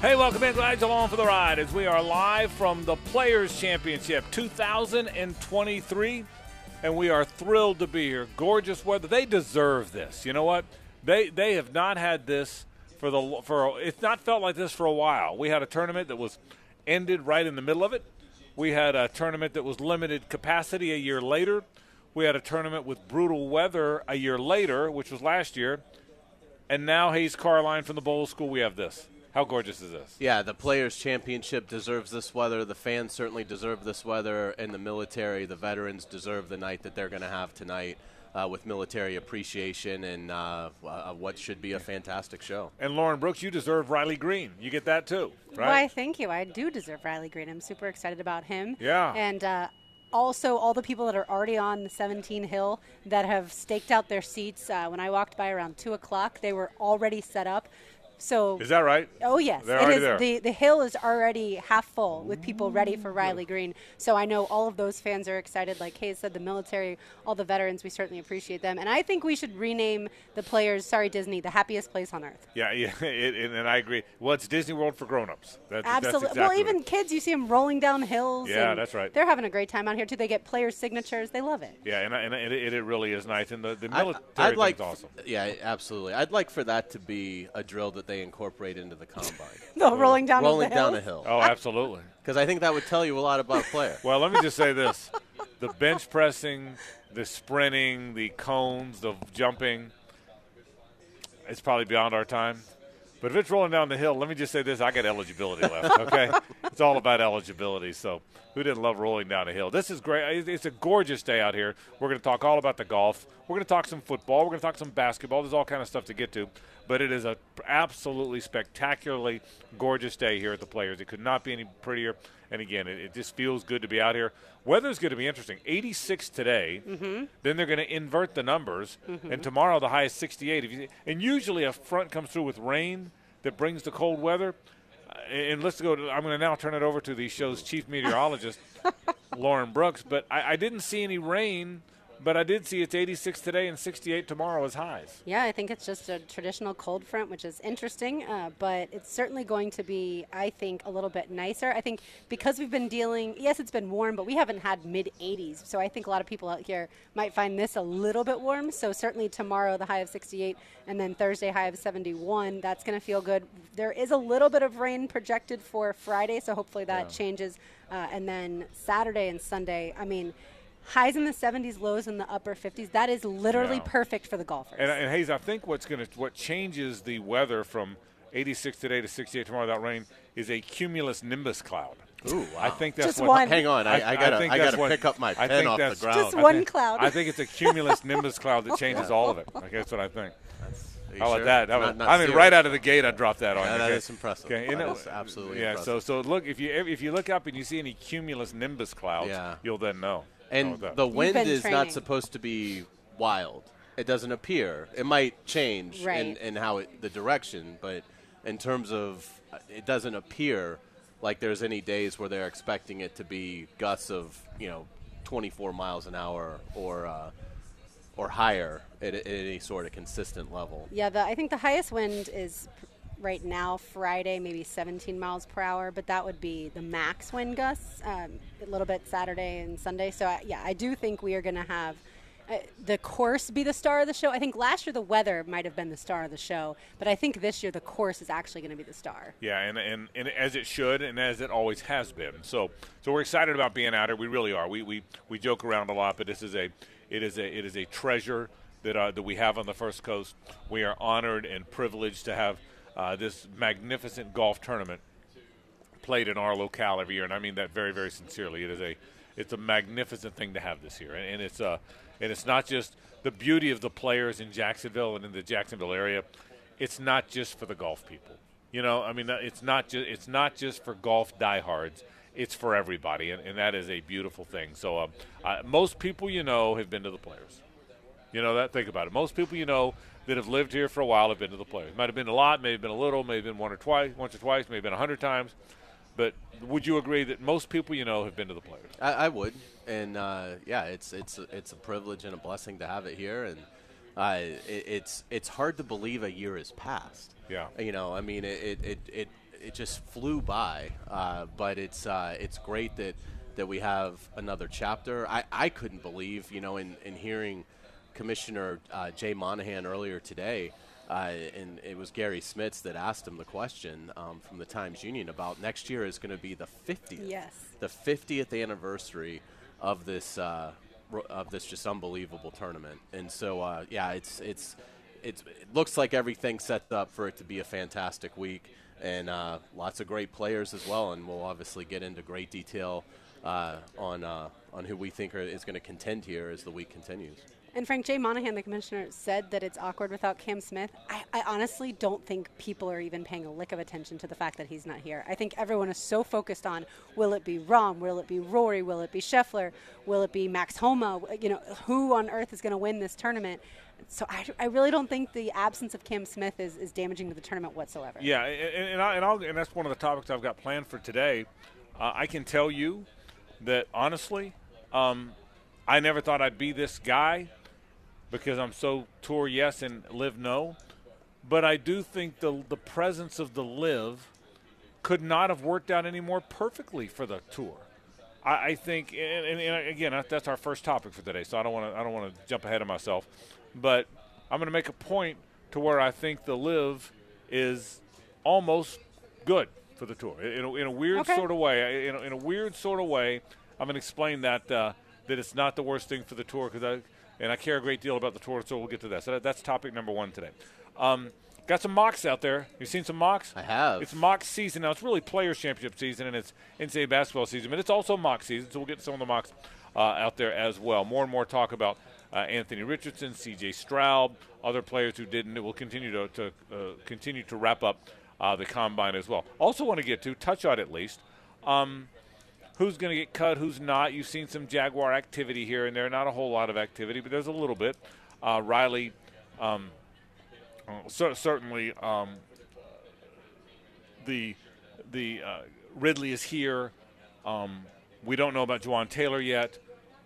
Hey, welcome in. Glad you're along for the ride as we are live from the Players Championship 2023, and we are thrilled to be here. Gorgeous weather. They deserve this. You know what? They they have not had this for the for it's not felt like this for a while. We had a tournament that was ended right in the middle of it. We had a tournament that was limited capacity a year later. We had a tournament with brutal weather a year later, which was last year. And now Hayes Carlin from the Bolles School, we have this. How gorgeous is this? Yeah, the Players' Championship deserves this weather. The fans certainly deserve this weather, and the military, the veterans, deserve the night that they're going to have tonight. Uh, with military appreciation and uh, uh, what should be a fantastic show. And Lauren Brooks, you deserve Riley Green. You get that too, right? Why, thank you. I do deserve Riley Green. I'm super excited about him. Yeah. And uh, also all the people that are already on the 17 hill that have staked out their seats. Uh, when I walked by around two o'clock, they were already set up. So is that right? Oh yes, They're it already is. there. The the hill is already half full with people ready for Riley Green. So I know all of those fans are excited. Like Hayes said, the military, all the veterans, we certainly appreciate them. And I think we should rename the players. Sorry, Disney, the happiest place on earth. Yeah, yeah, it, and, and I agree. Well, it's Disney World for grown-ups. That's, Absolutely. That's exactly well, even it- kids, you see them rolling down hills. Yeah, that's right. They're having a great time out here too. They get player signatures. They love it. yeah, and, and it, it, it really is nice. And the, the military I'd like, thing's awesome. yeah, absolutely. I'd like for that to be a drill that they incorporate into the combine, The rolling down rolling the down hill. a hill, Oh, absolutely. because I think that would tell you a lot about a player. Well, let me just say this: the bench pressing, the sprinting, the cones, the jumping. It's probably beyond our time. But if it's rolling down the hill, let me just say this: I got eligibility left. Okay, it's all about eligibility. So, who didn't love rolling down a hill? This is great. It's a gorgeous day out here. We're going to talk all about the golf. We're going to talk some football. We're going to talk some basketball. There's all kind of stuff to get to. But it is a absolutely spectacularly gorgeous day here at the Players. It could not be any prettier. And again, it, it just feels good to be out here. Weather's going to be interesting. 86 today. Mm-hmm. Then they're going to invert the numbers, and tomorrow the high is 68. If you, and usually a front comes through with rain that brings the cold weather. Uh, And let's go. To, I'm going to now turn it over to the show's chief meteorologist, Lauren Brooks. But I, I didn't see any rain. But I did see it's 86 today and 68 tomorrow as highs. Yeah, I think it's just a traditional cold front, which is interesting, uh, but it's certainly going to be, I think, a little bit nicer. I think because we've been dealing, yes, it's been warm, but we haven't had mid 80s. So I think a lot of people out here might find this a little bit warm. So certainly tomorrow, the high of 68, and then Thursday, high of 71. That's going to feel good. There is a little bit of rain projected for Friday, so hopefully that changes. Uh, and then Saturday and Sunday, I mean, highs in the 70s, lows in the upper 50s. That is literally Yeah. perfect for the golfers. And, and Hayes, I think what's going to what changes the weather from 86 today to 68 tomorrow without rain is a cumulus nimbus cloud. Ooh, wow. I think that's Just what. one. Hang on, I, I gotta, think I, gotta what- pick up my I pen off the ground. Just I one think- cloud. I think it's a cumulus nimbus cloud that changes all of it. Okay, that's what I think. Are How about sure? that? that Not- was, not I mean, right out of the gate, I dropped that on Yeah, you. that okay? is impressive. Okay, you That know, is absolutely yeah. impressive. So, so look if you if you look up and you see any cumulus nimbus clouds, Yeah. you'll then know. And Know the wind been is training. not supposed to be wild. It doesn't appear. It might change in, Right. in how it, the direction, but in terms of uh, it doesn't appear like there's any days where they're expecting it to be gusts of you know 24 miles an hour or uh, or higher at, at any sort of consistent level. Yeah, the, I think the highest wind is p- right now Friday, maybe 17 miles per hour, but that would be the max wind gusts. Um, a little bit Saturday and Sunday. So I, yeah, I do think we are going to have. Uh, the course be the star of the show. I think last year the weather might have been the star of the show, but I think this year the course is actually going to be the star. Yeah, and, and, and as it should, and as it always has been. So so we're excited about being out here. We really are. We, we, we joke around a lot, but this is a it is a it is a treasure that uh, that we have on the First Coast. We are honored and privileged to have uh, this magnificent golf tournament played in our locale every year, and I mean that very very sincerely. It is a it's a magnificent thing to have this year, and, and it's uh and it's not just the beauty of the players in Jacksonville and in the Jacksonville area. It's not just for the golf people. You know, I mean, it's not just it's not just for golf diehards. It's for everybody, and, and that is a beautiful thing. So, um, uh, most people you know have been to the players. You know that. Think about it. Most people you know that have lived here for a while have been to the players. Might have been a lot, maybe been a little, maybe been one or twice, once or twice, maybe been a hundred times. But would you agree that most people you know have been to the players? I, I would, and uh, yeah, it's it's it's a privilege and a blessing to have it here, and uh, it, it's it's hard to believe a year has passed. Yeah. you know, I mean, it it, it, it it just flew by. Uh, but it's uh, it's great that that we have another chapter. I, I couldn't believe, you know, in, in hearing Commissioner uh, Jay Monahan earlier today, uh, and it was Garry Smits that asked him the question um, from the Times Union about next year is going to be the 50th, Yes. the 50th anniversary of this uh, of this just unbelievable tournament. And so, uh, yeah, it's it's it's it looks like everything's set up for it to be a fantastic week, and uh, lots of great players as well. And we'll obviously get into great detail uh, on uh, on who we think are, is going to contend here as the week continues. And Frank J. Monahan, the commissioner, said that it's awkward without Cam Smith. I, I honestly don't think people are even paying a lick of attention to the fact that he's not here. I think everyone is so focused on will it be Rahm, will it be Rory, will it be Scheffler, will it be Max Homa? You know, who on earth is going to win this tournament? So I, I really don't think the absence of Cam Smith is, is damaging to the tournament whatsoever. Yeah, and and, I, and, and that's one of the topics I've got planned for today. Uh, I can tell you that honestly, um, I never thought I'd be this guy because I'm so tour yes and LIV no. But I do think the the presence of the LIV could not have worked out any more perfectly for the tour. I, I think, and, and, and again, that's our first topic for today, so I don't want to I don't want to jump ahead of myself, but I'm going to make a point to where I think the LIV is almost good for the tour in a, in a weird Okay. sort of way. In a, in a weird sort of way, I'm going to explain that uh, that it's not the worst thing for the tour because I and I care a great deal about the tour, so we'll get to that. So that, that's topic number one today. Um, got some mocks out there. You've seen some mocks? I have. It's mock season now. It's really Players Championship season and it's NCAA basketball season, but it's also mock season. So we'll get some of the mocks uh, out there as well. More and more talk about uh, Anthony Richardson, C.J. Stroud, other players who didn't. It will continue to, to uh, continue to wrap up uh, the combine as well. Also, want to get to touch on at least. Um, who's going to get cut, who's not. You've seen some Jaguar activity here and there. Not a whole lot of activity, but there's a little bit. Uh, Riley, um, cer- certainly, um, the the uh, Ridley is here. Um, we don't know about Jawaan Taylor yet.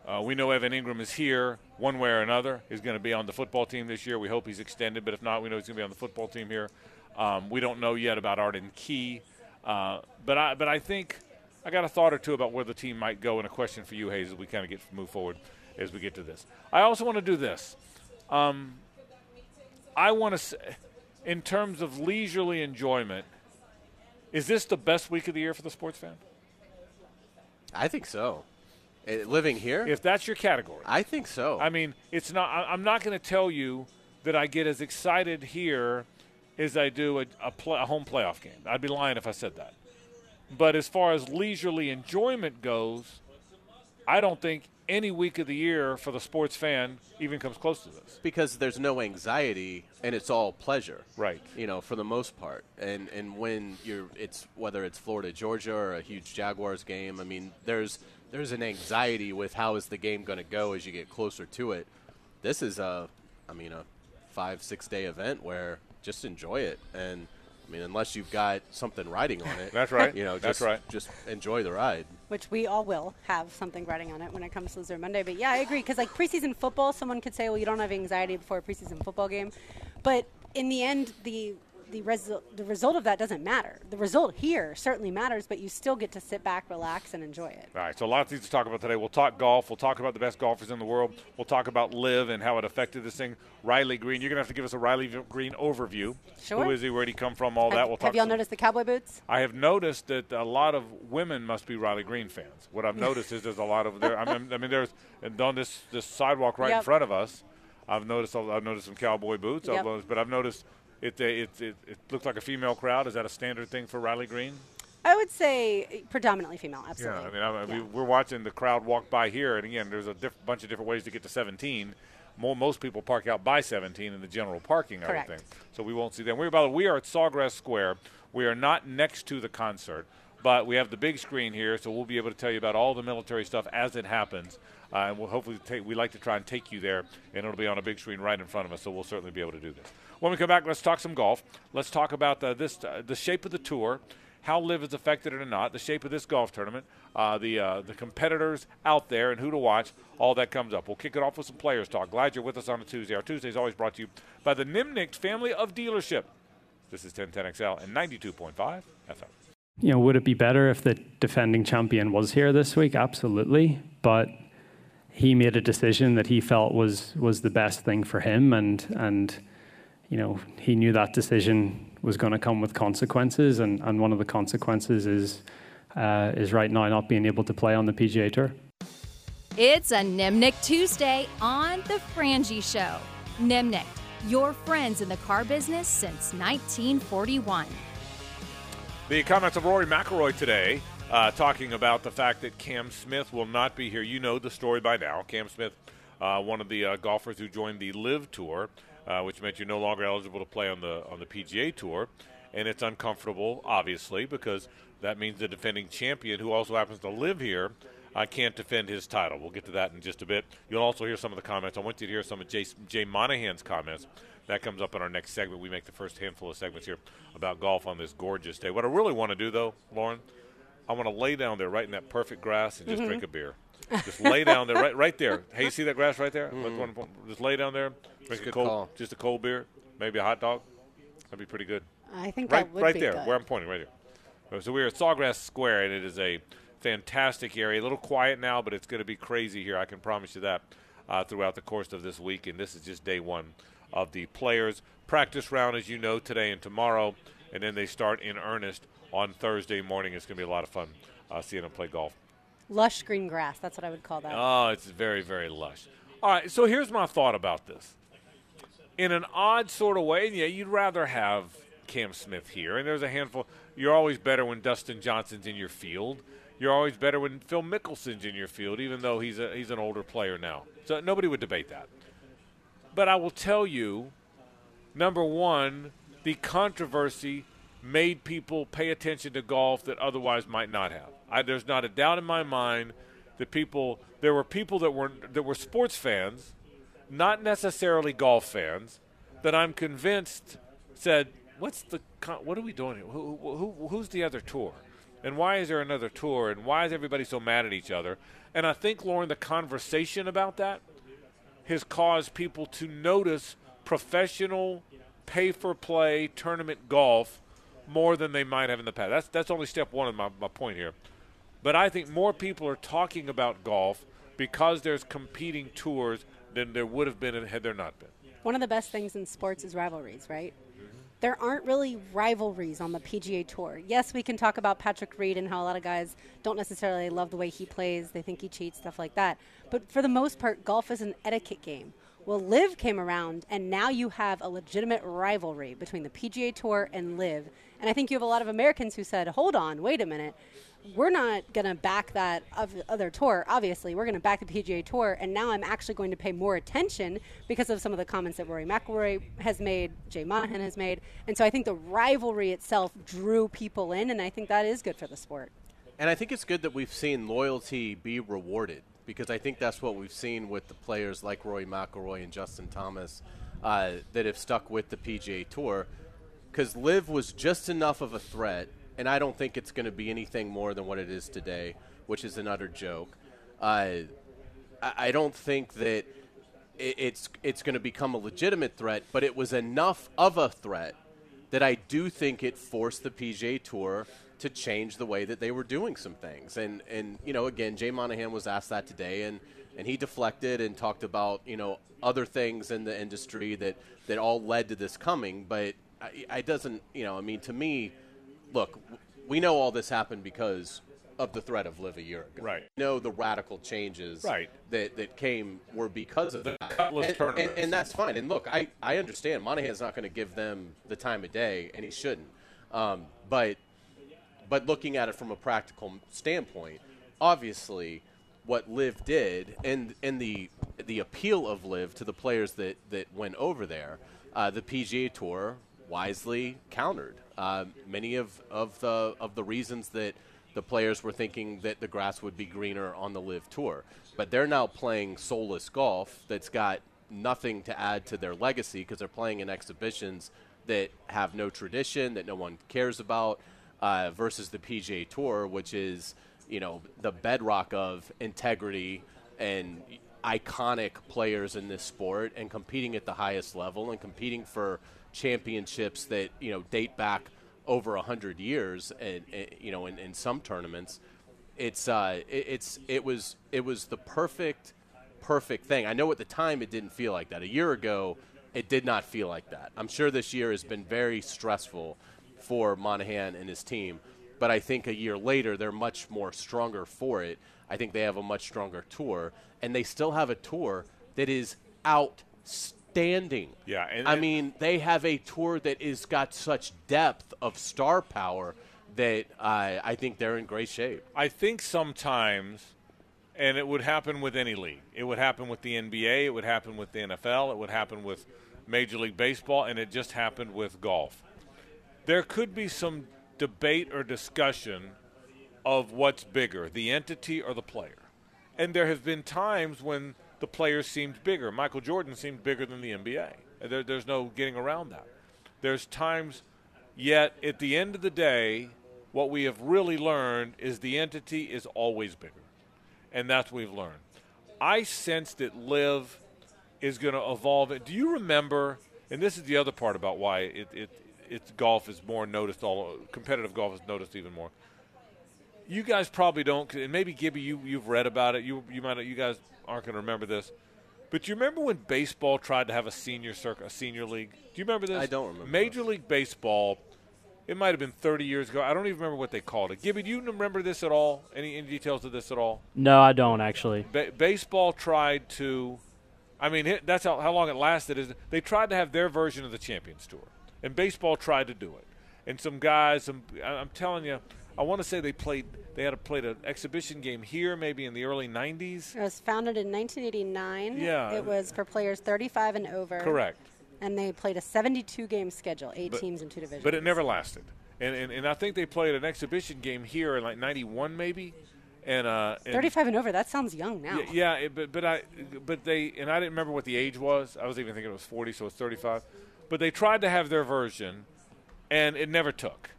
Uh, we know Evan Engram is here one way or another. He's going to be on the football team this year. We hope he's extended, but if not, we know he's going to be on the football team here. Um, we don't know yet about Arden Key, uh, but I but I think I got a thought or two about where the team might go, and a question for you, Hayes, as we kind of get move forward as we get to this. I also want to do this. Um, I want to say, in terms of leisurely enjoyment, is this the best week of the year for the sports fan? I think so. Uh, living here, If that's your category. I think so. I mean, it's not. I'm not going to tell you that I get as excited here as I do a, a, play, a home playoff game. I'd be lying if I said that. But as far as leisurely enjoyment goes, I don't think any week of the year for the sports fan even comes close to this. because there's no anxiety and it's all pleasure. Right. You know, for the most part. And and when you're it's whether it's Florida Georgia or a huge Jaguars game, I mean, there's there's an anxiety with how is the game going to go as you get closer to it. This is a I mean a 5 6 day event where just enjoy it and I mean, unless you've got something riding on it. That's right. You know, That's just, right. Just enjoy the ride. which we all will have something riding on it when it comes to Loser Monday. But yeah, I agree because like preseason football, someone could say, well, you don't have anxiety before a preseason football game, but in the end, the the result the result of that doesn't matter. The result here certainly matters, but you still get to sit back, relax, and enjoy it. All right, so a lot of things to talk about today. We'll talk golf. We'll talk about the best golfers in the world. We'll talk about LIV and how it affected this thing. Riley Green, you're gonna have to give us a Riley Green overview. Sure. Who is he? Where did he come from? All that. have We'll have y'all noticed the cowboy boots? I have noticed that a lot of women must be Riley Green fans. What I've noticed is there's a lot of there. I mean, I mean there's and on this this sidewalk right in front of us. I've noticed I've noticed some cowboy boots. I've noticed, but I've noticed it, it it it looks like a female crowd. Is that a standard thing for Riley Green? I would say predominantly female, absolutely. Yeah, I mean, I, I, Yeah. we, we're watching the crowd walk by here, and again, there's a diff- bunch of different ways to get to 17. Mo most people park out by 17 in the general parking, I think. So we won't see them. We're about we are at Sawgrass Square. We are not next to the concert, but we have the big screen here, so we'll be able to tell you about all the military stuff as it happens. Uh, and we'll hopefully take. We like to try and take you there, and it'll be on a big screen right in front of us. So we'll certainly be able to do this. When we come back, let's talk some golf. Let's talk about uh, this uh, the shape of the tour how LIV is affected or not, the shape of this golf tournament, uh, the uh, the competitors out there, and who to watch. All that comes up. We'll kick it off with some players talk. Glad you're with us on a Tuesday. Our Tuesday is always brought to you by the Nimnicht family of dealership. This is 1010XL and 92.5 FM. You know, would it be better if the defending champion was here this week? Absolutely. But he made a decision that he felt was was the best thing for him and and you know, he knew that decision was going to come with consequences and, and one of the consequences is uh, is right now not being able to play on the PGA Tour. It's a Nimnicht Tuesday on The Frangie Show. Nimnicht, your friends in the car business since 1941. The comments of Rory McIlroy today, uh, talking about the fact that Cam Smith will not be here. You know the story by now. Cam Smith, uh, one of the uh, golfers who joined the Live Tour, uh, which meant you're no longer eligible to play on the on the PGA Tour, and it's uncomfortable, obviously, because that means the defending champion, who also happens to live here, uh, can't defend his title. We'll get to that in just a bit. You'll also hear some of the comments. I want you to hear some of Jay, Jay Monahan's comments. That comes up in our next segment. We make the first handful of segments here about golf on this gorgeous day. What I really want to do, though, Lauren, I want to lay down there right in that perfect grass and just mm-hmm. drink a beer. Just lay down there, right, right there. Hey, you see that grass right there? Mm. Just lay down there, drink a cold, call. just a cold beer, maybe a hot dog. That'd be pretty good. I think right, that would right be there, good. where I'm pointing, right here. So we're at Sawgrass Square, and it is a fantastic area. A little quiet now, but it's going to be crazy here. I can promise you that uh, throughout the course of this week. And this is just day one of the players' practice round, as you know, today and tomorrow. And then they start in earnest on Thursday morning. It's going to be a lot of fun uh, seeing them play golf. Lush green grass. That's what I would call that. Oh, it's very, very lush. All right, so here's my thought about this. In an odd sort of way, yeah, you'd rather have Cam Smith here, and there's a handful. You're always better when Dustin Johnson's in your field you're always better when Phil Mickelson's in your field, even though he's a, he's an older player now. So nobody would debate that. But I will tell you, number one, the controversy made people pay attention to golf that otherwise might not have. I, there's not a doubt in my mind that people there were people that were that were sports fans, not necessarily golf fans, that I'm convinced said, "What's the what are we doing here? Who, who, who's the other tour?" And why is there another tour? And why is everybody so mad at each other? And I think, Lauren, the conversation about that has caused people to notice professional pay for play tournament golf more than they might have in the past. That's that's only step one of my, my point here. But I think more people are talking about golf because there's competing tours than there would have been had there not been. One of the best things in sports is rivalries, right? there aren't really rivalries on the PGA Tour. Yes, we can talk about Patrick Reed and how a lot of guys don't necessarily love the way he plays, they think he cheats, stuff like that. But for the most part, golf is an etiquette game. Well, LIV came around, and now you have a legitimate rivalry between the PGA Tour and LIV. And I think you have a lot of Americans who said, hold on, wait a minute we're not going to back that other tour. Obviously, we're going to back the PGA Tour, and now I'm actually going to pay more attention because of some of the comments that Rory McIlroy has made, Jay Monahan has made, and so I think the rivalry itself drew people in, and I think that is good for the sport. And I think it's good that we've seen loyalty be rewarded because I think that's what we've seen with the players like Rory McIlroy and Justin Thomas uh, that have stuck with the PGA Tour because LIV was just enough of a threat and I don't think it's going to be anything more than what it is today, which is an utter joke. Uh, I don't think that it's it's going to become a legitimate threat, but it was enough of a threat that I do think it forced the PGA Tour to change the way that they were doing some things. And and you know, again, Jay Monahan was asked that today, and and he deflected and talked about you know other things in the industry that that all led to this coming. But I, I doesn't you know I mean to me look, we know all this happened because of the threat of LIV a year ago. Right. We know the radical changes right. that, that came were because of the that. And, and, and, that's fine. And look, I, I understand Monahan's not going to give them the time of day, and he shouldn't. Um, but but looking at it from a practical standpoint, obviously what LIV did and and the the appeal of LIV to the players that, that went over there, uh, the PGA Tour wisely countered uh, many of, of the of the reasons that the players were thinking that the grass would be greener on the LIV tour. But they're now playing soulless golf that's got nothing to add to their legacy because they're playing in exhibitions that have no tradition, that no one cares about, uh, versus the PGA Tour, which is you know the bedrock of integrity and iconic players in this sport and competing at the highest level and competing for championships that you know date back over a hundred years, and, and, you know, in, in some tournaments, it's uh, it, it's it was it was the perfect perfect thing. I know at the time it didn't feel like that. A year ago, it did not feel like that. I'm sure this year has been very stressful for Monahan and his team, but I think a year later they're much more stronger for it. I think they have a much stronger tour, and they still have a tour that is outstanding. Yeah, and- I and- mean they have a tour that is got such depth of star power that uh, I think they're in great shape. I think sometimes, and it would happen with any league. It would happen with the NBA. It would happen with the NFL. It would happen with Major League Baseball, and it just happened with golf. There could be some debate or discussion of what's bigger, the entity or the player. And there have been times when the players seemed bigger. Michael Jordan seemed bigger than the NBA. There, there's no getting around that. There's times, yet at the end of the day, what we have really learned is the entity is always bigger. And that's what we've learned. I sense that LIV is going to evolve. Do you remember? And this is the other part about why it, it it's golf is more noticed. All competitive golf is noticed even more. You guys probably don't, and maybe Gibby, you you've read about it. You you might you guys aren't going to remember this, but do you remember when baseball tried to have a senior circuit, a senior league? Do you remember this? I don't remember Major League Baseball. It might have been 30 years ago. I don't even remember what they called it. Gibby, do you remember this at all? Any, any details of this at all? No, I don't actually. Ba- baseball tried to, I mean, it, that's how, how long it lasted. Is they tried to have their version of the Champions Tour, and baseball tried to do it. And some guys, some I- I'm telling you, I want to say they played. They had a, played an exhibition game here, maybe in the early '90s. It was founded in 1989. Yeah. It was for players 35 and over. Correct. And they played a 72 game schedule, eight But- teams in two divisions. But it never lasted. And, and and I think they played an exhibition game here in like '91 maybe. And, uh, and 35 and over, that sounds young now. Yeah, yeah it, but but I but they and I didn't remember what the age was. I was even thinking it was 40, so it's 35. But they tried to have their version, and it never took.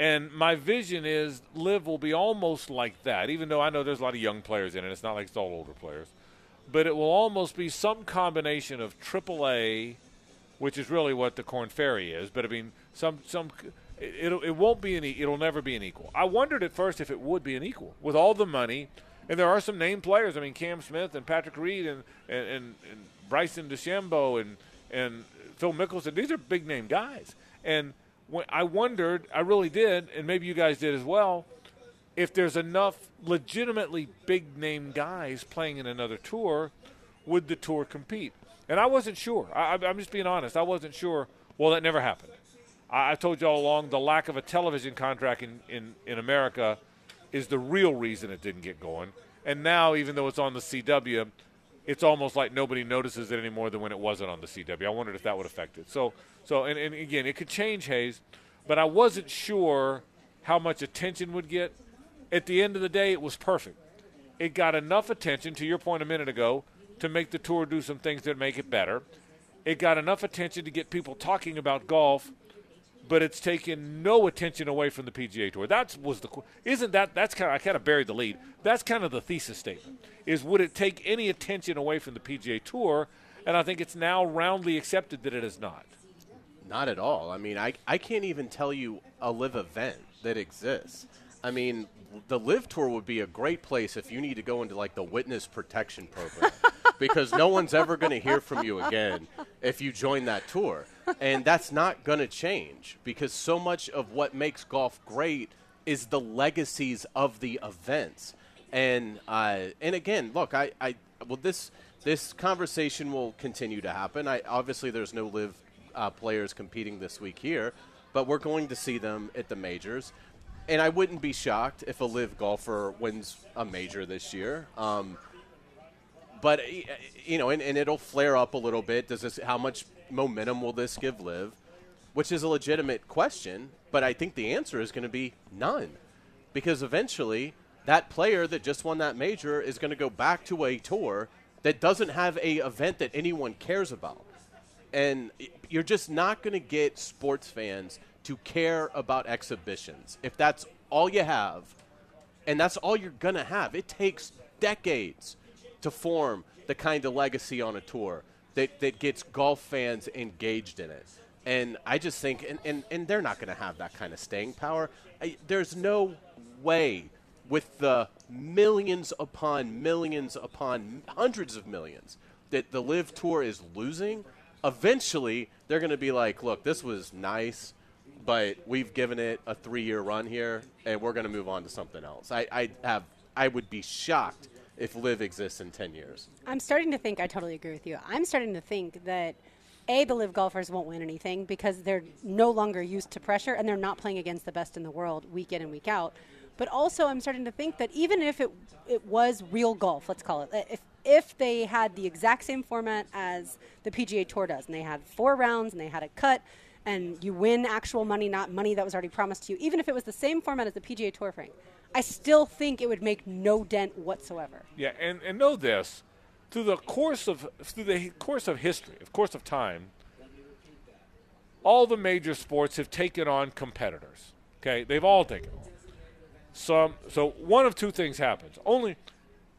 And my vision is LIV will be almost like that, even though I know there's a lot of young players in it. It's not like it's all older players, but it will almost be some combination of AAA, which is really what the Korn Ferry is. But I mean, some some it it'll, it won't be an e- it'll never be an equal. I wondered at first if it would be an equal with all the money, and there are some named players. I mean, Cam Smith and Patrick Reed and and, and, and Bryson DeChambeau and and Phil Mickelson. These are big name guys, and I wondered, I really did, and maybe you guys did as well. If there's enough legitimately big name guys playing in another tour, would the tour compete? And I wasn't sure. I, I'm just being honest. I wasn't sure. Well, that never happened. I, I told you all along the lack of a television contract in, in, in America is the real reason it didn't get going. And now, even though it's on the CW, it's almost like nobody notices it any more than when it wasn't on the CW. I wondered if that would affect it. So, so and, and again, it could change Hayes, but I wasn't sure how much attention would get. At the end of the day, it was perfect. It got enough attention, to your point a minute ago, to make the tour do some things that make it better. It got enough attention to get people talking about golf, but it's taken no attention away from the PGA Tour. That was the isn't that that's kind of I kind of buried the lead. That's kind of the thesis statement. Is would it take any attention away from the PGA Tour? And I think it's now roundly accepted that it is not. Not at all. I mean, I, I can't even tell you a LIV event that exists. I mean, the LIV tour would be a great place if you need to go into like the witness protection program because no one's ever going to hear from you again if you join that tour. And that's not going to change because so much of what makes golf great is the legacies of the events. And uh, and again, look, I, I well this this conversation will continue to happen. I obviously there's no LIV uh, players competing this week here, but we're going to see them at the majors. And I wouldn't be shocked if a LIV golfer wins a major this year. Um, but uh, you know, and, and it'll flare up a little bit. Does this? How much momentum will this give LIV? Which is a legitimate question, but I think the answer is going to be none, because eventually that player that just won that major is going to go back to a tour that doesn't have a event that anyone cares about and you're just not going to get sports fans to care about exhibitions if that's all you have and that's all you're going to have it takes decades to form the kind of legacy on a tour that, that gets golf fans engaged in it. And I just think, and, and, and they're not going to have that kind of staying power. I, there's no way with the millions upon millions upon hundreds of millions that the LIV tour is losing. Eventually, they're going to be like, look, this was nice, but we've given it a three year run here, and we're going to move on to something else. I, I have, I would be shocked if LIV exists in 10 years. I'm starting to think, I totally agree with you. I'm starting to think that. A, the LIV golfers won't win anything because they're no longer used to pressure and they're not playing against the best in the world week in and week out. But also, I'm starting to think that even if it it was real golf, let's call it, if if they had the exact same format as the PGA Tour does, and they had four rounds and they had a cut, and you win actual money, not money that was already promised to you, even if it was the same format as the PGA Tour, Frank, I still think it would make no dent whatsoever. Yeah, and, and know this through the course of through the course of history, of course of time, all the major sports have taken on competitors. Okay, they've all taken on. Some so one of two things happens. Only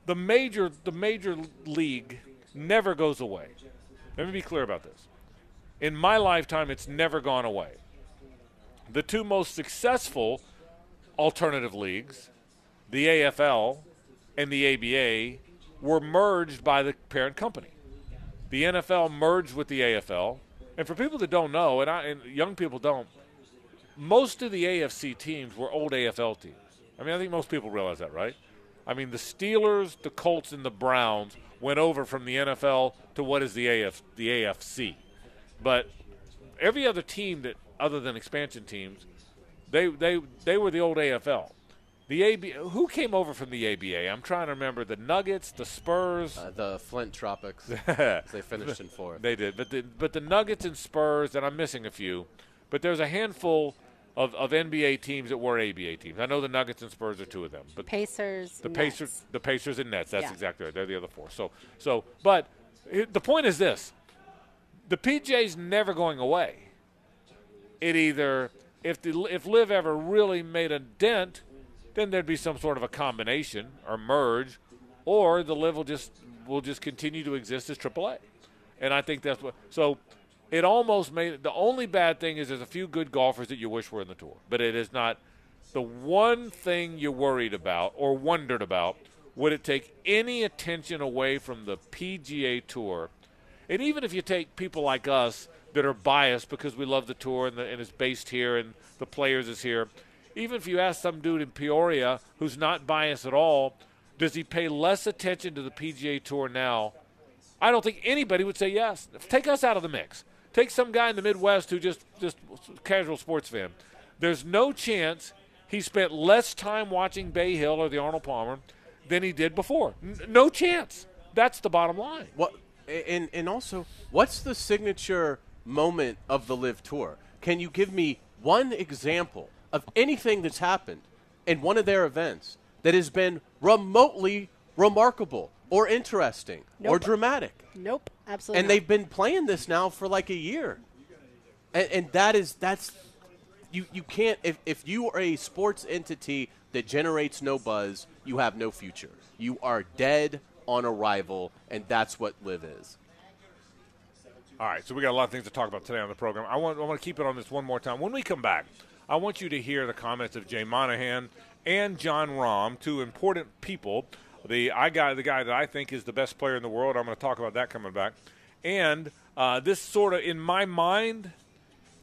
the major the major league never goes away. Let me be clear about this. In my lifetime, it's never gone away. The two most successful alternative leagues, the AFL and the ABA, were merged by the parent company. The NFL merged with the AFL, and for people that don't know, and, I, and young people don't, most of the AFC teams were old AFL teams. I mean, I think most people realize that, right? I mean, the Steelers, the Colts, and the Browns went over from the NFL to what is the AF, the AFC. But every other team that, other than expansion teams, they they they were the old AFL. The AB, who came over from the ABA? I'm trying to remember the Nuggets, the Spurs, uh, the Flint Tropics. they finished in fourth. They did, but the but the Nuggets and Spurs, and I'm missing a few, but there's a handful of, of NBA teams that were ABA teams. I know the Nuggets and Spurs are two of them, but Pacers, the Nets. Pacers, the Pacers and Nets. That's Yeah. exactly right. They're the other four. So so, but i- the point is this: the PJ's never going away. It either if the if LIV ever really made a dent, then there'd be some sort of a combination or merge, or the LIV will just will just continue to exist as AAA. And I think that's what. So it almost made the only bad thing is there's a few good golfers that you wish were in the tour, but it is not the one thing you worried about or wondered about. Would it take any attention away from the PGA Tour? And even if you take people like us that are biased because we love the tour and, the, and it's based here and the players is here, even if you ask some dude in Peoria who's not biased at all, does he pay less attention to the PGA Tour now? I don't think anybody would say yes. Take us out of the mix. Take some guy in the Midwest who just just casual sports fan. There's no chance he spent less time watching Bay Hill or the Arnold Palmer than he did before. N- no chance. That's the bottom line. What and and also, what's the signature moment of the LIV Tour? Can you give me one example of anything that's happened in one of their events that has been remotely remarkable or interesting or dramatic? Nope, absolutely. And not. they've been playing this now for like a year, and, and that is that's you you can't if if you are a sports entity that generates no buzz, you have no future. You are dead on arrival, and that's what LIV is. All right, so we got a lot of things to talk about today on the program. I want I want to keep it on this one more time. When we come back, I want you to hear the comments of Jay Monahan and Jon Rahm, two important people. The I guy, the guy that I think is the best player in the world. I'm going to talk about that coming back, and uh, this sort of, in my mind,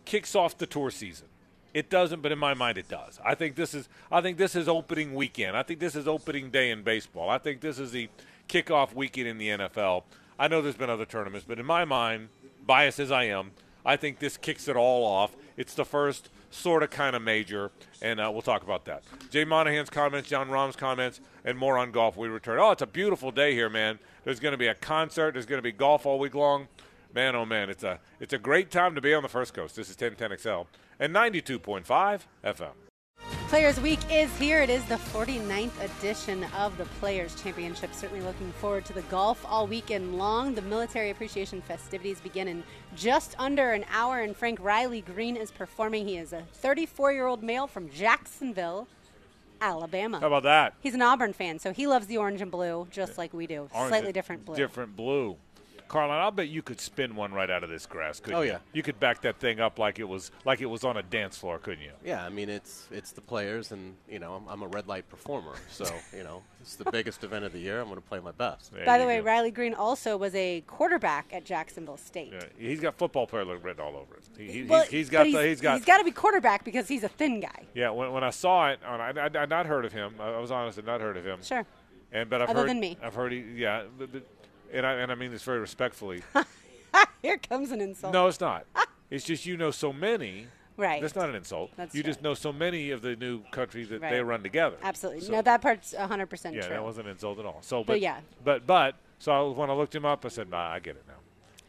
kicks off the tour season. It doesn't, but in my mind, it does. I think this is. I think this is opening weekend. I think this is opening day in baseball. I think this is the kickoff weekend in the NFL. I know there's been other tournaments, but in my mind, biased as I am, I think this kicks it all off. It's the first sort of kind of major, and uh, we'll talk about that. Jay Monahan's comments, Jon Rahm's comments, and more on golf. We return. Oh, it's a beautiful day here, man. There's going to be a concert. There's going to be golf all week long. Man, oh man, it's a it's a great time to be on the First Coast. This is 1010XL and 92.5 FM. Players Week is here. It is the 49th edition of the Players Championship. Certainly looking forward to the golf all weekend long. The military appreciation festivities begin in just under an hour, and Frank Riley Green is performing. He is a 34 year old male from Jacksonville. Alabama. How about that? He's an Auburn fan, so he loves the orange and blue just like we do. Orange Slightly different blue. Different blue. Carlin, I'll bet you could spin one right out of this grass, couldn't Oh, you? yeah. You could back that thing up like it was like it was on a dance floor, couldn't you? Yeah, I mean it's it's the players, and you know I'm, I'm a red light performer, so you know it's the biggest event of the year. I'm going to play my best. There By the way, go. Riley Green also was a quarterback at Jacksonville State. Yeah, he's got football player written all over it. He, he, Well, he's, he's but got he's, the, he's got he's got to be quarterback because he's a thin guy. yeah. When, when I saw it, on, I, I, I'd not heard of him. I, I was honest, I'd not heard of him. Sure. And but I've Other heard than me. I've heard he yeah, but, but, and I and I mean this very respectfully. Here comes an insult. no, it's not. It's just you know so many. Right. That's not an insult. That's you just know so many of the new countries that they run together. Absolutely. So- no, that part's 100% Yeah, true. that wasn't an insult at all. So, but, But yeah. but but so I, when I looked him up, I said, "Nah, I get it now.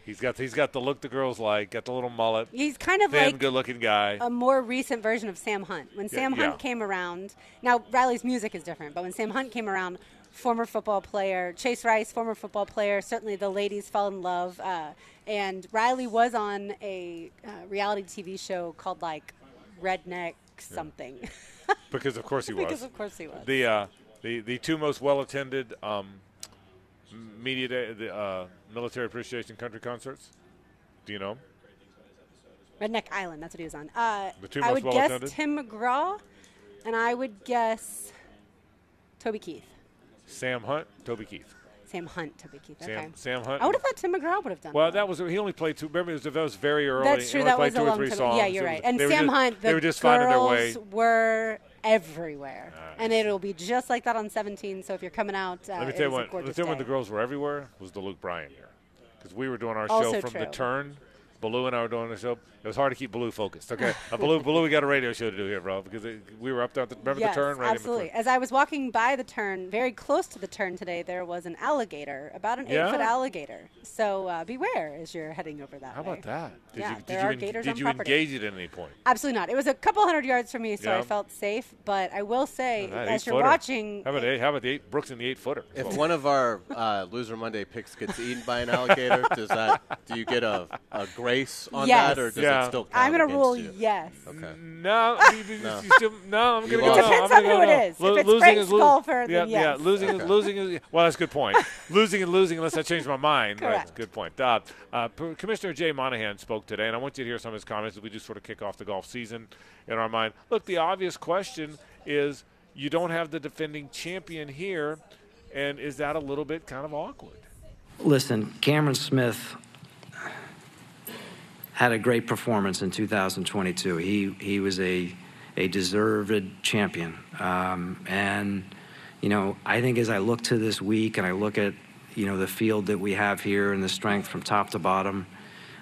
He's got he's got the look the girls like, got the little mullet, He's kind of thin, like good-looking guy. a more recent version of Sam Hunt. When Sam yeah. Hunt came around, now Riley's music is different, but when Sam Hunt came around, former football player, Chase Rice, former football player, certainly the ladies fell in love. Uh, and Riley was on a uh, reality TV show called like Redneck something. because of course he was. because of course he was. the uh, the the two most well attended um, media day, the uh, military appreciation country concerts. Do you know? Redneck Island, that's what he was on. Uh, The two I would well guess attended? Tim McGraw, and I would guess Toby Keith. Sam Hunt, Toby Keith. Sam Hunt, Toby Keith. Sam okay. Sam Hunt. I would have thought Tim McGraw would have done Well, that. that was he only played two. Remember, it was, that was very early. That's He true. only That played was two a or long three time. songs. Yeah, you're was- right. And Sam just- Hunt, the they were just finding their way. girls were everywhere, and it'll be just like that on 17. So if you're coming out, uh, Let me tell you when. Let me tell you when the girls were everywhere was the Luke Bryan year, because we were doing our Also show from the turn. Baloo and I were doing the show. It was hard to keep Baloo focused. Okay, uh, Baloo, Baloo, we got a radio show to do here, bro, because it, we were up there. At the, remember yes, the turn? Right absolutely. between. As I was walking by the turn, very close to the turn today, there was an alligator, about an Yeah? eight-foot alligator. So uh, beware as you're heading over that How way. about that? Did Yeah, you, there did you, are en- gators did on you property. engage it at any point? Absolutely not. It was a couple hundred yards from me, so Yeah. I felt safe. But I will say, That as you're eight-footer. watching, How about eight, how about the eight Brooks and the eight footer? If one of our uh, loser Monday picks gets eaten by an alligator, does that do you get a, a grace on Yes. that, or does Yeah. it still count I'm going to rule you? yes. Okay. No, you, you, No. you still, no. I'm gonna go. It no, depends I'm on who no. it is. Lo- If it's losing Frank's is lo- yeah, then yeah, yes. losing is losing is. Well, that's a good point. losing and losing unless I change my mind. Right, Correct. good point. Uh, uh, Commissioner Jay Monahan spoke today, and I want you to hear some of his comments as we do sort of kick off the golf season in our mind. Look, the obvious question is, you don't have the defending champion here, and is that a little bit kind of awkward? Listen, Cameron Smith had a great performance in 2022. He he was a a deserved champion, um, and you know I think as I look to this week and I look at you know the field that we have here and the strength from top to bottom,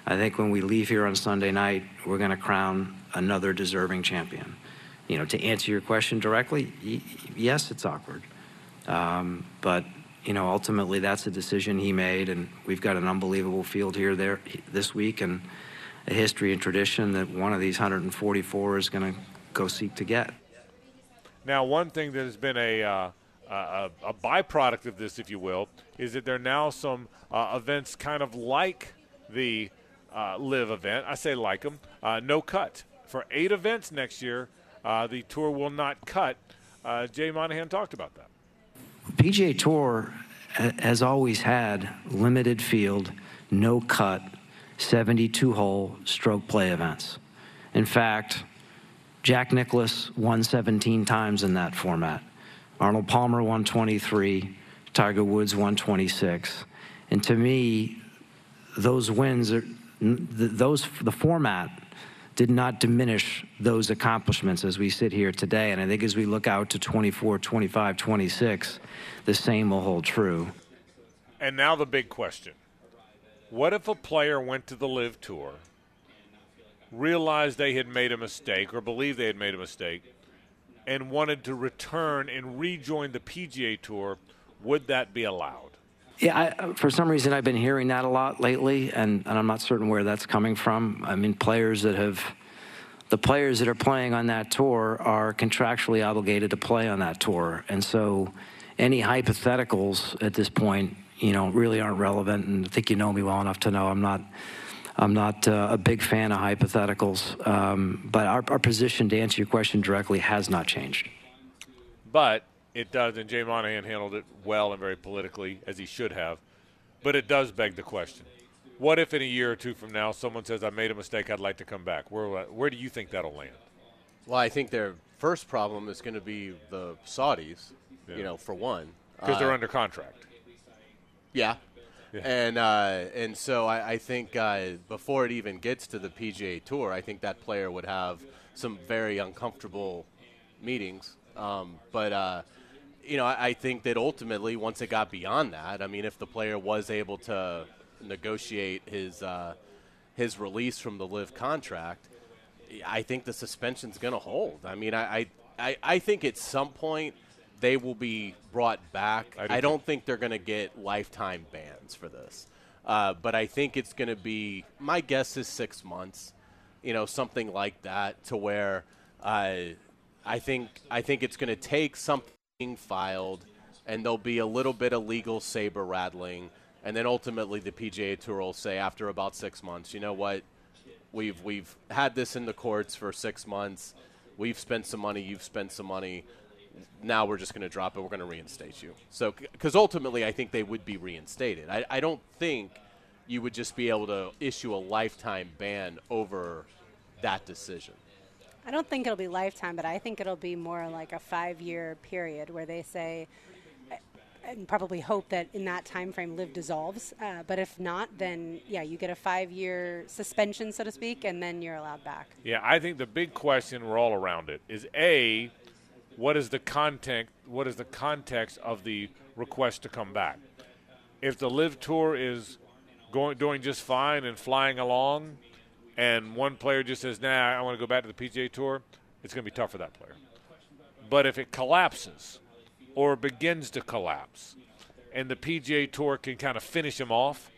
I think when we leave here on Sunday night, we're going to crown another deserving champion. You know, to answer your question directly, y- yes, it's awkward. Um, but you know, ultimately, that's a decision he made, and we've got an unbelievable field here there this week, and a history and tradition that one of these 144 is going to go seek to get. Now, one thing that has been a, uh, a, a byproduct of this, if you will, is that there are now some uh, events kind of like the uh, LIV event. I say like them. Uh, no cut. For eight events next year, uh, the tour will not cut. Uh, Jay Monahan talked about that. PGA Tour has always had limited field, no cut, 72 hole stroke play events. In fact, Jack Nicklaus won 17 times in that format. Arnold Palmer won 23, Tiger Woods won 26. And to me, those wins are those the format did not diminish those accomplishments as we sit here today and i think as we look out to 24 25 26 the same will hold true And now the big question What if a player went to the LIV tour, realized they had made a mistake or believed they had made a mistake, and wanted to return and rejoin the PGA Tour? Would that be allowed? yeah I, uh, for some reason i've been hearing that a lot lately and, and i'm not certain where that's coming from i mean players that have the players that are playing on that tour are contractually obligated to play on that tour and so any hypotheticals at this point you know really aren't relevant and i think you know me well enough to know i'm not I'm not uh, a big fan of hypotheticals, um, but our, our position, to answer your question directly, has not changed. But it does, and Jay Monahan handled it well and very politically, as he should have. But it does beg the question what if in a year or two from now someone says, I made a mistake, I'd like to come back? Where, where do you think that'll land? Well, I think their first problem is going to be the Saudis, Yeah. you know, for one. Because they're Uh, under contract. Yeah. Yeah. And uh, and so I, I think uh, before it even gets to the PGA Tour, I think that player would have some very uncomfortable meetings. Um, but uh, you know, I, I think that ultimately, once it got beyond that, I mean, if the player was able to negotiate his uh, his release from the LIV contract, I think the suspension's going to hold. I mean, I, I, I, I think at some point they will be brought back. I do I, don't think they're going to get lifetime bans for this. Uh, but I think it's going to be, my guess is six months, you know, something like that, to where uh, I think I think it's going to take something filed, and there'll be a little bit of legal saber rattling, and then ultimately the PGA Tour will say after about six months, you know what, We've we've had this in the courts for six months. We've spent some money. You've spent some money. Now we're just going to drop it. We're going to reinstate you. So because ultimately, I think they would be reinstated. I, I don't think you would just be able to issue a lifetime ban over that decision. I don't think it'll be lifetime, but I think it'll be more like a five-year period where they say, and probably hope that in that time frame, LIV dissolves. Uh, but if not, then yeah, you get a five-year suspension, so to speak, and then you're allowed back. Yeah, I think the big question we're all around it is a, what is the context? What is the context of the request to come back? If the LIV tour is going doing just fine and flying along, and one player just says, "Nah, I want to go back to the PGA Tour," it's going to be tough for that player. But if it collapses or begins to collapse, and the PGA Tour can kind of finish him off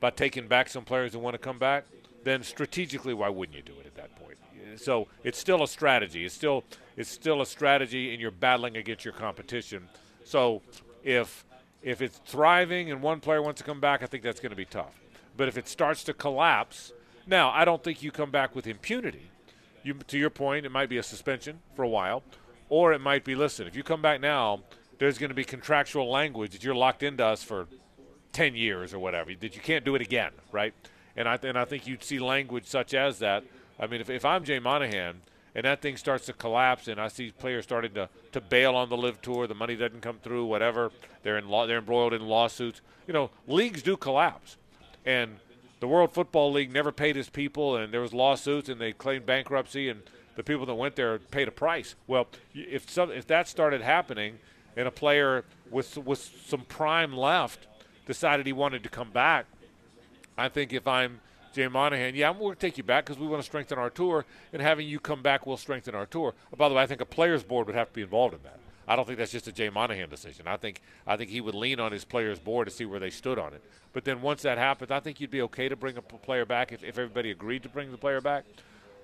by taking back some players who want to come back, then strategically, why wouldn't you do it at that point? So it's still a strategy. It's still it's still a strategy, and you're battling against your competition. So if if it's thriving and one player wants to come back, I think that's going to be tough. But if it starts to collapse, now I don't think you come back with impunity. You, to your point, it might be a suspension for a while, or it might be listen. If you come back now, there's going to be contractual language that you're locked into us for 10 years or whatever, that you can't do it again, right? And I, and I think you'd see language such as that. I mean, if, if I'm Jay Monahan and that thing starts to collapse and I see players starting to, to bail on the LIV tour, the money doesn't come through, whatever, they're, in law, they're embroiled in lawsuits. You know, leagues do collapse. And the World Football League never paid its people, and there was lawsuits, and they claimed bankruptcy, and the people that went there paid a price. Well, if some, if that started happening, and a player with with some prime left decided he wanted to come back, I think if I'm Jay Monahan, yeah, I'm going to take you back because we want to strengthen our tour, and having you come back will strengthen our tour. By the way, I think a players board would have to be involved in that. I don't think that's just a Jay Monahan decision. I think I think he would lean on his players board to see where they stood on it. But then once that happens, I think you'd be okay to bring a player back if, if everybody agreed to bring the player back.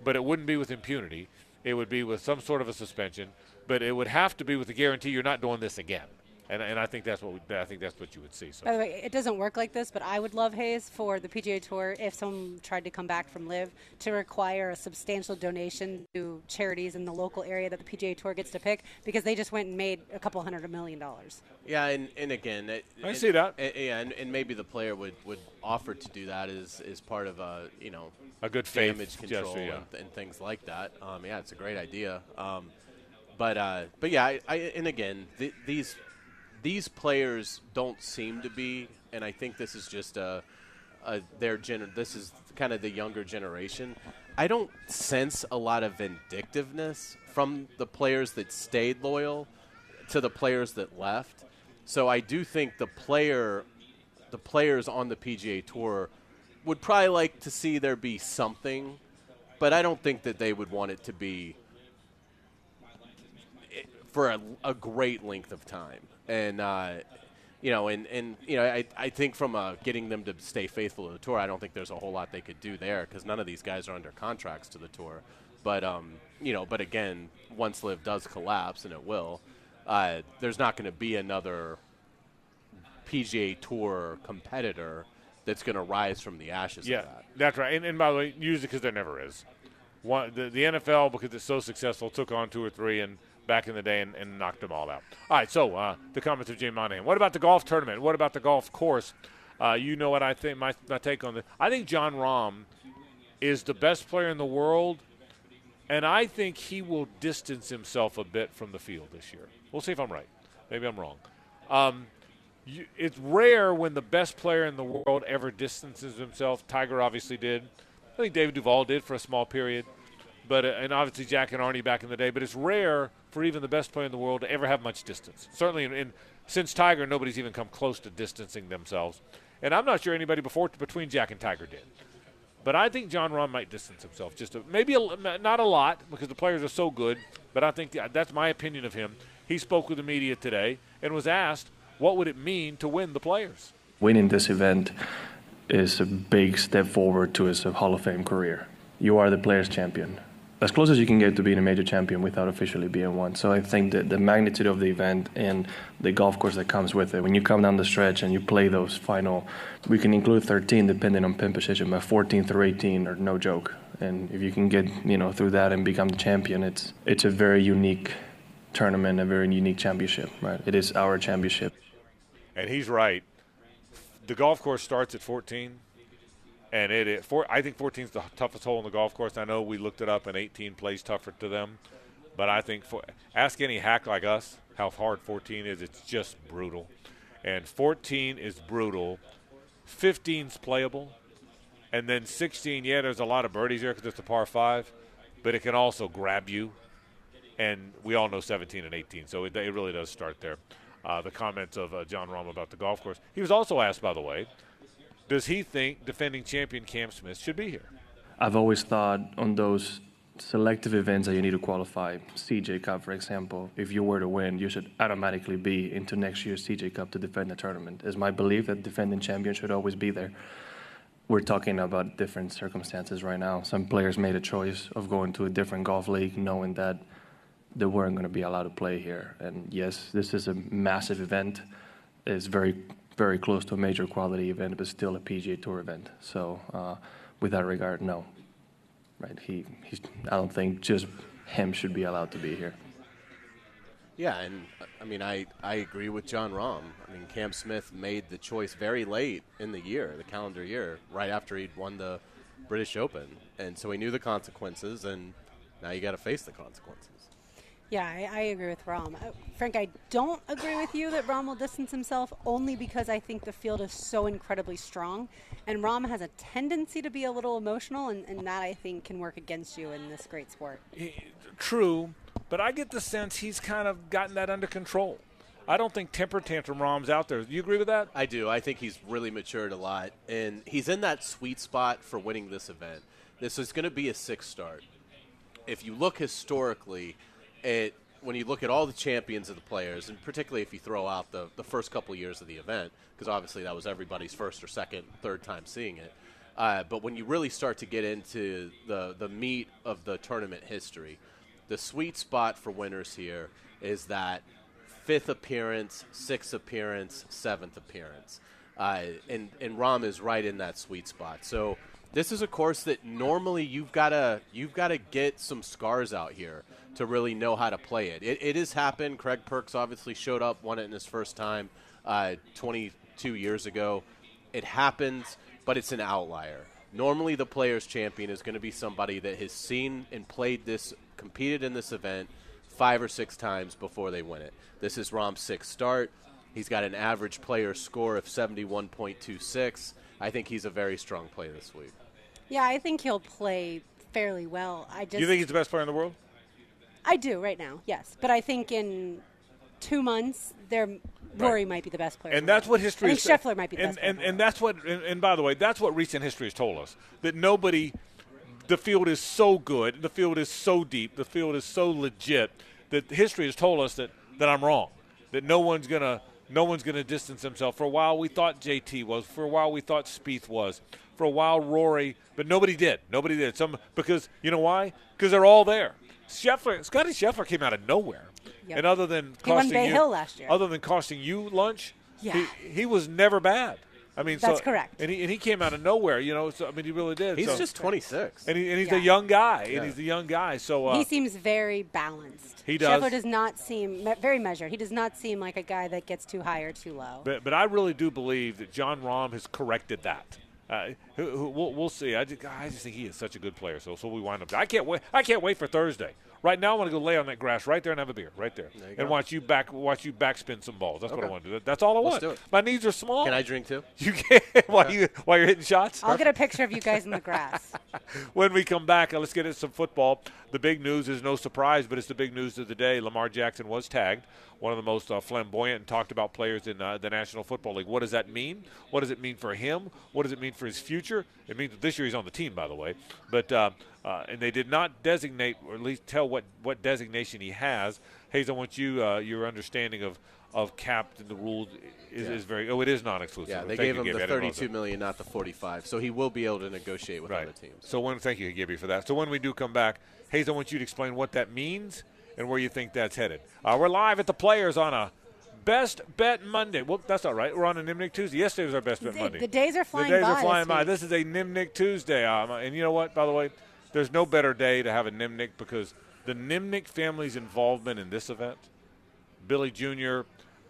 But it wouldn't be with impunity. It would be with some sort of a suspension. But it would have to be with the guarantee you're not doing this again. And, and I think that's what we, I think that's what you would see. So By the way, it doesn't work like this, but I would love Hayes for the PGA Tour if someone tried to come back from LIV to require a substantial donation to charities in the local area that the PGA Tour gets to pick because they just went and made a couple hundred million dollars. Yeah, and, and again, it, I it- see that. eh, yeah, and, and maybe the player would, would offer to do that as, as part of a you know A good faith damage gesture, control yeah. and, and things like that. Um, yeah, it's a great idea. Um, but uh, but yeah, I, I, and again, th- these these players don't seem to be, and I think this is just a, a their gener- This is kind of the younger generation. I don't sense a lot of vindictiveness from the players that stayed loyal to the players that left. So I do think the player, the players on the PGA Tour, would probably like to see there be something, but I don't think that they would want it to be eh, for a, a great length of time. And uh, you know, and, and you know, I, I think from uh, getting them to stay faithful to the tour, I don't think there's a whole lot they could do there because none of these guys are under contracts to the tour. But um, you know, but again, once LIV does collapse, and it will, uh, there's not going to be another PGA Tour competitor that's going to rise from the ashes Yeah, that. that's right. And, and by the way, usually because there never is. One, the, the NFL, because it's so successful, took on two or three, and back in the day and, and knocked them all out. All right, so uh, the comments of Jay Monahan. What about the golf tournament? What about the golf course? Uh, you know what I think. My, my take on this. I think Jon Rahm is the best player in the world, and I think he will distance himself a bit from the field this year. We'll see if I'm right. Maybe I'm wrong. Um, you, it's rare when the best player in the world ever distances himself. Tiger obviously did. I think David Duval did for a small period, but uh, and obviously Jack and Arnie back in the day. But it's rare for even the best player in the world to ever have much distance. Certainly, in, in since Tiger, nobody's even come close to distancing themselves. And I'm not sure anybody before between Jack and Tiger did. But I think Jon Rahm might distance himself just a, maybe a, not a lot because the players are so good. But I think that's my opinion of him. He spoke with the media today and was asked what would it mean to win the players. Winning this event is a big step forward to his Hall of Fame career. You are the players' champion as close as you can get to being a major champion without officially being one. So I think that the magnitude of the event and the golf course that comes with it, when you come down the stretch and you play those final, we can include 13 depending on pin position, but 14 through 18 are no joke. And if you can get you know through that and become the champion, it's it's a very unique tournament, a very unique championship. Right? It is our championship. And he's right. The golf course starts at 14 and it, it for, I think 14 is the toughest hole in the golf course. I know we looked it up, and 18 plays tougher to them, but I think for ask any hack like us how hard 14 is. It's just brutal, and 14 is brutal. 15's playable, and then 16. Yeah, there's a lot of birdies here because it's a par five, but it can also grab you, and we all know 17 and 18. So it, it really does start there. Uh, the comments of uh, Jon Rahm about the golf course. He was also asked, by the way does he think defending champion Cam Smith should be here? I've always thought on those selective events that you need to qualify, CJ Cup, for example, if you were to win, you should automatically be into next year's CJ Cup to defend the tournament. It's my belief that defending champion should always be there. We're talking about different circumstances right now. Some players made a choice of going to a different golf league knowing that they weren't going to be allowed to play here. And yes, this is a massive event. It's very very close to a major quality event, but still a PGA Tour event. So, uh, with that regard, no. Right? He, he's, I don't think just him should be allowed to be here. Yeah, and I mean, I, I agree with Jon Rahm. I mean, Cam Smith made the choice very late in the year, the calendar year, right after he'd won the British Open, and so he knew the consequences, and now you got to face the consequences. Yeah, I, I, agree with Rahm. Uh, Frank, I don't agree with you that Rahm will distance himself only because I think the field is so incredibly strong. And Rahm has a tendency to be a little emotional, and, and that I think can work against you in this great sport. True, but I get the sense he's kind of gotten that under control. I don't think temper tantrum Rahm's out there. Do you agree with that? I do. I think he's really matured a lot, and he's in that sweet spot for winning this event. This is going to be a six start. If you look historically – it when you look at all the champions of the players, and particularly if you throw out the, the first couple years of the event, because obviously that was everybody's first or second, third time seeing it. Uh, but when you really start to get into the, the meat of the tournament history, the sweet spot for winners here is that fifth appearance, sixth appearance, seventh appearance. Uh, and, and Rahm is right in that sweet spot. So this is a course that normally you've got to you've got to get some scars out here to really know how to play it. It, it has happened. Craig Perks obviously showed up, won it in his first time uh, 22 years ago. It happens, but it's an outlier. Normally, the players' champion is going to be somebody that has seen and played this, competed in this event five or six times before they win it. This is Rahm's sixth start. He's got an average player score of 71.26. I think he's a very strong play this week. Yeah, I think he'll play fairly well. I just You think he's the best player in the world? I do right now, yes. But I think in two months, there Rory right. might be the best player. And that's what history. I think Scheffler might be the and, best. And, and that's what. And, and by the way, that's what recent history has told us that nobody. The field is so good. The field is so deep. The field is so legit that history has told us that that I'm wrong. That no one's gonna no one's gonna distance himself. For a while, we thought JT was. For a while, we thought Spieth was for a while, Rory, but nobody did. Nobody did. Some because you know why? Because they're all there. Scheffler, Scotty Scheffler came out of nowhere, yep. and other than he costing Bay you, Hill last year. other than costing you lunch, yeah. he, he was never bad. I mean, That's so, correct. And he and he came out of nowhere, you know. So I mean, he really did. He's so- just 26. and, he, and he's Yeah. a young guy, Yeah. and he's a young guy. So uh, he seems very balanced. He does. Scheffler does not seem me- very measured. He does not seem like a guy that gets too high or too low. But, but I really do believe that Jon Rahm has corrected that. Uh, who, who, we'll, we'll see. I just, I just think he is such a good player. So, so we wind up. I can't wait. I can't wait for Thursday. Right now, I want to go lay on that grass right there and have a beer right there, you and go. watch you back watch you backspin some balls. That's what I want to do. That's all I Let's want. do it. My knees are small. Can I drink too? You can while you while you're hitting shots. I'll get a picture of you guys in the grass. when we come back, uh, let's get into some football. The big news is no surprise, but it's the big news of the day. Lamar Jackson was tagged, one of the most uh, flamboyant and talked about players in uh, the National Football League. What does that mean? What does it mean for him? What does it mean for his future? It means that this year he's on the team, by the way. But uh, uh, and they did not designate, or at least tell what what designation he has. Hayes, I want you uh, your understanding of of cap and the rules is, is very. Oh, it is non-exclusive. Yeah, they gave him the I didn't realize 32 that. million, not the 45. So he will be able to negotiate with Right. other teams. So when thank you, Gibby, for that. So when we do come back, Hayes, I want you to explain what that means and where you think that's headed. Uh, we're live at the Players on a Best Bet Monday. Well, that's all right. We're on a Nimnicht Tuesday. Yesterday was our Best Bet The- Monday. the days are flying by. The days by are flying this by. week. This is a Nimnicht Tuesday. Um, and you know what? By the way, there's no better day to have a Nimnicht because the Nimnicht family's involvement in this event. Billy Jr.,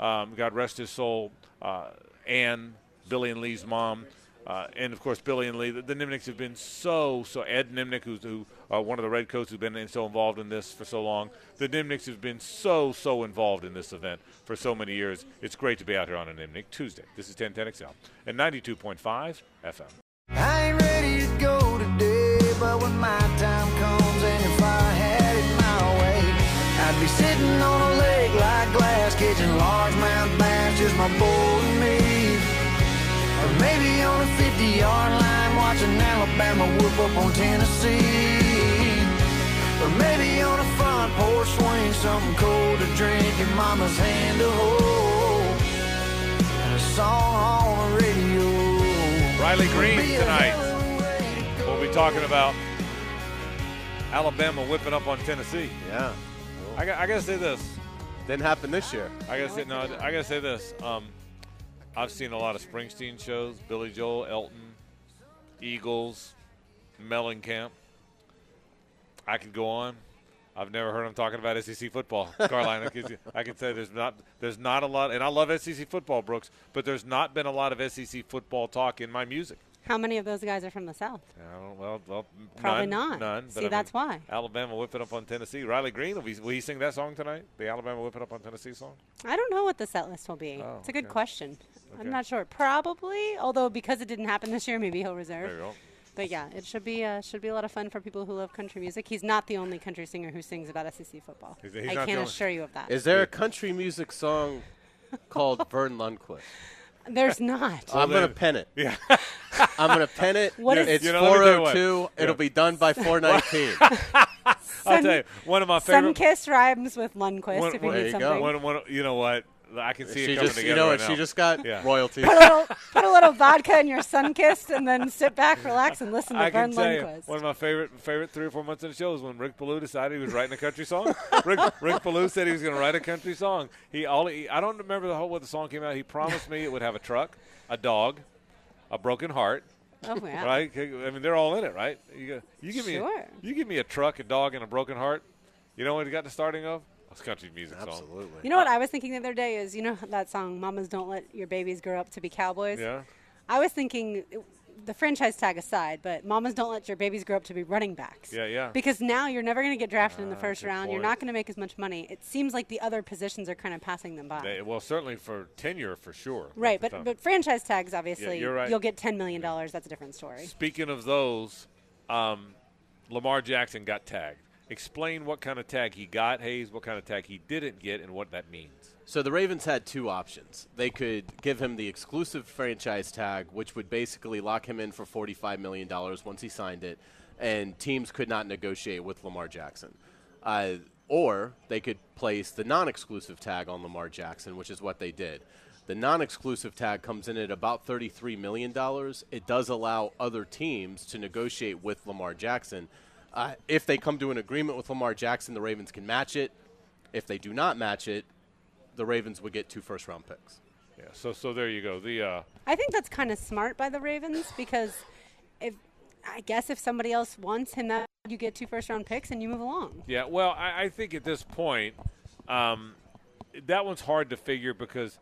um, God rest his soul, uh, Ann, Billy and Lee's mom, uh, and of course Billy and Lee. The, the Nimnichts have been so so. Ed Nimnicht, who's who uh, one of the Red Coats who's been so involved in this for so long. The Nimnichts have been so so involved in this event for so many years. It's great to be out here on a Nimnicht Tuesday. This is 1010XL and 92.5 FM. Maybe on a 50 yard line, watching Alabama whoop up on Tennessee. Or maybe on a front porch swing, something cold to drink, and mama's hand to hold. And a song on the radio. Riley Green tonight. hell of a way to. We'll be talking about Alabama whipping up on Tennessee. Yeah. I got, I got to say this. Didn't happen this year. I gotta say no. I gotta say this. Um, I've seen a lot of Springsteen shows. Billy Joel, Elton, Eagles, Mellencamp. I could go on. I've never heard him talking about SEC football. Can, I can say there's not there's not a lot, and I love SEC football, Brooks, but there's not been a lot of SEC football talk in my music. How many of those guys are from the South? I don't, well, well, Probably none, not. None. but See, I mean, that's why. Alabama whipping up on Tennessee. Riley Green will, be, will he sing that song tonight? The Alabama whipping up on Tennessee song. I don't know what the set list will be. Oh, it's a good okay. question. Okay. I'm not sure. Probably, although because it didn't happen this year, maybe he'll reserve. There you go. But yeah, it should be uh, should be a lot of fun for people who love country music. He's not the only country singer who sings about SEC football. He's- he's I can't assure you of that. Is there a country music song called Verne Lundquist? There's not. I'm going to pen it. Yeah. I'm going to pen it. What is- it's You know, let me tell 402. It'll be done by 419. I'll tell you, one of my favorite. Sunkiss rhymes with Lundquist One- if you one- There need you go. something. One, one, you know what? I can see she it coming just, together you know right what? She just got Yeah. royalties. Put a little put a little vodka in your sun kissed, and then sit back, relax, and listen to I can Verne tell you, Lundquist. one of my favorite favorite three or four months in the show is when Rick Ballou decided he was writing a country song. Rick, Rick Ballou said he was going to write a country song. He all he, I don't remember the whole what the song came out. He promised me it would have a truck, a dog, a broken heart. oh yeah. Right? I mean, they're all in it, right? You, you give me Sure. a, you give me a truck, a dog, and a broken heart. You know what he got the starting of? It's country music song. Absolutely. You know what I was thinking the other day is you know that song "Mamas Don't Let Your Babies Grow Up to Be Cowboys." Yeah. I was thinking the franchise tag aside, but mamas don't let your babies grow up to be running backs. Yeah, yeah. Because now you're never going to get drafted in the first good round. You're not going to make as much money. It seems like the other positions are kind of passing them by. They- well, certainly for tenure, for sure. right, but time. but franchise tags obviously you're right. you'll get 10 million dollars. That's a different story. Speaking of those, um, Lamar Jackson got tagged. Explain what kind of tag he got, Hayes, what kind of tag he didn't get, and what that means. So the Ravens had two options. They could give him the exclusive franchise tag, which would basically lock him in for $45 million once he signed it, and teams could not negotiate with Lamar Jackson. Uh, or they could place the non exclusive tag on Lamar Jackson, which is what they did. The non exclusive tag comes in at about $33 million. It does allow other teams to negotiate with Lamar Jackson. Uh, if they come to an agreement with Lamar Jackson, the Ravens can match it. If they do not match it, the Ravens would get two first round picks. Yeah. So so there you go. The uh, I think that's kind of smart by the Ravens because if I guess if somebody else wants him, that you get two first round picks and you move along. Yeah, well, I, I think at this point, um, that one's hard to figure because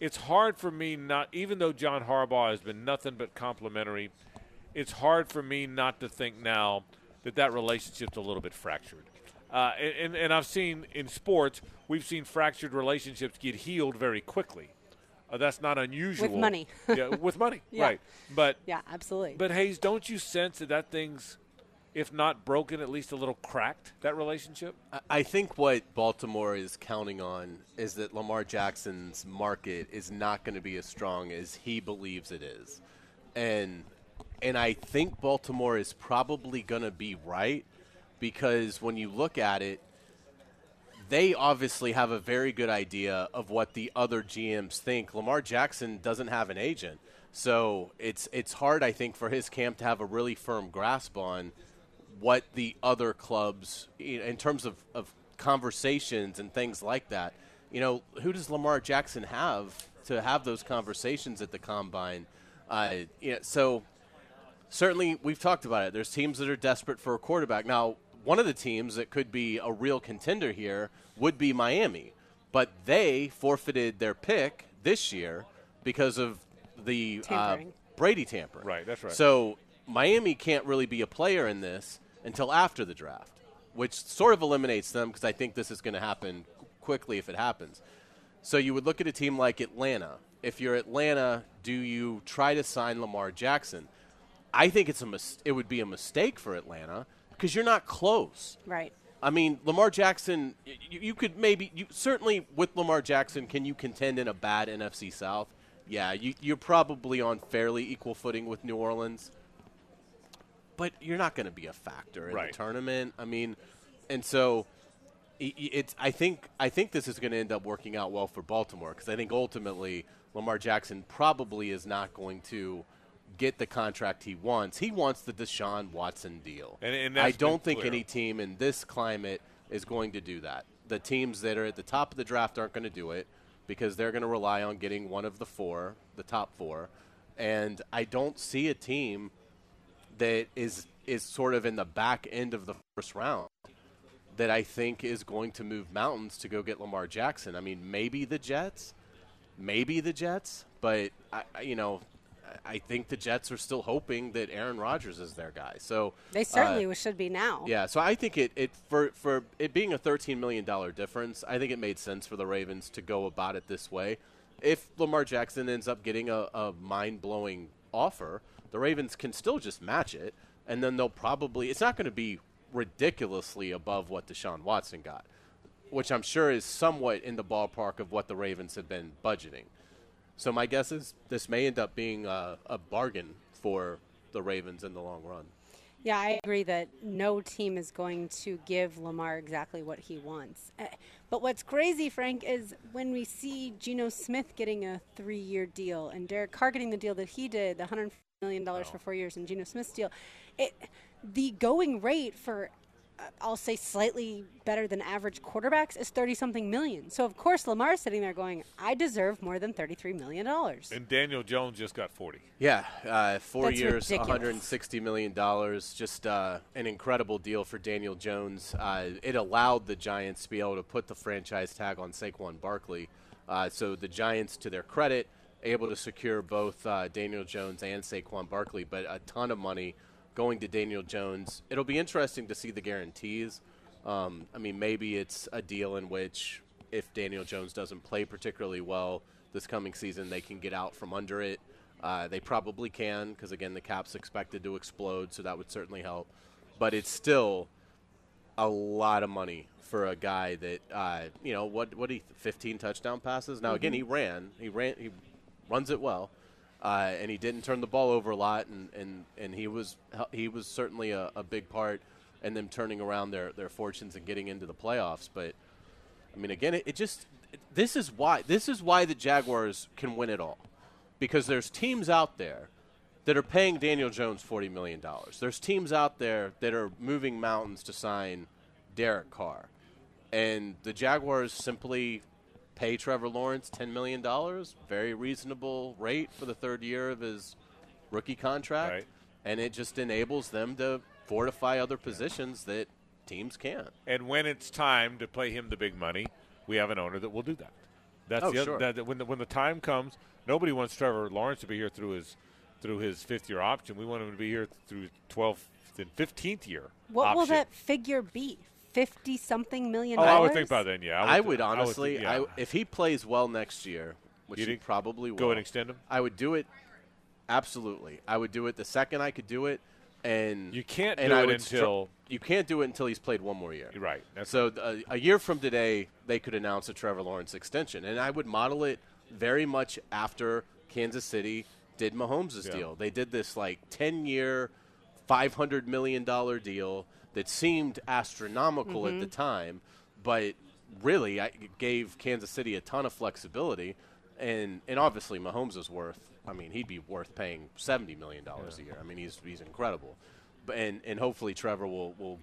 it's hard for me not, even though John Harbaugh has been nothing but complimentary, it's hard for me not to think now that that relationship's a little bit fractured. Uh, and, and I've seen in sports, we've seen fractured relationships get healed very quickly. Uh, that's not unusual. With money. yeah, with money, Yeah. right. But Yeah, absolutely. but Hayes, don't you sense that that thing's, if not broken, at least a little cracked? That relationship. I- I think what Baltimore is counting on is that Lamar Jackson's market is not going to be as strong as he believes it is, and and I think Baltimore is probably going to be right because when you look at it, they obviously have a very good idea of what the other GMs think. Lamar Jackson doesn't have an agent, so it's it's hard, I think, for his camp to have a really firm grasp on what the other clubs, in terms of, of conversations and things like that. You know, who does Lamar Jackson have to have those conversations at the combine? Uh, you know, so certainly we've talked about it. There's teams that are desperate for a quarterback. Now, one of the teams that could be a real contender here would be Miami, but they forfeited their pick this year because of the uh, Brady tampering. Right, that's right. So Miami can't really be a player in this until after the draft, which sort of eliminates them because I think this is going to happen quickly if it happens. So you would look at a team like Atlanta. If you're Atlanta, do you try to sign Lamar Jackson? I think it's a mis- it would be a mistake for Atlanta because you're not close. right. I mean, Lamar Jackson, you, you could maybe, you certainly with Lamar Jackson, can you contend in a bad NFC South? Yeah, you, you're probably on fairly equal footing with New Orleans, but you're not going to be a factor in Right. the tournament. I mean, and so i- i- it's. I think I think this is going to end up working out well for Baltimore because I think ultimately Lamar Jackson probably is not going to get the contract he wants. He wants the Deshaun Watson deal. And- and I don't think clear. any team in this climate is going to do that. The teams that are at the top of the draft aren't going to do it because they're going to rely on getting one of the four, the top four. And I don't see a team that is is sort of in the back end of the first round that I think is going to move mountains to go get Lamar Jackson. I mean, maybe the Jets, maybe the Jets, but I, I- you know, I- think the Jets are still hoping that Aaron Rodgers is their guy. So They uh, certainly should be now. yeah, so I think it, it for for it being a thirteen million dollar difference, I think it made sense for the Ravens to go about it this way. If Lamar Jackson ends up getting a, a mind blowing offer, the Ravens can still just match it, and then they'll probably it's not going to be ridiculously above what Deshaun Watson got, which I'm sure is somewhat in the ballpark of what the Ravens have been budgeting. So my guess is this may end up being a, a bargain for the Ravens in the long run. Yeah, I agree that no team is going to give Lamar exactly what he wants. Eh, But what's crazy, Frank, is when we see Geno Smith getting a three-year deal and Derek Carr getting the deal that he did, the $100 million for four years, and Geno Smith's deal, it, the going rate for, I'll say, slightly better than average quarterbacks is 30-something million. So, of course, Lamar's sitting there going, I deserve more than $33 million. And Daniel Jones just got 40. Yeah, uh, four That's years, ridiculous. 160 million dollars. Just uh, an incredible deal for Daniel Jones. Uh, it allowed the Giants to be able to put the franchise tag on Saquon Barkley. Uh, so the Giants, to their credit, able to secure both uh, Daniel Jones and Saquon Barkley, but a ton of money going to Daniel Jones. It'll be interesting to see the guarantees. Um, I mean, maybe it's a deal in which if Daniel Jones doesn't play particularly well this coming season, they can get out from under it. Uh, they probably can because again, the cap's expected to explode, so that would certainly help. But it's still a lot of money for a guy that uh, you know what what he 15 touchdown passes. Now again, he ran, he ran, he runs it well, uh, and he didn't turn the ball over a lot, and and, and he was he was certainly a, a big part in them turning around their their fortunes and getting into the playoffs. But I mean, again, it, it just this is why this is why the Jaguars can win it all, because there's teams out there that are paying Daniel Jones forty million dollars. There's teams out there that are moving mountains to sign Derek Carr, and the Jaguars simply pay Trevor Lawrence $10 million, very reasonable rate for the third year of his rookie contract. Right. And it just enables them to fortify other positions that teams can't. And when it's time to pay him the big money, we have an owner that will do that. That's Oh, the sure. other, that, that when the when the time comes, nobody wants Trevor Lawrence to be here through his through his fifth year option. We want him to be here through 12th and 15th year. What will that figure be? Fifty something million. dollars. I would think by then. Yeah, I would, I honestly, think- I if he plays well next year, which You'd he probably will, go and extend him? I would do it. Absolutely, I would do it the second I could do it, and You can't and do I it would str- until- you can't do it until he's played one more year. Right. That's So uh, a year from today, they could announce a Trevor Lawrence extension, and I would model it very much after Kansas City did Mahomes' Yeah. deal. They did this like ten-year, five hundred million dollar deal that seemed astronomical at the time, but really I, it gave Kansas City a ton of flexibility, and and obviously Mahomes is worth. I mean, he'd be worth paying seventy million dollars a year. I mean, he's he's incredible, but and and hopefully Trevor will will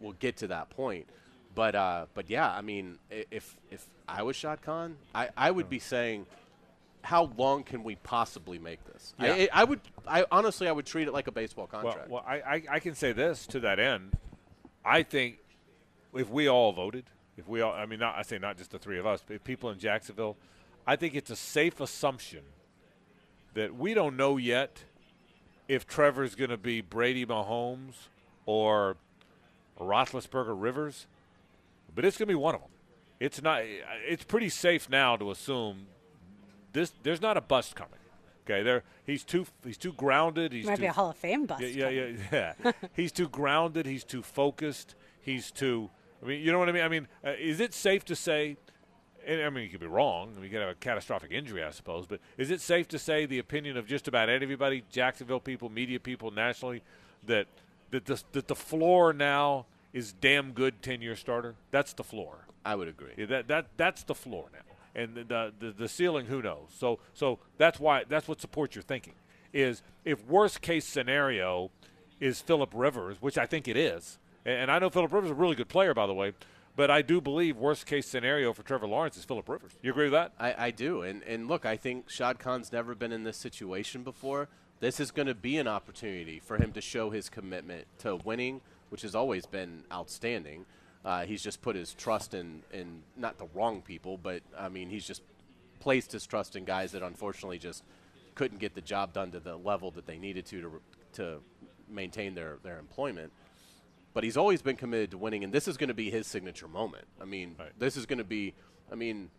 will get to that point. But uh, but yeah, I mean, if if I was Shad Khan, I, I would be saying, how long can we possibly make this? Yeah. I, I would. I honestly, I would treat it like a baseball Well, contract. well I, I, I can say this to that end. I think if we all voted, if we all, I mean, not, I say not just the three of us, but people in Jacksonville, I think it's a safe assumption that we don't know yet if Trevor's going to be Brady Mahomes or Roethlisberger Rivers, but it's going to be one of them. It's not. It's pretty safe now to assume this. There's not a bust coming. Okay, there. He's too. He's too grounded. He's Might too, be a Hall of Fame bust. yeah, yeah, yeah, yeah. he's too grounded. He's too focused. He's too. I mean, you know what I mean. I mean, uh, is it safe to say? And I mean, you could be wrong. I mean, you could have a catastrophic injury, I suppose. But is it safe to say the opinion of just about everybody, Jacksonville people, media people, nationally, that that the that the floor now is damn good ten year starter? That's the floor. I would agree. Yeah, that that that's the floor now, and the, the the ceiling, who knows? So so that's why that's what supports your thinking. Is if worst case scenario is Philip Rivers, which I think it is, and, and I know Philip Rivers is a really good player, by the way, but I do believe worst case scenario for Trevor Lawrence is Philip Rivers. You agree with that? I, I do, and and look, I think Shad Khan's never been in this situation before. This is going to be an opportunity for him to show his commitment to winning, which has always been outstanding. Uh, he's just put his trust in in not the wrong people, but I mean he's just placed his trust in guys that unfortunately just couldn't get the job done to the level that they needed to to, to maintain their, their employment. But he's always been committed to winning, and this is going to be his signature moment. I mean, Right. this is going to be. I mean,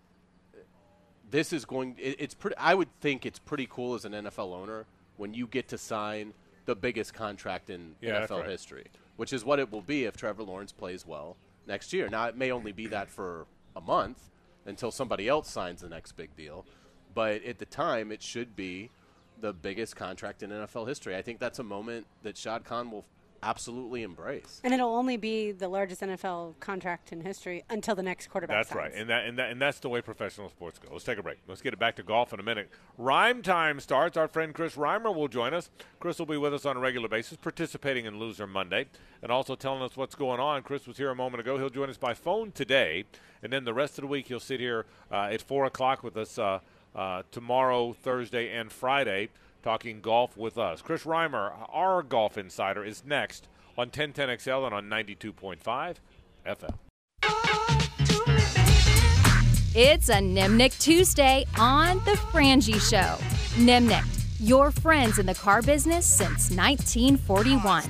this is going. It, it's pretty. I would think it's pretty cool as an NFL owner when you get to sign the biggest contract in Yeah, NFL right. history, which is what it will be if Trevor Lawrence plays well next year. Now, it may only be that for a month until somebody else signs the next big deal, but at the time, it should be the biggest contract in NFL history. I think that's a moment that Shad Khan will absolutely embrace. And it'll only be the largest NFL contract in history until the next quarterback. That's signs. right, and that, and that and that's the way professional sports go. Let's take a break. Let's get it back to golf in a minute. Rhyme time starts. Our friend Chris Reimer will join us. Chris will be with us on a regular basis, participating in Loser Monday, and also telling us what's going on. Chris was here a moment ago. He'll join us by phone today, and then the rest of the week he'll sit here uh, at four o'clock with us uh, uh, tomorrow, Thursday, and Friday, talking golf with us. Chris Reimer, our golf insider, is next on 1010XL and on 92.5 FM. It's a Nimnicht Tuesday on The Frangie Show. Nimnicht, your friends in the car business since 1941.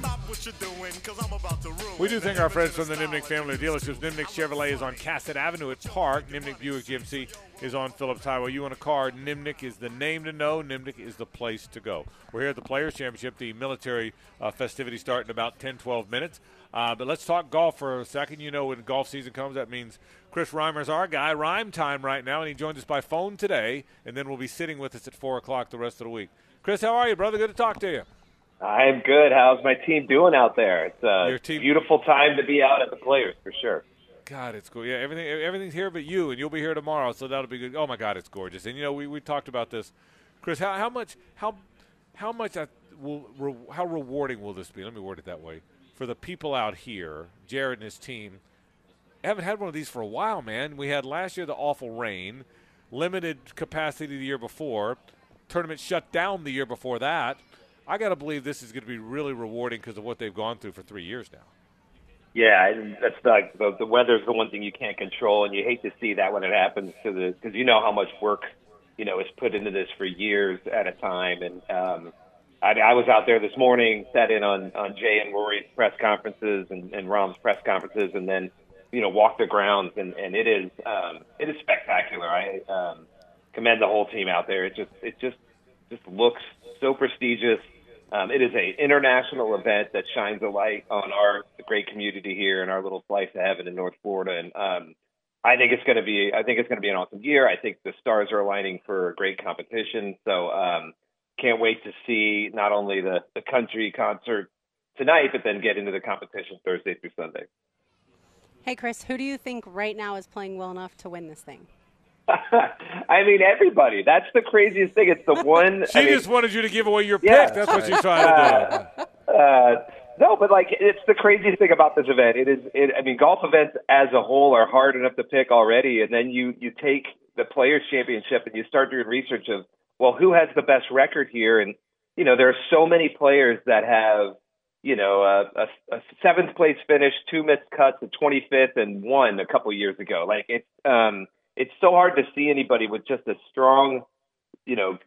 We do thank our friends from the Nimnicht family of dealerships. Nimnicht Chevrolet is on Cassat Avenue at Park. Nimnicht Buick GMC is on Philips Highway. You want a car, Nimnicht is the name to know. Nimnicht is the place to go. We're here at the Players Championship. The military uh, festivities start in about 10, 12 minutes. Uh, but let's talk golf for a second. You know, when golf season comes, that means Chris Reimer's our guy. Rhyme time right now, and he joins us by phone today, and then will be sitting with us at 4 o'clock the rest of the week. Chris, how are you, brother? Good to talk to you. I'm good. How's my team doing out there? It's a Your team- beautiful time to be out at the Players for sure. God, it's cool. Yeah, everything everything's here but you, and you'll be here tomorrow, so that'll be good. Oh my God, it's gorgeous. And you know, we, we talked about this, Chris. How, how much how how much I will re, how rewarding will this be? Let me word it that way for the people out here, Jared and his team. haven't had one of these for a while, man. We had last year the awful rain, limited capacity the year before, tournament shut down the year before that. I got to believe this is going to be really rewarding because of what they've gone through for three years now. Yeah, and that's like the, the weather's the one thing you can't control, and you hate to see that when it happens to the because you know how much work you know is put into this for years at a time. And um, I, I was out there this morning, sat in on on Jay and Rory's press conferences and, and Rahm's press conferences, and then you know walked the grounds, and and it is um, it is spectacular. I um, commend the whole team out there. It just it just just looks so prestigious. Um, it is a international event that shines a light on our great community here and our little slice of heaven in North Florida. And um, I think it's going to be I think it's going to be an awesome year. I think the stars are aligning for a great competition. So um, can't wait to see not only the the country concert tonight, but then get into the competition Thursday through Sunday. Hey, Chris, who do you think right now is playing well enough to win this thing? I mean, everybody. That's the craziest thing. It's the one. she I mean, just wanted you to give away your Yeah. pick. That's what she's trying to do. uh, no, but like it's the craziest thing about this event. It is. It, I mean, golf events as a whole are hard enough to pick already, and then you you take the Players Championship and you start doing research of well, who has the best record here, and you know there are so many players that have you know a, a, a seventh place finish, two missed cuts, a 25th, and one a couple years ago. Like it's um it's so hard to see anybody with just a strong you know,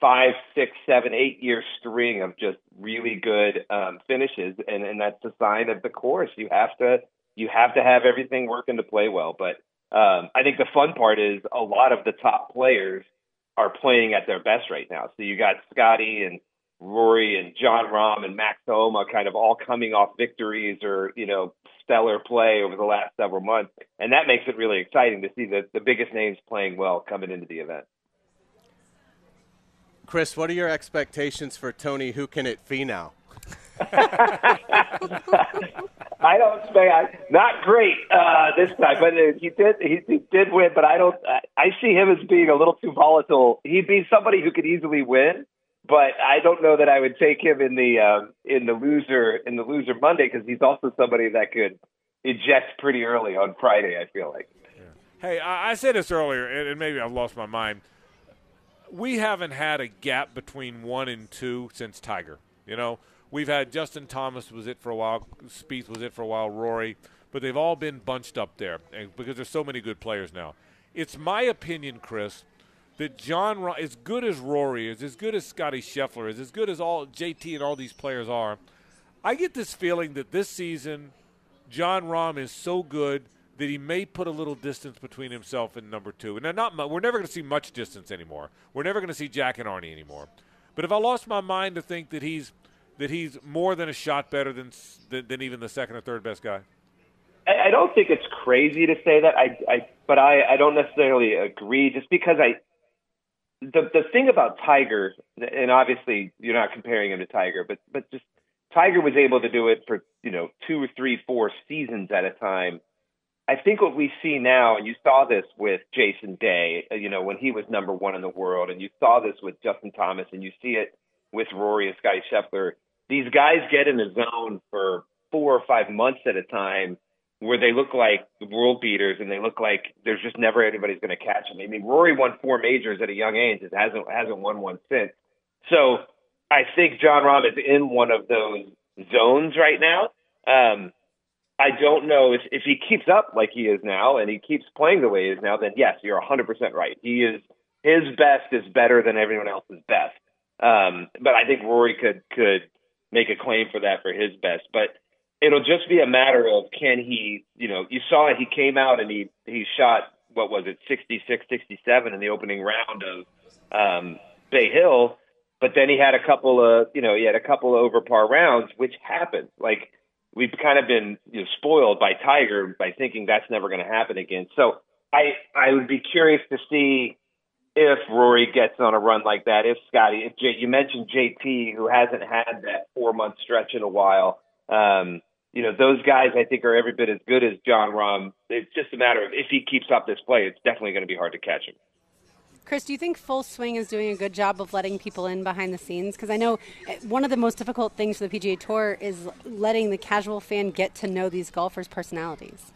five, six, seven, eight year string of just really good um, finishes, and and that's a sign of the course. You have to you have to have everything working to play well. But um, I think the fun part is a lot of the top players are playing at their best right now. So you got Scotty and Rory and Jon Rahm and Max Homa kind of all coming off victories or you know stellar play over the last several months, and that makes it really exciting to see the the biggest names playing well coming into the event. Chris, what are your expectations for Tony Who Can It Finau? I don't say I not great uh, this time, but uh, he did he, he did win. But I don't. I, I see him as being a little too volatile. He'd be somebody who could easily win, but I don't know that I would take him in the um, in the loser in the loser Monday because he's also somebody that could eject pretty early on Friday. I feel like. Yeah. Hey, I, I said this earlier, and, and maybe I've lost my mind. We haven't had a gap between one and two since Tiger. You know, we've had Justin Thomas was it for a while, Spieth was it for a while, Rory, but they've all been bunched up there because there's so many good players now. It's my opinion, Chris, that Jon, Ra- as good as Rory is, as good as Scotty Scheffler is, as good as all JT and all these players are, I get this feeling that this season, Jon Rahm is so good that he may put a little distance between himself and number two. And not, we're never going to see much distance anymore. We're never going to see Jack and Arnie anymore. But if I lost my mind to think that he's that he's more than a shot better than than, than even the second or third best guy, I, I don't think it's crazy to say that. I, I but I, I don't necessarily agree. Just because I, the the thing about Tiger, and obviously you're not comparing him to Tiger, but but just Tiger was able to do it for you know two or three, four seasons at a time. I think what we see now, and you saw this with Jason Day, uh, you know, when he was number one in the world, and you saw this with Justin Thomas, and you see it with Rory and Scotty Scheffler. These guys get in a zone for four or five months at a time where they look like world beaters and they look like there's just never anybody's going to catch them. I mean, Rory won four majors at a young age and hasn't hasn't won one since. So I think Jon Rahm is in one of those zones right now. Um, I don't know if if he keeps up like he is now and he keeps playing the way he is now. Then yes, you're 100% right. He is his best is better than everyone else's best. Um, but I think Rory could could make a claim for that for his best. But it'll just be a matter of can he, you know, you saw it. He came out and he he shot what was it, 66, 67 in the opening round of um, Bay Hill. But then he had a couple of, you know, he had a couple of over par rounds, which happened. Like we've kind of been you know, spoiled by Tiger by thinking that's never going to happen again. So I I would be curious to see if Rory gets on a run like that. If Scotty, if you mentioned JT, who hasn't had that four month stretch in a while. Um, you know, those guys I think are every bit as good as Jon Rahm. It's just a matter of if he keeps up this play, it's definitely going to be hard to catch him. Chris, do you think Full Swing is doing a good job of letting people in behind the scenes? Because I know eh, one of the most difficult things for the PGA Tour is letting the casual fan get to know these golfers' personalities.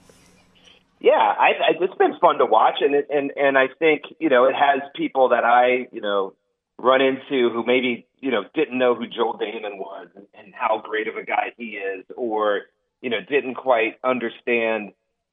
Yeah, I, I, it's been fun to watch, and it, and and I think you know it has people that I you know run into who maybe you know didn't know who Joel Dahmen was and, and how great of a guy he is, or you know didn't quite understand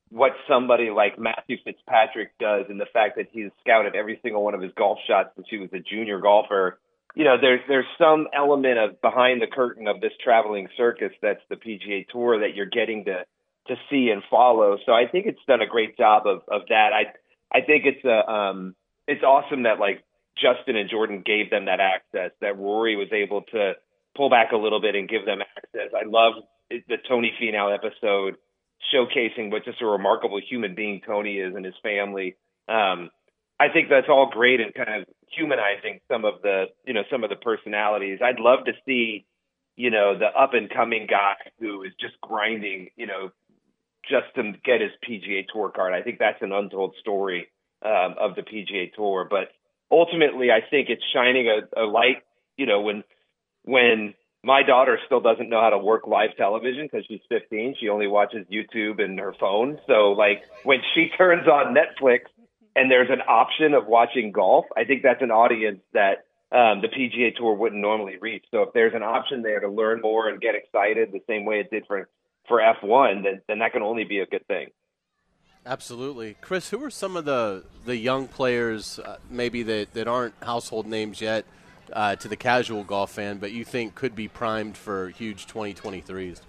what somebody like Matthew Fitzpatrick does, and the fact that he's scouted every single one of his golf shots since he was a junior golfer. You know, there's there's some element of behind the curtain of this traveling circus that's the PGA Tour that you're getting to to see and follow. So I think it's done a great job of of that. I I think it's a um it's awesome that like Justin and Jordan gave them that access. That Rory was able to pull back a little bit and give them access. I love the Tony Finau episode showcasing what just a remarkable human being Tony is and his family. Um, I think that's all great and kind of humanizing some of the you know some of the personalities. I'd love to see you know the up and coming guy who is just grinding you know just to get his PGA Tour card. I think that's an untold story um, of the PGA Tour. But ultimately, I think it's shining a, a light. You know, when when my daughter still doesn't know how to work live television because she's 15, she only watches YouTube and her phone. So like when she turns on Netflix and there's an option of watching golf, I think that's an audience that um, the PGA Tour wouldn't normally reach. So if there's an option there to learn more and get excited the same way it did for for F1, then, then that can only be a good thing. Absolutely, Chris. Who are some of the the young players, uh, maybe that that aren't household names yet uh, to the casual golf fan, but you think could be primed for huge 2023s?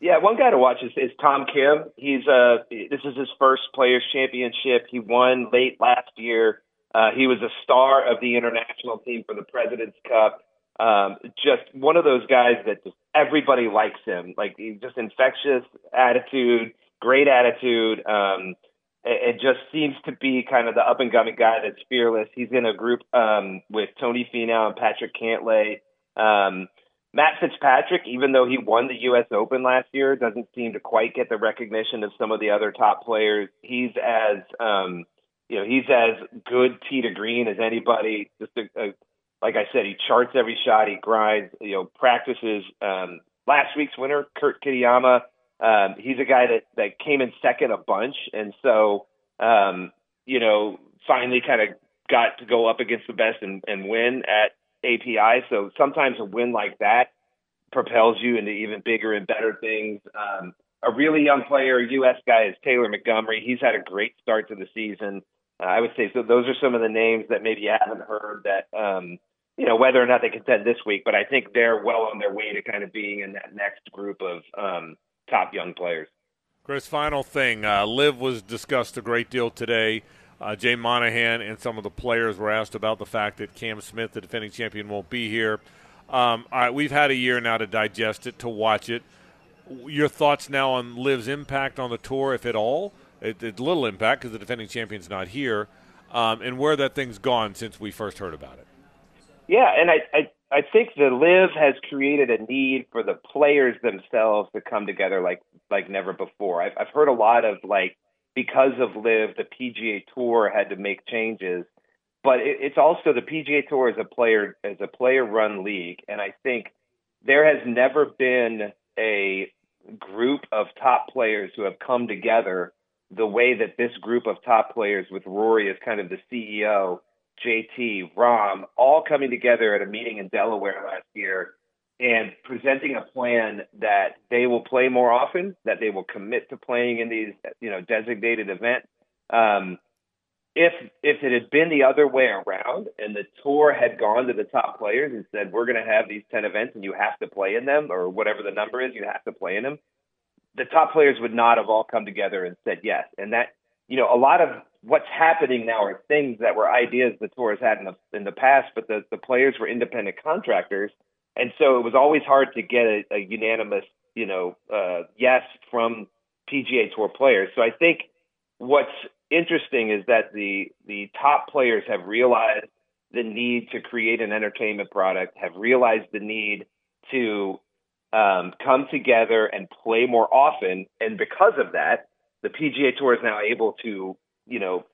Yeah, one guy to watch is, is Tom Kim. He's uh this is his first Players Championship. He won late last year. Uh, he was a star of the international team for the President's Cup. Um, just one of those guys that just everybody likes him. Like he's just infectious attitude, great attitude. Um, it, it just seems to be kind of the up and coming guy that's fearless. He's in a group um, with Tony Finau and Patrick Cantlay. Um, Matt Fitzpatrick, even though he won the U.S. Open last year, doesn't seem to quite get the recognition of some of the other top players. He's as um, you know, he's as good tee to green as anybody. Just a, a like I said, he charts every shot. He grinds. You know, practices. Um, last week's winner, Kurt Kitayama. Um, he's a guy that that came in second a bunch, and so um, you know, finally kind of got to go up against the best and, and win at API. So sometimes a win like that propels you into even bigger and better things. Um, a really young player, U.S. guy, is Taylor Montgomery. He's had a great start to the season. Uh, I would say so. Those are some of the names that maybe you haven't heard that um, you know, whether or not they contend this week, but I think they're well on their way to kind of being in that next group of um, top young players. Chris, final thing. Uh, LIV was discussed a great deal today. Uh, Jay Monahan and some of the players were asked about the fact that Cam Smith, the defending champion, won't be here. Um, we've had a year now to digest it, to watch it. Your thoughts now on LIV's impact on the tour, if at all? It, it's little impact because the defending champion's not here, um, and where that thing's gone since we first heard about it. Yeah, and I, I I think the LIV has created a need for the players themselves to come together like like never before. I've I've heard a lot of like because of LIV the PGA Tour had to make changes, but it, it's also the PGA Tour is a player as a player run league, and I think there has never been a group of top players who have come together the way that this group of top players with Rory as kind of the CEO JT, Rahm, all coming together at a meeting in Delaware last year and presenting a plan that they will play more often, that they will commit to playing in these, you know, designated events. Um, if if it had been the other way around and the tour had gone to the top players and said we're going to have these 10 events and you have to play in them or whatever the number is you have to play in them the top players would not have all come together and said yes and that you know a lot of what's happening now are things that were ideas the tour has had in the in the past, but the the players were independent contractors, and so it was always hard to get a, a unanimous, you know, uh, yes from PGA Tour players. So I think what's interesting is that the the top players have realized the need to create an entertainment product, have realized the need to um, come together and play more often, and because of that, the PGA Tour is now able to you know,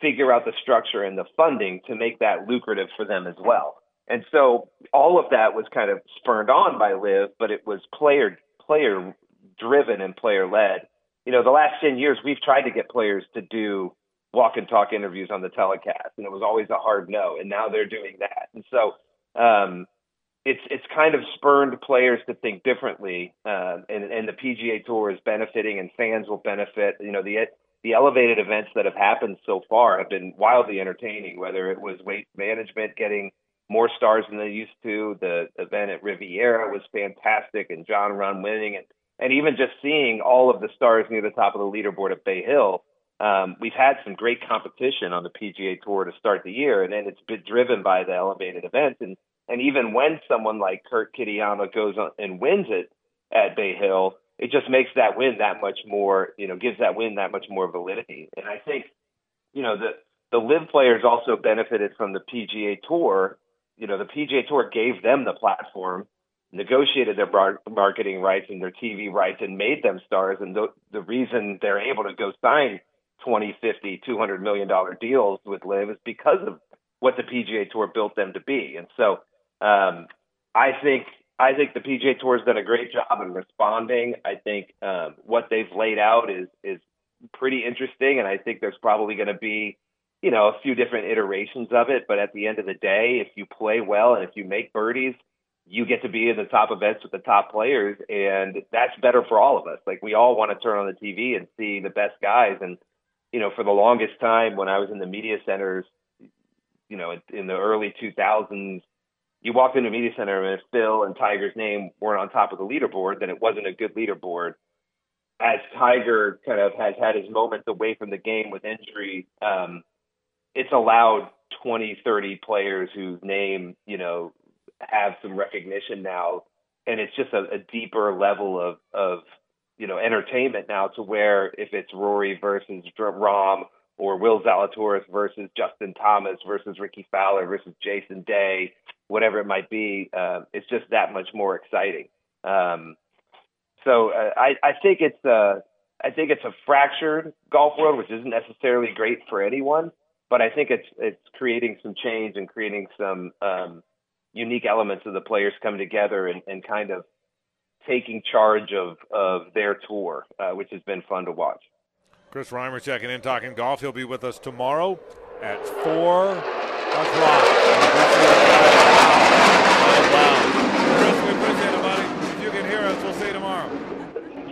figure out the structure and the funding to make that lucrative for them as well. And so all of that was kind of spurned on by LIV, but it was player player driven and player led. you know, the last 10 years, we've tried to get players to do walk and talk interviews on the telecast, and it was always a hard no. And now they're doing that. And so, um, it's it's kind of spurned players to think differently, uh, and and the PGA Tour is benefiting, and fans will benefit. You know, the the elevated events that have happened so far have been wildly entertaining. Whether it was Waste Management getting more stars than they used to, the event at Riviera was fantastic, and Jon Rahm winning, and and even just seeing all of the stars near the top of the leaderboard at Bay Hill. Um, we've had some great competition on the PGA Tour to start the year, and then it's been driven by the elevated events. And and even when someone like Kurt Kitayama goes on and wins it at Bay Hill, it just makes that win that much more, you know, gives that win that much more validity. And I think, you know, the the LIV players also benefited from the PGA Tour. You know, the PGA Tour gave them the platform, negotiated their bar- marketing rights and their TV rights, and made them stars. And the the reason they're able to go sign 20, 50, 200 million dollar deals with LIV is because of what the PGA Tour built them to be. And so um, I think I think the Tour has done a great job in responding. I think um, what they've laid out is is pretty interesting, and I think there's probably going to be you know a few different iterations of it. But at the end of the day, if you play well and if you make birdies, you get to be in the top events with the top players, and that's better for all of us. Like we all want to turn on the TV and see the best guys, and you know for the longest time when I was in the media centers, you know in the early 2000s you walked into media center and if Phil and Tiger's name weren't on top of the leaderboard, then it wasn't a good leaderboard. As Tiger kind of has had his moments away from the game with injury, um, it's allowed 20, 30 players whose name, you know, have some recognition now. And it's just a, a deeper level of, of, you know, entertainment now to where if it's Rory versus Rahm or Will Zalatoris versus Justin Thomas versus Rickie Fowler versus Jason Day, whatever it might be, uh, it's just that much more exciting. Um, so uh, I, I think it's a, uh, think it's a fractured golf world, which isn't necessarily great for anyone. But I think it's it's creating some change and creating some um, unique elements of the players coming together and, and kind of taking charge of of their tour, uh, which has been fun to watch. Chris Reimer checking in, talking golf. He'll be with us tomorrow at four o'clock. Chris, we appreciate it, buddy. If you can hear us, we'll see you tomorrow.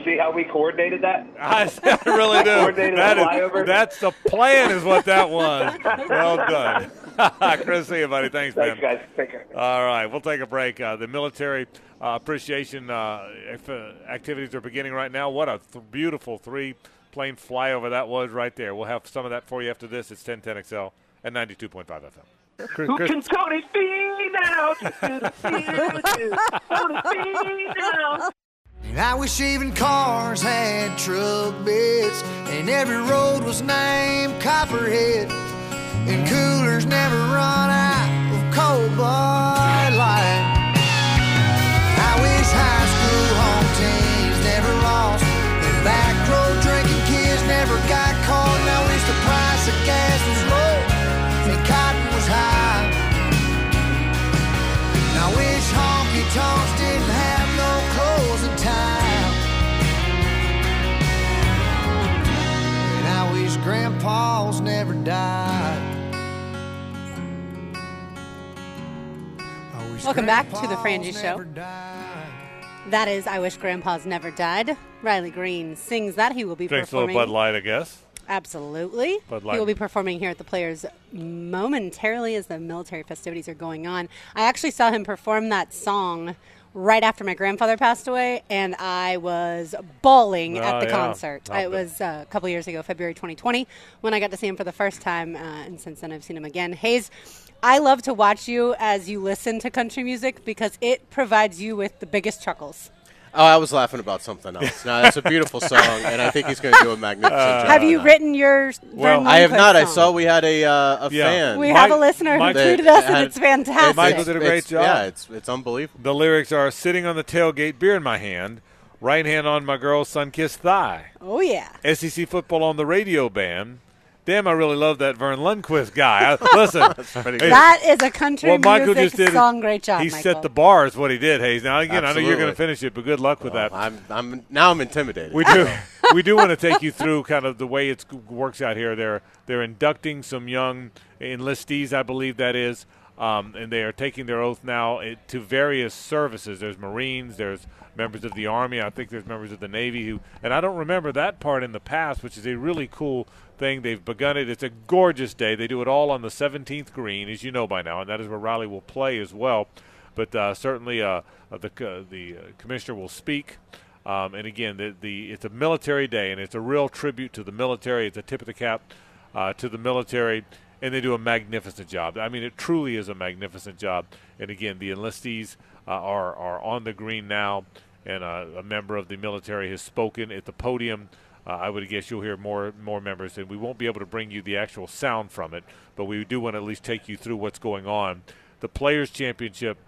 See how we coordinated that? I, I really do. coordinated that is, that's the plan, is what that was. well done. Chris, see you, buddy. Thanks, Thanks, man. guys. Take care. All right, we'll take a break. Uh, the military uh, appreciation uh, if, uh, activities are beginning right now. What a th- beautiful three plane flyover that was right there. We'll have some of that for you after this. It's 1010 XL and 92.5 FM. Chris, Who can Tony be now? And I wish even cars had truck beds, and every road was named Copperhead, and coolers never run Welcome back to the Frangie Show. That is I Wish Grandpa's Never Died. Riley Green sings that. He will be Drinks performing. a little Bud Light, I guess. Absolutely. Bud He will be performing here at the Players momentarily as the military festivities are going on. I actually saw him perform that song right after my grandfather passed away, and I was bawling Oh, at the yeah. concert. I'll it was uh, a couple years ago, February 2020, when I got to see him for the first time, uh, and since then I've seen him again. Hayes, I love to watch you as you listen to country music because it provides you with the biggest chuckles. Oh, I was laughing about something else. No, it's a beautiful song, and I think he's going to do a magnificent job. Have you written your Verne I have Lundquist not. I saw we had a uh, a Yeah. fan. We have a listener who Mike- tweeted us, and it's fantastic. Michael did a great It's- job. Yeah, it's it's unbelievable. The lyrics are sitting on the tailgate, beer in my hand, right hand on my girl's sun kissed thigh. oh yeah. SEC football on the radio band. Damn, I really love that Verne Lundquist guy. I, listen, hey, That is a country what Michael music just did, song. Great job, he Michael. set the bar. Is what he did, Hayes. Now again, I know you're going to finish it, but good luck with that. I'm I'm now I'm intimidated. We do. we do want to take you through kind of the way it works out here. They're they're inducting some young enlistees, I believe that is, um, and they are taking their oath now eh, to various services. There's Marines, there's members of the Army, I think there's members of the Navy who, and I don't remember that part in the past, which is a really cool thing. They've begun it. It's a gorgeous day. They do it all on the 17th green, as you know by now, and that is where Riley will play as well. But uh, certainly, uh, uh the uh, the uh, commissioner will speak. Um, and again, the, the it's a military day, and it's a real tribute to the military. It's a tip of the cap uh, to the military, and they do a magnificent job. I mean, it truly is a magnificent job. And again, the enlistees are are on the green now, and a member of the military has spoken at the podium. Uh, I would guess you'll hear more more members, and we won't be able to bring you the actual sound from it, but we do want to at least take you through what's going on. The Players Championship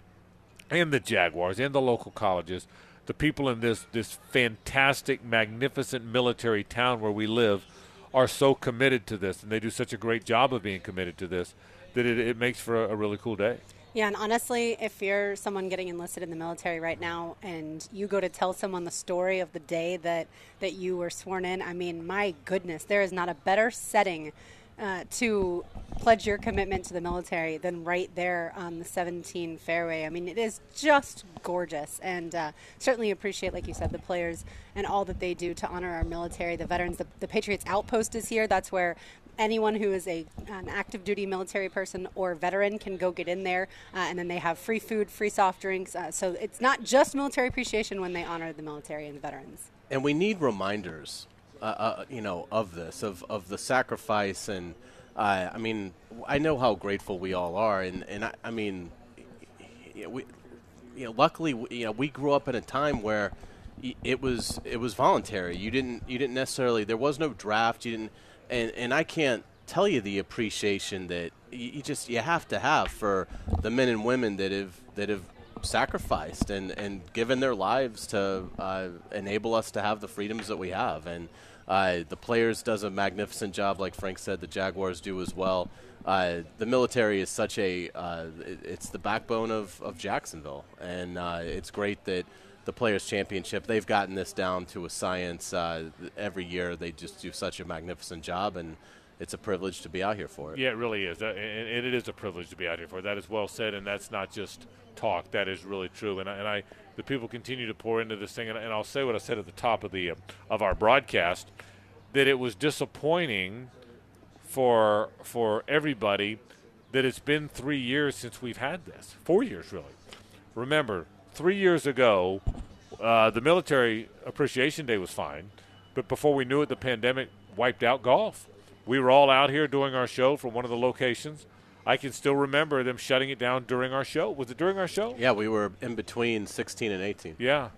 and the Jaguars and the local colleges, the people in this this fantastic, magnificent military town where we live, are so committed to this, and they do such a great job of being committed to this that it, it makes for a, a really cool day. Yeah, and honestly, if you're someone getting enlisted in the military right now and you go to tell someone the story of the day that, that you were sworn in, I mean, my goodness, there is not a better setting uh, to pledge your commitment to the military than right there on the 17 fairway. I mean, it is just gorgeous, and uh, certainly appreciate, like you said, the players and all that they do to honor our military, the veterans. The, the Patriots Outpost is here. That's where anyone who is a an active duty military person or veteran can go get in there, uh, and then they have free food, free soft drinks. Uh, so it's not just military appreciation when they honor the military and the veterans. And we need reminders, uh, uh you know, of this, of of the sacrifice, and uh, I mean, I know how grateful we all are, and and I, I mean, we, you know, luckily, you know, we grew up in a time where it was it was voluntary. You didn't you didn't necessarily there was no draft. You didn't and and I can't tell you the appreciation that you just you have to have for the men and women that have that have sacrificed and and given their lives to uh, enable us to have the freedoms that we have and uh, the players does a magnificent job like Frank said the Jaguars do as well uh, the military is such a uh, it's the backbone of, of Jacksonville and uh, it's great that the Players Championship. They've gotten this down to a science uh, every year. They just do such a magnificent job, and it's a privilege to be out here for it. Yeah, it really is, and it is a privilege to be out here for it. That is well said, and that's not just talk. That is really true. And I, and I the people continue to pour into this thing, and, and I'll say what I said at the top of the uh, of our broadcast that it was disappointing for for everybody that it's been three years since we've had this. Four years, really. Remember, three years ago, uh, the Military Appreciation Day was fine, but before we knew it, the pandemic wiped out golf. We were all out here doing our show from one of the locations. I can still remember them shutting it down during our show. Was it during our show? Yeah, we were in between 16 and 18. Yeah.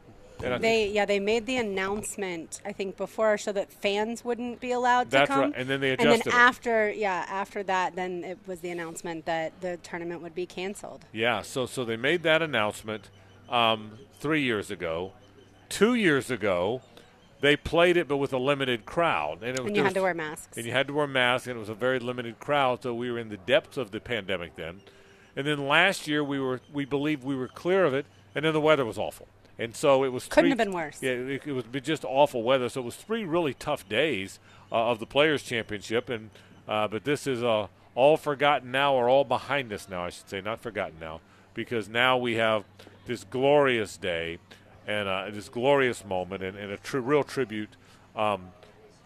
And they yeah they made the announcement I think before our show that fans wouldn't be allowed to come. Right. And then they adjusted. And then after yeah after that then it was the announcement that the tournament would be canceled. Yeah. So so they made that announcement um, three years ago. Two years ago, they played it, but with a limited crowd, and, it was, and you had to wear masks. And you had to wear masks, and it was a very limited crowd. So we were in the depths of the pandemic then. And then last year, we were we believed we were clear of it, and then the weather was awful. And so it was couldn't three, have been worse. Yeah, it, it, was just awful weather. So it was three really tough days uh, of the Players Championship, and uh, but this is uh, all forgotten now, or all behind us now, I should say, not forgotten now, because now we have this glorious day and uh, this glorious moment and, and a tr- real tribute um,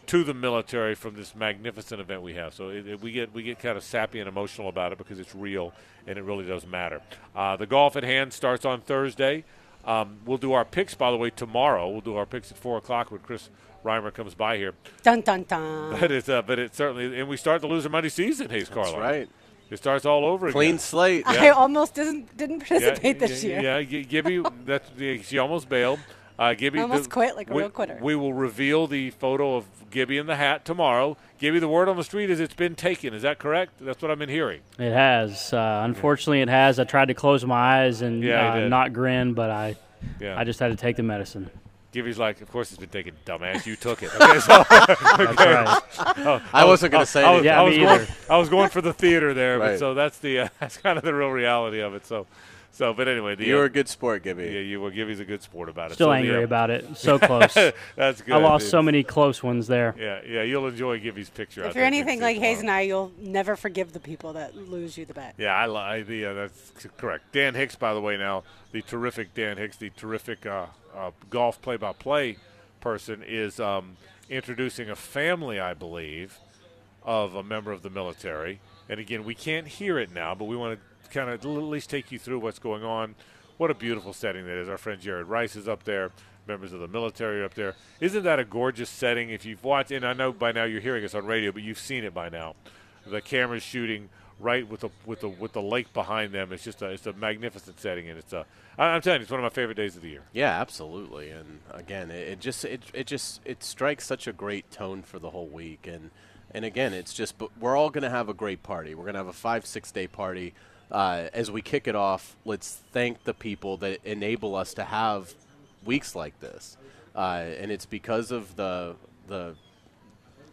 to the military from this magnificent event we have. So it, it, we get we get kind of sappy and emotional about it because it's real and it really does matter. Uh, the golf at hand starts on Thursday. Um, we'll do our picks, by the way, tomorrow. We'll do our picks at four o'clock when Chris Reimer comes by here. Dun dun dun. But it's uh, but it certainly and we start the loser money season. Hayes Carlin. That's right. It starts all over Clean again. slate. Yeah. I almost didn't didn't participate yeah, this yeah, year. Yeah, Gibby, that she almost bailed. Uh, Gibby I almost the, quit like a we, real quitter. We will reveal the photo of Gibby in the hat tomorrow. Gibby, the word on the street is it's been taken. Is that correct? That's what I've been hearing. It has. Uh, unfortunately, it has. I tried to close my eyes and yeah, uh, not grin, but I, yeah. I just had to take the medicine. Gibby's like, of course it's been taken, dumbass. You took it. Okay, so, okay. That's right. Oh, I wasn't going to say I was, yeah, I was me going, either. I was going for the theater there, right. but so that's the uh, that's kind of the real reality of it. So, So, but anyway, the, You're uh, a good sport, Gibby. Yeah, you well, Gibby's a good sport about it. Still So the, angry uh, about it. So close. That's good. I lost dude. so many close ones there. Yeah, yeah, you'll enjoy Gibby's picture. out If you're there. anything like Six Hayes and. I, you'll never forgive the people that lose you the bet. Yeah, I like the uh, that's correct. Dan Hicks, by the way, now the terrific Dan Hicks, the terrific uh, uh, golf play-by-play person, is um, introducing a family, I believe, of a member of the military. And again, we can't hear it now, but we want to kind of at least take you through what's going on. What a beautiful setting that is. Our friend Jared Rice is up there. Members of the military are up there. Isn't that a gorgeous setting? If you've watched, and I know by now you're hearing us on radio, but you've seen it by now. The camera's shooting right with the with the with the lake behind them. It's just a it's a magnificent setting, and it's a I'm telling you, it's one of my favorite days of the year. Yeah, absolutely. And again, it, it just it, it just it strikes such a great tone for the whole week. And and again, it's just but we're all going to have a great party. We're going to have a five six day party. Uh, as we kick it off, let's thank the people that enable us to have weeks like this. Uh, and it's because of the the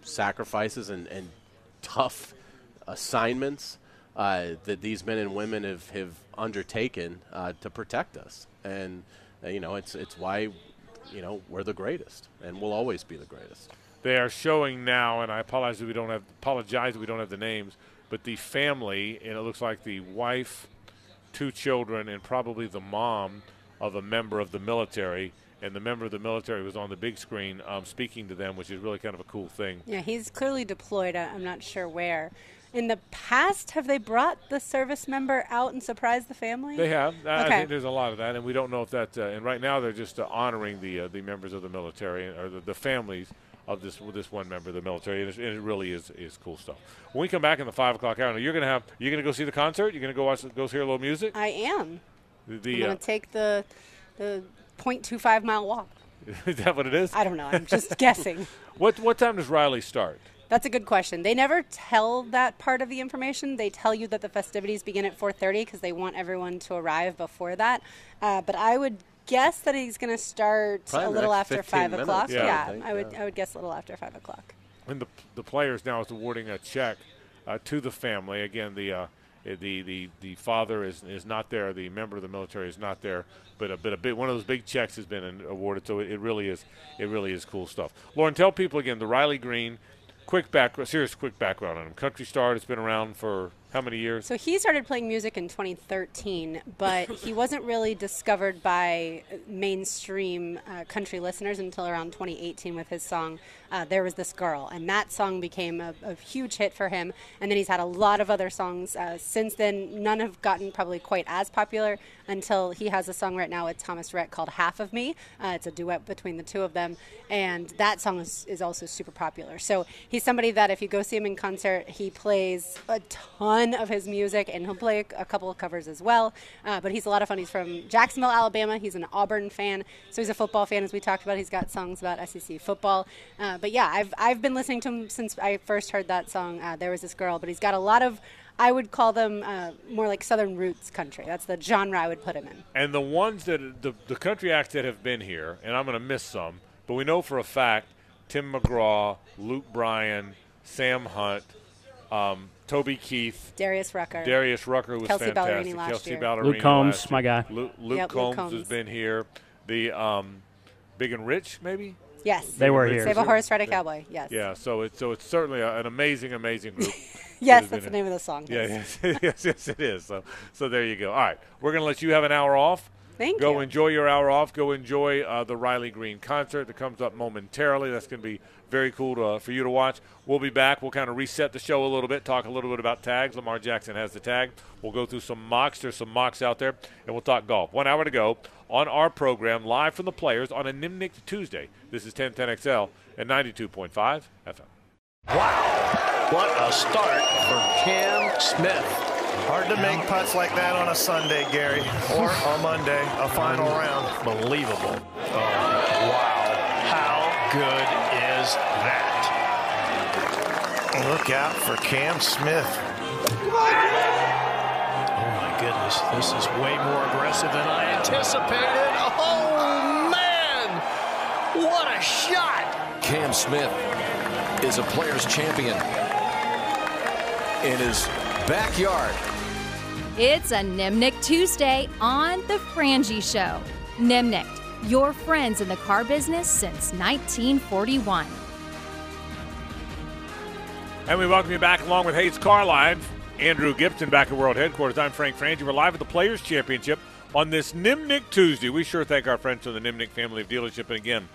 sacrifices and, and tough assignments uh, that these men and women have, have undertaken uh, to protect us. And, uh, you know, it's, it's why, you know, we're the greatest and we'll always be the greatest. They are showing now, and I apologize that we don't have apologize that we don't have the names, but the family, and it looks like the wife, two children, and probably the mom of a member of the military. And the member of the military was on the big screen um, speaking to them, which is really kind of a cool thing. Yeah, he's clearly deployed. I- I'm not sure where. In the past, have they brought the service member out and surprised the family? They have. I- I think there's a lot of that, and we don't know if that. Uh, and right now, they're just uh, honoring the uh, the members of the military or the, the families of this this one member of the military, and, and it really is is cool stuff. When we come back in the five o'clock hour, you're gonna have you're gonna go see the concert. You're gonna go watch go hear a little music. I am. The, I'm the going uh, to take the the 0.25 mile walk. is that what it is? I don't know. I'm just guessing. What what time does Riley start? That's a good question. They never tell that part of the information. They tell you that the festivities begin at 4:30 because they want everyone to arrive before that. Uh, but I would guess that he's going to start Probably a little after five minutes, o'clock. Yeah. I Yeah, would think, I would. yeah. I would guess a little after five o'clock. And the the players now is awarding a check uh, to the family. Again, the uh, the the the father is is not there. The member of the military is not there. But a bit a big one of those big checks has been awarded. So it, it really is it really is cool stuff. Lauren, tell people again the Riley Green. Quick back, serious quick background on him. Country star. It's been around for how many years? So he started playing music in 2013, but he wasn't really discovered by mainstream uh, country listeners until around 2018 with his song uh, "There Was This Girl," and that song became a, a huge hit for him. And then he's had a lot of other songs uh, since then. None have gotten probably quite as popular until he has a song right now with Thomas Rhett called "Half of Me." Uh, it's a duet between the two of them, and that song is, is also super popular. So he's somebody that if you go see him in concert, he plays a ton of his music, and he'll play a, couple of covers as well. Uh, but he's a lot of fun. He's from Jacksonville, Alabama. He's an Auburn fan, so he's a football fan, as we talked about. He's got songs about SEC football. Uh, but yeah, I've I've been listening to him since I first heard that song. Uh, there was this girl, but he's got a lot of. I would call them uh, more like Southern roots country. That's the genre I would put him in. And the ones that the, the country acts that have been here, and I'm going to miss some, but we know for a fact Tim McGraw, Luke Bryan, Sam Hunt, um, Toby Keith, Darius Rucker. Darius Rucker was Kelsey fantastic. Ballerini last Kelsey year. Ballerini Luke Combs, last my year. guy. Luke, Luke, Yep, Luke Combs, has been here. The um, Big and Rich, maybe. Yes. They were here. Save a horse, ride a cowboy. Yes. Yeah, so it's so it's certainly a, an amazing, amazing group. Yes, that's that's the here. name of the song. Yeah, yes. yes, yes, yes, it is. So, so there you go. All right, we're gonna let you have an hour off. Thank you. Go you. enjoy your hour off. Go enjoy uh, the Riley Green concert that comes up momentarily. That's going to be very cool to, uh, for you to watch. We'll be back. We'll kind of reset the show a little bit, talk a little bit about tags. Lamar Jackson has the tag. We'll go through some mocks. There's some mocks out there, and we'll talk golf. One hour to go on our program, live from the players on a Nimnicht Tuesday. This is 1010XL at 92.5 FM. Wow! What a start for Cam Smith. Hard to make putts like that on a Sunday, Gary, or a Monday, a final round. Unbelievable. Oh, wow. How good is that? Look out for Cam Smith. Oh, my goodness. This is way more aggressive than I anticipated. Oh, man. What a shot. Cam Smith is a player's champion in his backyard. It's a Nimnicht Tuesday on The Frangie Show. Nimnicht, your friends in the car business since 1941. And we welcome you back along with Hayes Carlin, Andrew Gibson back at World Headquarters. I'm Frank Frangie. We're live at the Players Championship on this Nimnicht Tuesday. We sure thank our friends from the Nimnicht family of dealership. And again,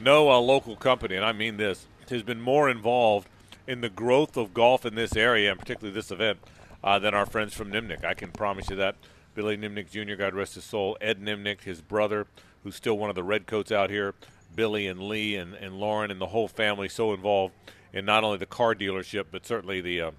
no uh, local company, and I mean this, has been more involved in the growth of golf in this area, and particularly this event, uh, than our friends from Nimnicht. I can promise you that. Billy Nimnicht Jr., God rest his soul, Ed Nimnicht, his brother, who's still one of the Redcoats out here, Billy and Lee and, and Lauren and the whole family so involved in not only the car dealership, but certainly the uh,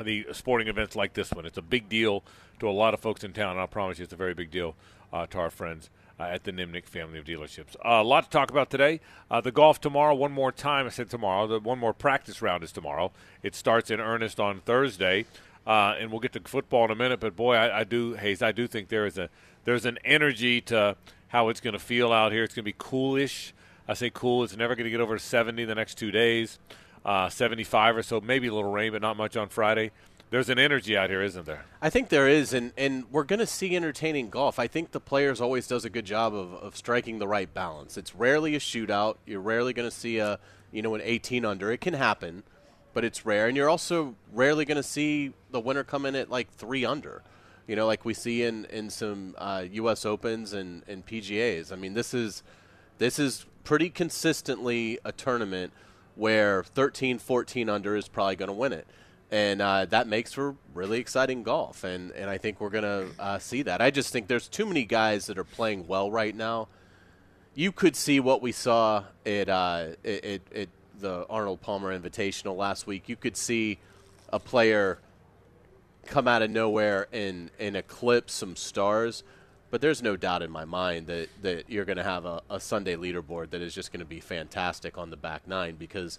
the sporting events like this one. It's a big deal to a lot of folks in town, and I promise you it's a very big deal uh, to our friends uh, at the Nimnicht family of dealerships. Uh, a lot to talk about today. Uh, the golf tomorrow, one more time. I said tomorrow. The one more practice round is tomorrow. It starts in earnest on Thursday, uh, and we'll get to football in a minute. But boy, I, I do, Hayes, I do think there is a there's an energy to how it's going to feel out here. It's going to be coolish. I say cool. It's never going to get over 70 the next two days. Uh, 75 or so, maybe a little rain, but not much on Friday there's an energy out here, isn't there? I think there is, and, and we're going to see entertaining golf. I think the players always does a good job of, of striking the right balance. It's rarely a shootout. You're rarely going to see a you know an 18 under. It can happen, but it's rare, and you're also rarely going to see the winner come in at like three under. You know, like we see in in some uh, U.S. Opens and, and PGA's. I mean, this is this is pretty consistently a tournament where 13, 14 under is probably going to win it and uh, that makes for really exciting golf. And and I think we're gonna uh, see that. I just think there's too many guys that are playing well right now. You could see what we saw at uh, at, at the Arnold Palmer Invitational last week. You could see a player come out of nowhere and and eclipse some stars. But there's no doubt in my mind that, that you're going to have a, a Sunday leaderboard that is just going to be fantastic on the back nine because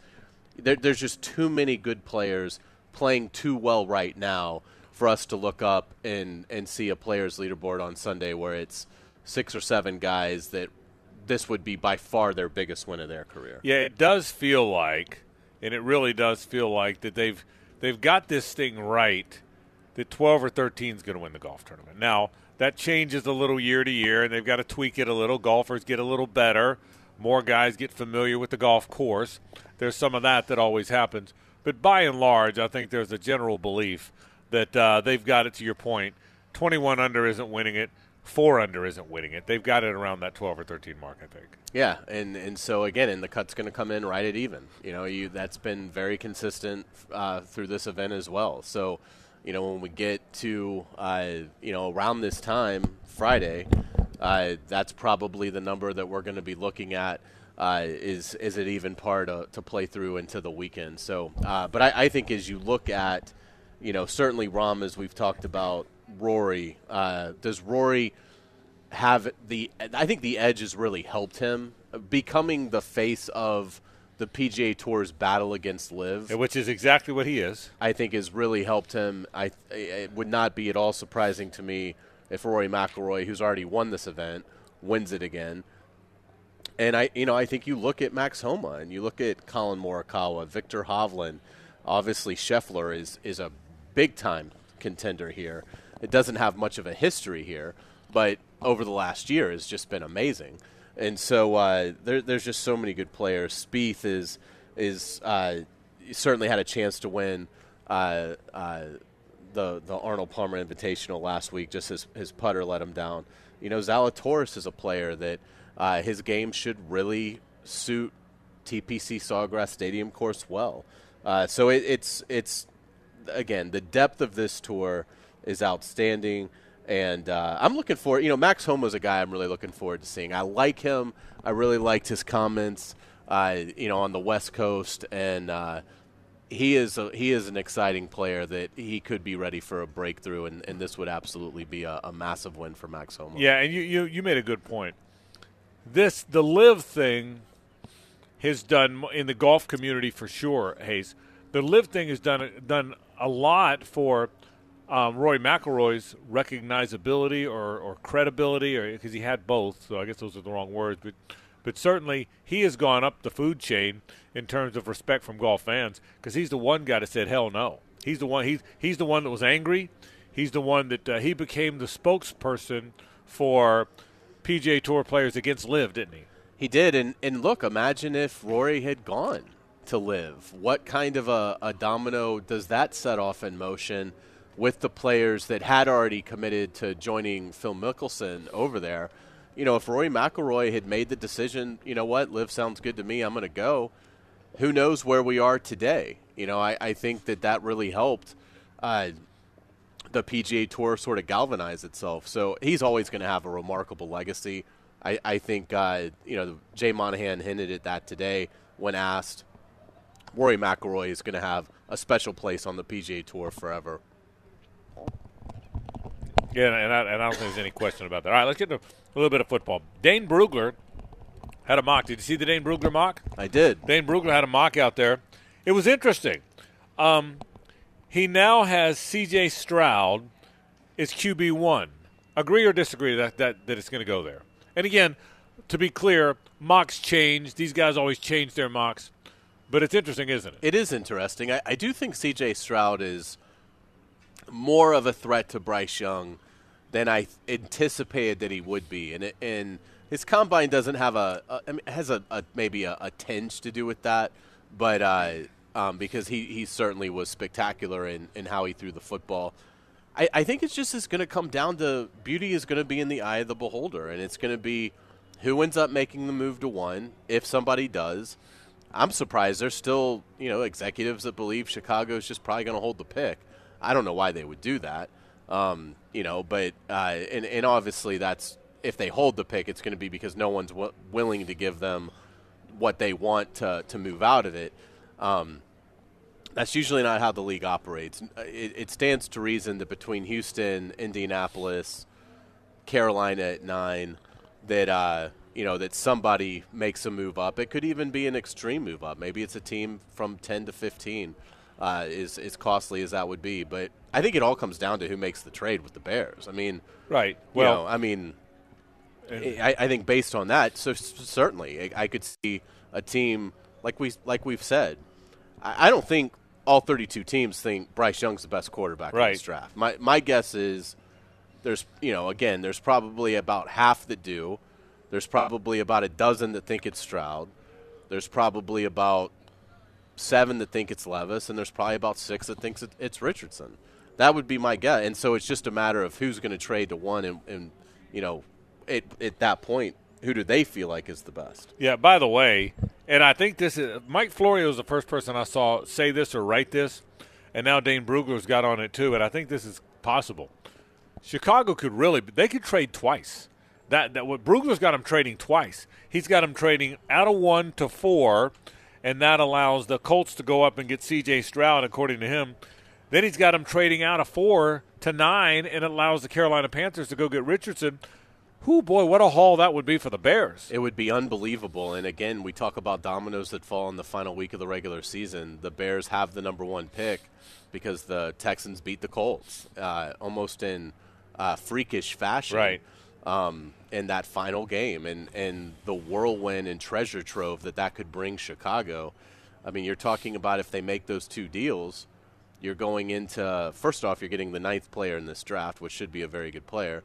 there, there's just too many good players – playing too well right now for us to look up and, and see a players leaderboard on Sunday where it's six or seven guys that this would be by far their biggest win of their career. Yeah, it does feel like, and it really does feel like that they've they've got this thing right. That 12 or 13 is going to win the golf tournament. Now that changes a little year to year, and they've got to tweak it a little. Golfers get a little better. More guys get familiar with the golf course. There's some of that that always happens. But by and large, I think there's a general belief that uh, they've got it to your point. 21 under isn't winning it. Four under isn't winning it. They've got it around that 12 or 13 mark, I think. Yeah, and and so again, and the cut's going to come in right at even. You know, you that's been very consistent uh, through this event as well. So, you know, when we get to uh, you know around this time Friday, uh, that's probably the number that we're going to be looking at uh, is is it even par to, to play through into the weekend. So, uh, but I, I, think as you look at, you know, certainly Rahm, as we've talked about, Rory, uh, does Rory have the? I think the edge has really helped him becoming the face of the PGA Tour's battle against LIV, which is exactly what he is. I think has really helped him. I it would not be at all surprising to me if Rory McIlroy, who's already won this event, wins it again. And I, you know, I think you look at Max Homa and you look at Collin Morikawa, Viktor Hovland. Obviously, Scheffler is is a big time contender here. It doesn't have much of a history here, but over the last year has just been amazing. And so uh, there, there's just so many good players. Spieth is is uh, certainly had a chance to win uh, uh, the the Arnold Palmer Invitational last week. Just his his putter let him down. You know, Zalatoris is a player that uh, his game should really suit TPC Sawgrass Stadium course well. Uh, so it, it's it's again the depth of this tour is outstanding, and uh, I'm looking for you know Max is a guy I'm really looking forward to seeing. I like him. I really liked his comments, uh, you know, on the West Coast, and uh, he is a, he is an exciting player that he could be ready for a breakthrough, and, and this would absolutely be a, a massive win for Max Homa. Yeah, and you, you you made a good point this the LIV thing has done in the golf community for sure. Hayes, the LIV thing has done done a lot for um, Rory McIlroy's recognizability or, or credibility, or because he had both. So I guess those are the wrong words, but but certainly he has gone up the food chain in terms of respect from golf fans because he's the one guy that said hell no. He's the one he's he's the one that was angry. he's the one that uh, he became the spokesperson for PGA Tour players against LIV, didn't he? He did, and and look, imagine if Rory had gone to LIV. What kind of a, a domino does that set off in motion with the players that had already committed to joining Phil Mickelson over there? You know, if Rory McIlroy had made the decision, you know what, LIV sounds good to me, I'm going to go. Who knows where we are today? You know, I, I think that that really helped uh, the PGA Tour sort of galvanize itself. So he's always going to have a remarkable legacy. I, I think, uh, you know, Jay Monahan hinted at that today when asked. Rory McIlroy is going to have a special place on the PGA Tour forever. Yeah, and I, and I don't think there's any question about that. All right, let's get to a little bit of football. Dane Brugler had a mock. Did you see the Dane Brugler mock? I did. Dane Brugler had a mock out there. It was interesting. Um, he now has C.J. Stroud is QB one. Agree or disagree that that, that it's going to go there? And again, to be clear, mocks change. These guys always change their mocks. But it's interesting, isn't it? It is interesting. I, I do think C.J. Stroud is more of a threat to Bryce Young than I anticipated that he would be, and it, and his combine doesn't have a, a I mean, has a, a maybe a, a, tinge to do with that, but uh, um, because he, he certainly was spectacular in, in how he threw the football. I, I think it's just it's going to come down to beauty is going to be in the eye of the beholder, and it's going to be who ends up making the move to one if somebody does. I'm surprised there's still you know executives that believe Chicago is just probably going to hold the pick. I don't know why they would do that. Um, you know, but uh, and and obviously that's if they hold the pick, it's going to be because no one's w- willing to give them what they want to to move out of it. Um, that's usually not how the league operates. It, it, stands to reason that between Houston, Indianapolis, Carolina at nine, that uh, you know that somebody makes a move up. It could even be an extreme move up. Maybe it's a team from ten to fifteen. Uh, is as costly as that would be, but I think it all comes down to who makes the trade with the Bears. I mean, right? Well, you know, I mean, I, I, think based on that, so certainly I, I, could see a team like we like we've said. I, I, don't think all 32 teams think Bryce Young's the best quarterback right. in this draft. My my guess is there's you know again there's probably about half that do. There's probably about a dozen that think it's Stroud. There's probably about seven that think it's Levis, and there's probably about six that thinks it's Richardson. That would be my guess. And so it's just a matter of who's going to trade to one, and, and you know, at, at that point, who do they feel like is the best? Yeah. By the way, and I think this is Mike Florio is the first person I saw say this or write this, and now Dane Brugler's got on it too. And I think this is possible. Chicago could really they could trade twice. That that what Brugler's got him trading twice. He's got him trading out of one to four and that allows the Colts to go up and get C.J. Stroud, according to him. Then he's got them trading out of four to nine, and it allows the Carolina Panthers to go get Richardson. Who boy, what a haul that would be for the Bears! It would be unbelievable. And again, we talk about dominoes that fall in the final week of the regular season. The Bears have the number one pick because the Texans beat the Colts uh, almost in uh, freakish fashion. Right um, in that final game and, and the whirlwind and treasure trove that that could bring Chicago. I mean, you're talking about if they make those two deals, you're going into, first off, you're getting the ninth player in this draft, which should be a very good player.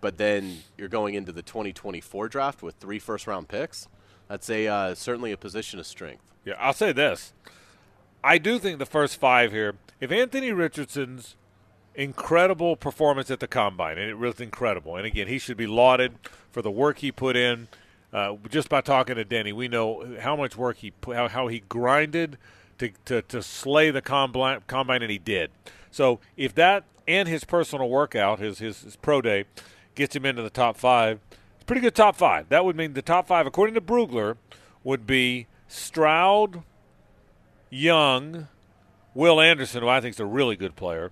But then you're going into the 2024 draft with three first round picks. That's a uh, certainly a position of strength. Yeah, I'll say this. I do think the first five here, if Anthony Richardson's incredible performance at the combine, and it was incredible. And again, he should be lauded for the work he put in. Uh, just by talking to Denny, we know how much work he put, how, how he grinded to, to, to slay the combine, combine, and he did. So if that and his personal workout, his, his, his pro day, gets him into the top five, it's pretty good top five. That would mean the top five, according to Brugler, would be Stroud, Young, Will Anderson, who I think is a really good player,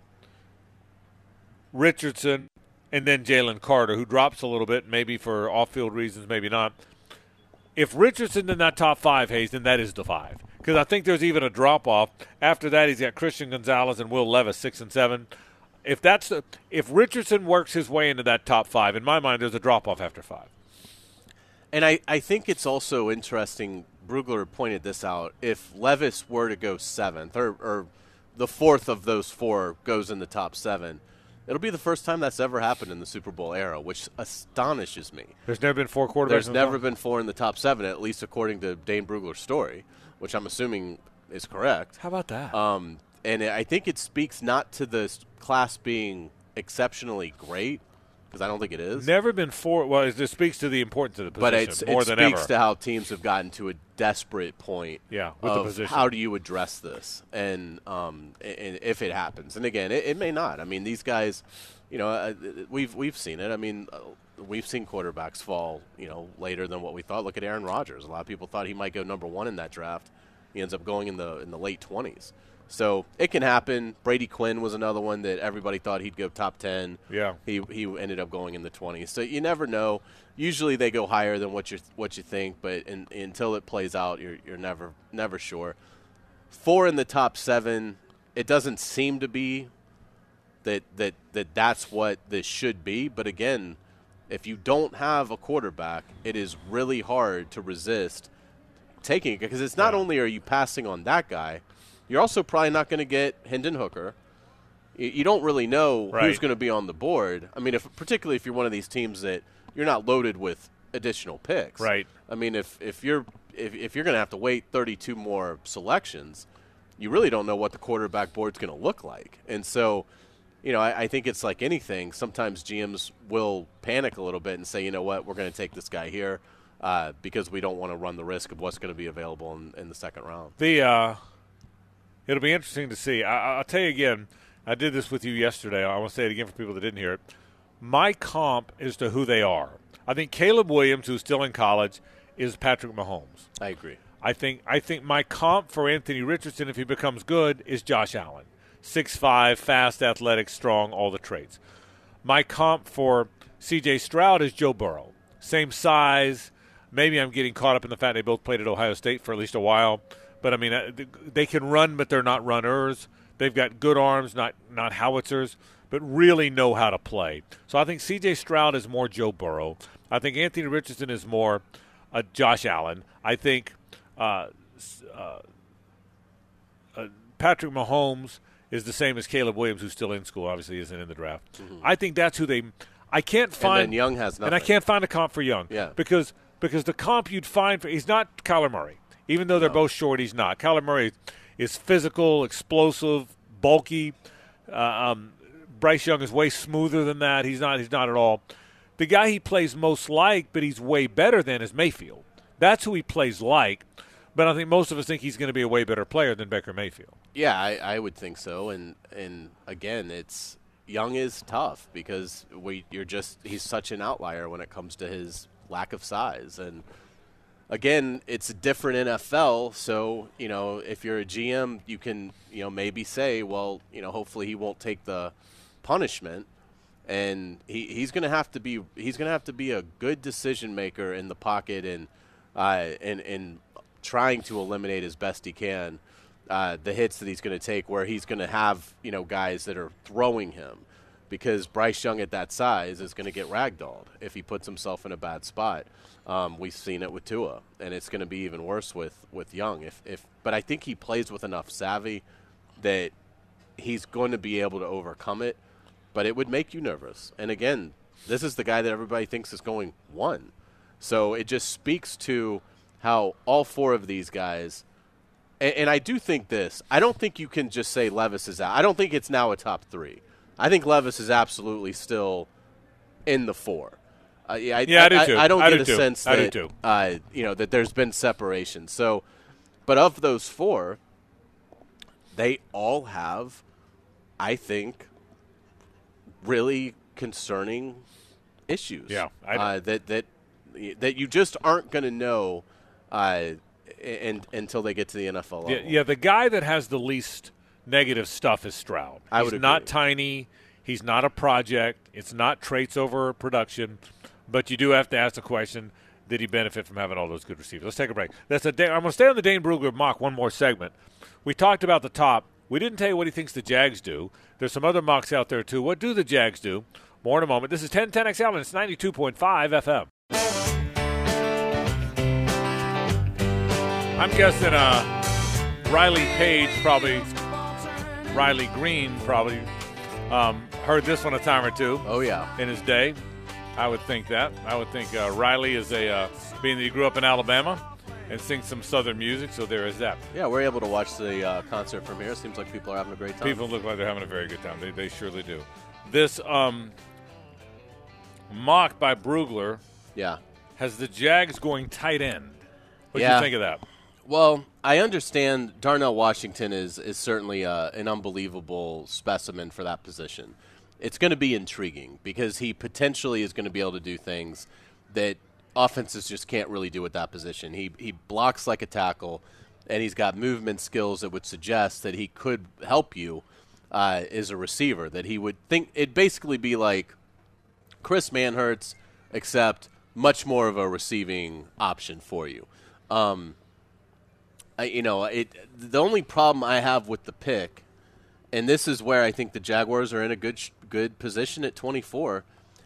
Richardson, and then Jalen Carter, who drops a little bit, maybe for off field reasons, maybe not. If Richardson in that top five, Hayes, then that is the five. Because I think there's even a drop off. After that, he's got Christian Gonzalez and Will Levis, six and seven. If that's the, if Richardson works his way into that top five, in my mind, there's a drop off after five. And I, I think it's also interesting. Brugler pointed this out. If Levis were to go seventh, or, or the fourth of those four goes in the top seven, It'll be the first time that's ever happened in the Super Bowl era, which astonishes me. There's never been four quarterbacks. There's in the never top- been four in the top seven, at least according to Dane Brugler's story, which I'm assuming is correct. How about that? Um, and I think it speaks not to the class being exceptionally great, because I don't think it is. Never been four. Well, it just speaks to the importance of the But position it's, more it than speaks ever. to how teams have gotten to a desperate point. Yeah, with the position. How do you address this? And um, and if it happens, and again, it, it may not. I mean, these guys, you know, uh, we've we've seen it. I mean, uh, we've seen quarterbacks fall, you know, later than what we thought. Look at Aaron Rodgers. A lot of people thought he might go number one in that draft. He ends up going in the in the late twenties. So it can happen. Brady Quinn was another one that everybody thought he'd go top ten. Yeah. He he ended up going in the 20s. So you never know. Usually they go higher than what you what you think, but in, until it plays out, you're you're never never sure. Four in the top 7, it doesn't seem to be that that that that's what this should be, but again, if you don't have a quarterback, it is really hard to resist taking it because it's not only are you passing on that guy, you're also probably not going to get Hendon Hooker. You, you don't really know who's going to be on the board. I mean, if particularly if you're one of these teams that you're not loaded with additional picks. Right. I mean, if if you're if, if you're going to have to wait 32 more selections, you really don't know what the quarterback board's going to look like. And so, you know, I, I think it's like anything. Sometimes GMs will panic a little bit and say, you know what, we're going to take this guy here uh, because we don't want to run the risk of what's going to be available in, in the second round. The uh, it'll be interesting to see. I, I'll tell you again. I did this with you yesterday. I want to say it again for people that didn't hear it. My comp is to who they are. I think Caleb Williams, who's still in college, is Patrick Mahomes. I agree. I think I think my comp for Anthony Richardson, if he becomes good, is Josh Allen. Six five, fast, athletic, strong, all the traits. My comp for C.J. Stroud is Joe Burrow. Same size. Maybe I'm getting caught up in the fact they both played at Ohio State for at least a while. But I mean, uh, they can run, but they're not runners. They've got good arms, not not howitzers, but really know how to play. So I think C.J. Stroud is more Joe Burrow. I think Anthony Richardson is more uh, Josh Allen. I think uh, uh, uh, Patrick Mahomes is the same as Caleb Williams, who's still in school. Obviously, isn't in the draft. I think that's who they. I can't find. then Young has and I can't find a comp for Young. Yeah. because because the comp you'd find for he's not Kyler Murray. Even though they're both short, he's not. Kyler Murray is physical, explosive, bulky. Uh, um, Bryce Young is way smoother than that. He's not. He's not at all. The guy he plays most like, but he's way better than, is Mayfield. That's who he plays like. But I think most of us think he's going to be a way better player than Baker Mayfield. Yeah, I, I would think so. And and again, it's Young is tough because we you're just he's such an outlier when it comes to his lack of size. And again, it's a different NFL. So you know, if you're a GM, you can you know maybe say, well, you know, hopefully he won't take the punishment. And he, he's going to have to be he's going to have to be a good decision maker in the pocket and uh, and and trying to eliminate as best he can uh, the hits that he's going to take, where he's going to have you know guys that are throwing him, because Bryce Young at that size is going to get ragdolled if he puts himself in a bad spot. Um, we've seen it with Tua, and it's going to be even worse with with Young. If if but I think he plays with enough savvy that he's going to be able to overcome it. But it would make you nervous. And again, this is the guy that everybody thinks is going one. So it just speaks to how all four of these guys, and, and I do think this. I don't think you can just say Levis is out. I don't think it's now a top three. I think Levis is absolutely still in the four. Uh, yeah, I, Yeah, I do too. I, don't I get do a too. sense I that. Uh, you know that there's been separation. So, but of those four, they all have, I think, really concerning issues. Yeah, I- uh, that that that you just aren't going to know, uh, and until they get to the NFL level. Yeah, yeah, the guy that has the least negative stuff is Stroud. I He's would not agree. tiny. He's not a project. It's not traits over production. But you do have to ask the question: Did he benefit from having all those good receivers? Let's take a break. That's a. I'm going to stay on the Dane Brugler mock one more segment. We talked about the top. We didn't tell you what he thinks the Jags do. There's some other mocks out there too. What do the Jags do? More in a moment. This is 1010XL and it's 92.5 FM. I'm guessing uh, Riley Page probably, Riley Green probably Um, heard this one a time or two. Oh yeah. In his day, I would think that. I would think uh, Riley is a uh, being that he grew up in Alabama and sings some Southern music, so there is that. Yeah, we're able to watch the uh, concert from here. Seems like people are having a great time. People look like they're having a very good time. They, they surely do. This um, mock by Brugler Yeah. has the Jags going tight end. What do Yeah. you think of that? Well, I understand Darnell Washington is is certainly uh, an unbelievable specimen for that position. It's going to be intriguing because he potentially is going to be able to do things that offenses just can't really do at that position. He he blocks like a tackle, and he's got movement skills that would suggest that he could help you uh, as a receiver. That he would think it'd basically be like Chris Manhertz, except much more of a receiving option for you. Um, I, you know, it. The only problem I have with the pick, and this is where I think the Jaguars are in a good good position at 24.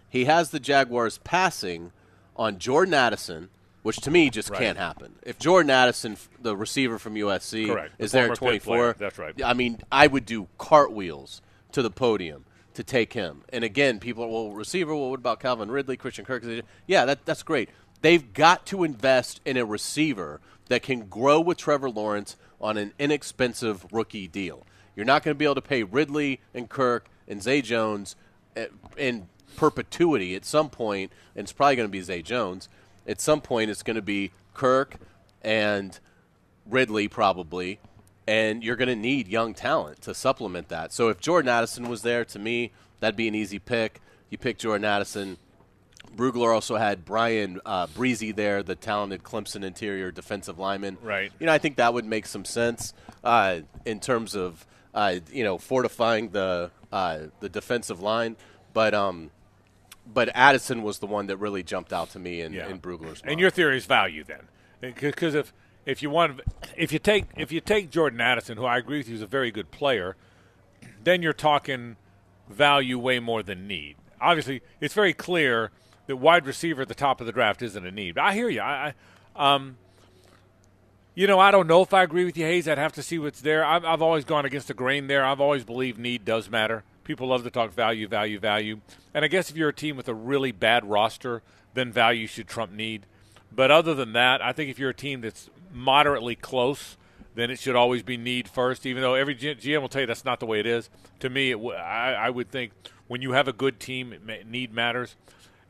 He has the Jaguars passing on Jordan Addison, which to me just Right. can't happen. If Jordan Addison, the receiver from USC, Correct. The is there at 24. That's right. I mean, I would do cartwheels to the podium to take him. And again, people are, well, receiver, well, what about Calvin Ridley, Christian Kirk? Yeah, that, that's great. They've got to invest in a receiver that can grow with Trevor Lawrence on an inexpensive rookie deal. You're not going to be able to pay Ridley and Kirk and Zay Jones uh, in perpetuity at some point, and it's probably going to be Zay Jones. At some point, it's going to be Kirk and Ridley probably, and you're going to need young talent to supplement that. So if Jordan Addison was there, to me, that'd be an easy pick. You pick Jordan Addison. Brugler also had Bryan uh, Bresee there, the talented Clemson interior defensive lineman. Right. You know, I think that would make some sense uh, in terms of uh, you know fortifying the uh, the defensive line. But um, but Addison was the one that really jumped out to me in, Yeah. in Brugler's. And your theory is value then, because if if you want if you take if you take Jordan Addison, who I agree with you is a very good player, then you're talking value way more than need. Obviously, it's very clear that wide receiver at the top of the draft isn't a need. I hear you. I, I um, you know, I don't know if I agree with you, Hayes. I'd have to see what's there. I've, I've always gone against the grain there. I've always believed need does matter. People love to talk value, value, value. And I guess if you're a team with a really bad roster, then value should trump need. But other than that, I think if you're a team that's moderately close, then it should always be need first. Even though every GM will tell you that's not the way it is. To me, it w- I, I would think when you have a good team, it ma- need matters.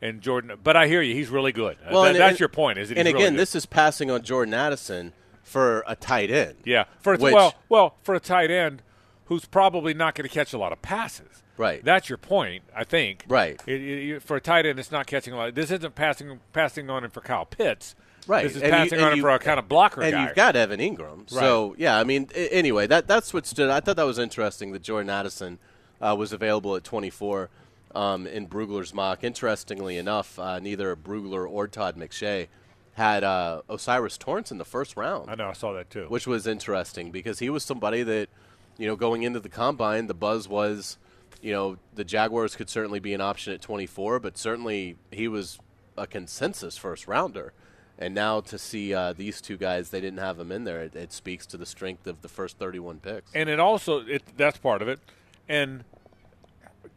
And Jordan, but I hear you, he's really good. And- that's and- your point. Is that and he's again, really this is passing on Jordan Addison for a tight end. Yeah, for a, Which- well, well, for a tight end who's probably not going to catch a lot of passes. Right. That's your point, I think. Right. It, it, for a tight end, it's not catching a lot. This isn't passing passing on him for Kyle Pitts. Right. This is And passing and on him you- for a kind of blocker and guy. you've got Evan Engram. So yeah, I mean, anyway, that that's what stood. I thought that was interesting that Jordan Addison uh, was available at 24 um, in Brugler's mock. Interestingly enough, uh, neither Brugler or Todd McShay had uh, O'Cyrus Torrence in the first round. I know, I saw that too. which was interesting because he was somebody that, you know, going into the combine, the buzz was, you know, the Jaguars could certainly be an option at 24, but certainly he was a consensus first rounder. And now to see uh, these two guys, they didn't have him in there. It, it speaks to the strength of the first 31 picks. and it also it, that's part of it. And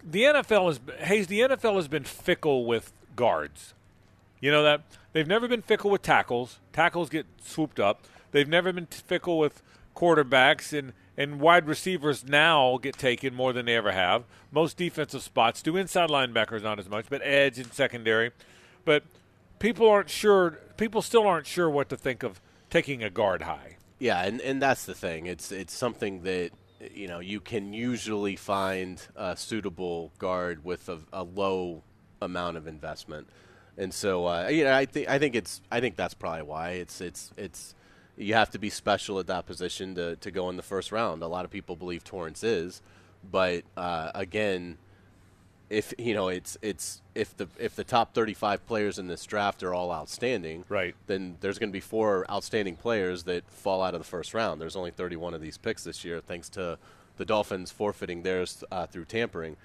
the NFL is Hayes. The NFL has been fickle with guards. You know that they've never been fickle with tackles. Tackles get swooped up. They've never been fickle with quarterbacks and and wide receivers now get taken more than they ever have. Most defensive spots do. Inside linebackers not as much, but edge and secondary. But people aren't sure. People still aren't sure what to think of taking a guard high. Yeah, and, and that's the thing. It's it's something that you know you can usually find a suitable guard with a, a low amount of investment, and so uh, you know I think I think it's I think that's probably why it's it's it's you have to be special at that position to to go in the first round. A lot of people believe Torrence is, but uh, again, if you know it's it's if the if the top 35 players in this draft are all outstanding, right? Then there's going to be four outstanding players that fall out of the first round. There's only 31 of these picks this year, thanks to the Dolphins forfeiting theirs uh, through tampering.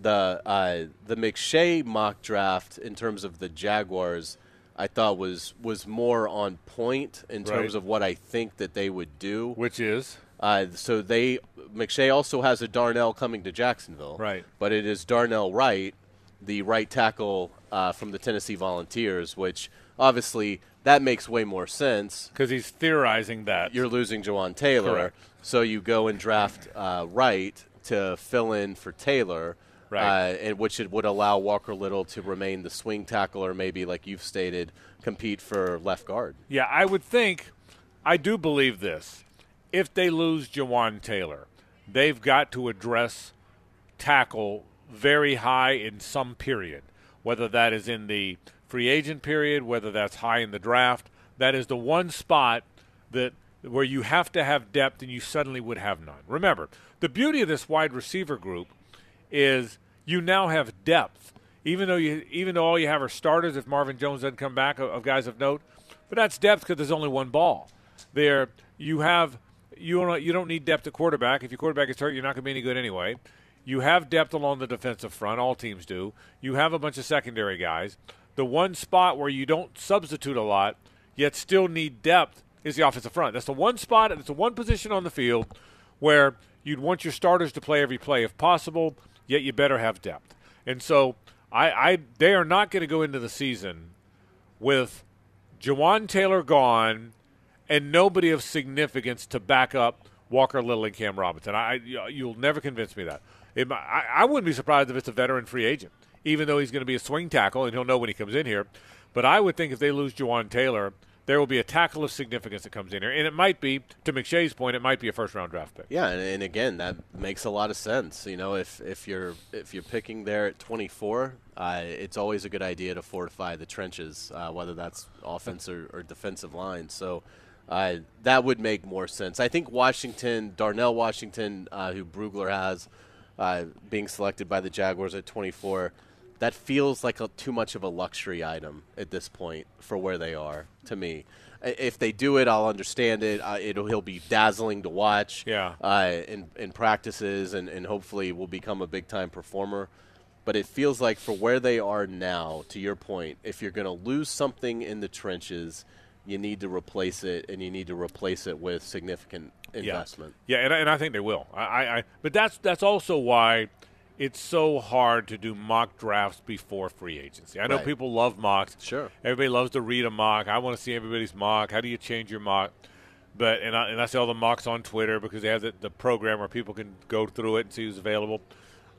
The uh, the McShay mock draft in terms of the Jaguars, I thought was was more on point in terms Right. of what I think that they would do. Which is Uh, so they McShay also has a Darnell coming to Jacksonville, Right. But it is Darnell Wright, the right tackle uh, from the Tennessee Volunteers, which obviously that makes way more sense because he's theorizing that you're losing Jawaan Taylor, Correct. so you go and draft uh, Wright to fill in for Taylor. Right. Uh, and which it would allow Walker Little to remain the swing tackle, or maybe, like you've stated, compete for left guard. Yeah, I would think, I do believe this. If they lose Jawaan Taylor, they've got to address tackle very high in some period, whether that is in the free agent period, whether that's high in the draft. That is the one spot that where you have to have depth and you suddenly would have none. Remember, the beauty of this wide receiver group is you now have depth. Even though you, even though all you have are starters, if Marvin Jones doesn't come back of, guys of note, but that's depth because there's only one ball. There, you have you don't you don't need depth at quarterback. If your quarterback is hurt, you're not going to be any good anyway. You have depth along the defensive front. All teams do. You have a bunch of secondary guys. The one spot where you don't substitute a lot, yet still need depth, is the offensive front. That's the one spot. It's the one position on the field where you'd want your starters to play every play if possible. Yet you better have depth. And so I, I they are not going to go into the season with Jawaan Taylor gone and nobody of significance to back up Walker Little and Cam Robinson. I, you'll never convince me that. It, I, I wouldn't be surprised if it's a veteran free agent, even though he's going to be a swing tackle and he'll know when he comes in here. But I would think if they lose Jawaan Taylor, there will be a tackle of significance that comes in here, and it might be, to McShay's point, it might be a first round draft pick. Yeah, and, and again, that makes a lot of sense. You know, if if you're if you're picking there at 24, uh, it's always a good idea to fortify the trenches, uh, whether that's offense or, or defensive line. So. Uh, that would make more sense. I think Washington, Darnell Washington, uh, who Brugler has, uh, being selected by the Jaguars at 24, that feels like a, too much of a luxury item at this point for where they are to me. If they do it, I'll understand it. Uh, it'll he'll be dazzling to watch. Yeah. Uh, in in practices and, and hopefully will become a big time performer. But it feels like for where they are now, to your point, if you're going to lose something in the trenches, you need to replace it, and you need to replace it with significant investment. Yeah, and, I- and I think they will. I, I, I, but that's that's also why it's so hard to do mock drafts before free agency. I know Right. people love mocks. Sure. Everybody loves to read a mock. I want to see everybody's mock. How do you change your mock? But and I, and I see all the mocks on Twitter because they have the, the program where people can go through it and see who's available.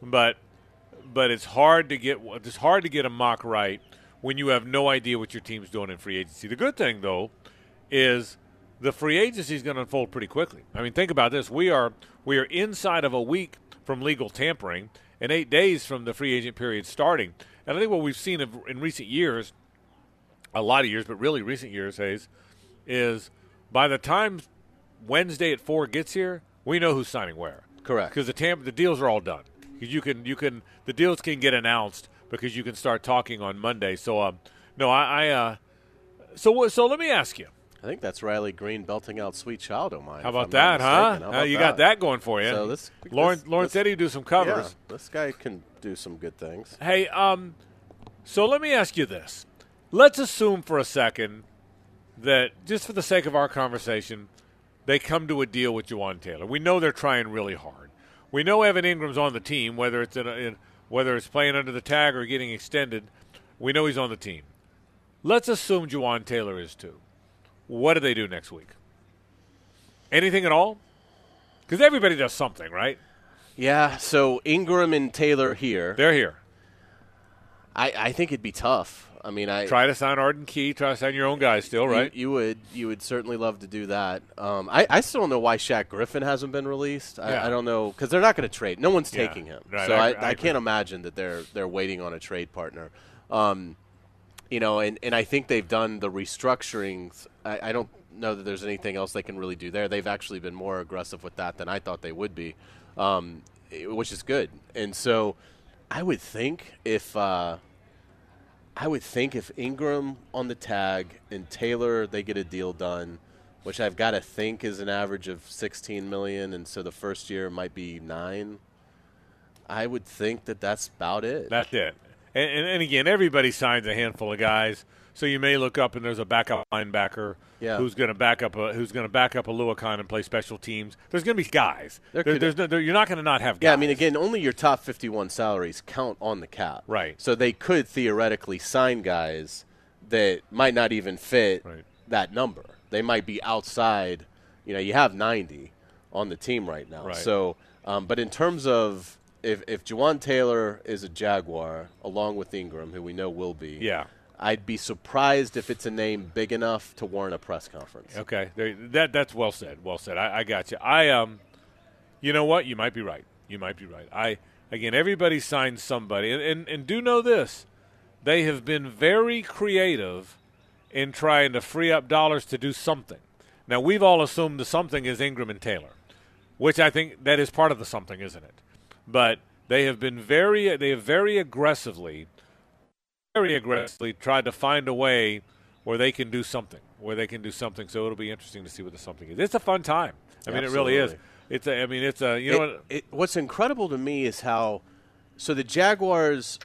But but it's hard to get it's hard to get a mock right when you have no idea what your team's doing in free agency. The good thing though is the free agency is going to unfold pretty quickly. I mean, think about this: we are we are inside of a week from legal tampering and eight days from the free agent period starting. And I think what we've seen in recent years, a lot of years, but really recent years, Hayes, is by the time Wednesday at four gets here, we know who's signing where. Correct. Because the tamp- the deals are all done. 'Cause You can you can the deals can get announced because you can start talking on Monday. So um, no, I, I uh, so so let me ask you. I think that's Riley Green belting out "Sweet Child O' Mine." How about that, huh? How about you got that going for you. So this, Lauren, this- Lauren this- said he'd do some covers. Yeah, this guy can do some good things. Hey, um, so let me ask you this. Let's assume for a second that, just for the sake of our conversation, they come to a deal with Jawaan Taylor. We know they're trying really hard. We know Evan Engram's on the team, whether it's in, a, in whether it's playing under the tag or getting extended. We know he's on the team. Let's assume Jawaan Taylor is too. What do they do next week? Anything at all? Because everybody does something, right? Yeah. So Engram and Taylor here. They're here. I, I think it'd be tough. I mean, I Try to sign Arden Key. Try to sign your own guys still, right? You, would you would certainly love to do that. Um, I, I still don't know why Shaq Griffin hasn't been released. I, Yeah. I don't know because they're not going to trade. No one's Yeah. taking him. Right, so I- I, I can't imagine that they're they're waiting on a trade partner. Um, you know, and, and I think they've done the restructurings. I, I don't know that there's anything else they can really do there. They've actually been more aggressive with that than I thought they would be, um, which is good. And so, I would think if uh, I would think if Engram on the tag and Taylor they get a deal done, which I've got to think is an average of 16 million, and so the first year might be nine. I would think that that's about it. That's it. And, and, and again, everybody signs a handful of guys. So you may look up and there's a backup linebacker Yeah. who's going to back up a who's going to back up Oluokun and play special teams. There's going to be guys. There There- there's no, there, you're not going to not have guys. Yeah, I mean, again, only your top 51 salaries count on the cap. Right. So they could theoretically sign guys that might not even fit that number. They might be outside. You know, you have 90 on the team right now. Right. So, um, but in terms of if if Jawaan Taylor is a Jaguar along with Engram, who we know will be, Yeah. I'd be surprised if it's a name big enough to warrant a press conference. Okay, that that's well said. Well said. I, I got you. I um, you know what? You might be right. You might be right. I again, everybody signs somebody, and, and and do know this: they have been very creative in trying to free up dollars to do something. Now we've all assumed the something is Engram and Taylor, which I think that is part of the something, isn't it? But they have been very they have very aggressively very aggressively tried to find a way where they can do something, where they can do something. So it'll be interesting to see what the something is. It's a fun time. I mean, it really is. It's a. I mean, it's a. You know It- what? it- what's incredible to me is how so the Jaguars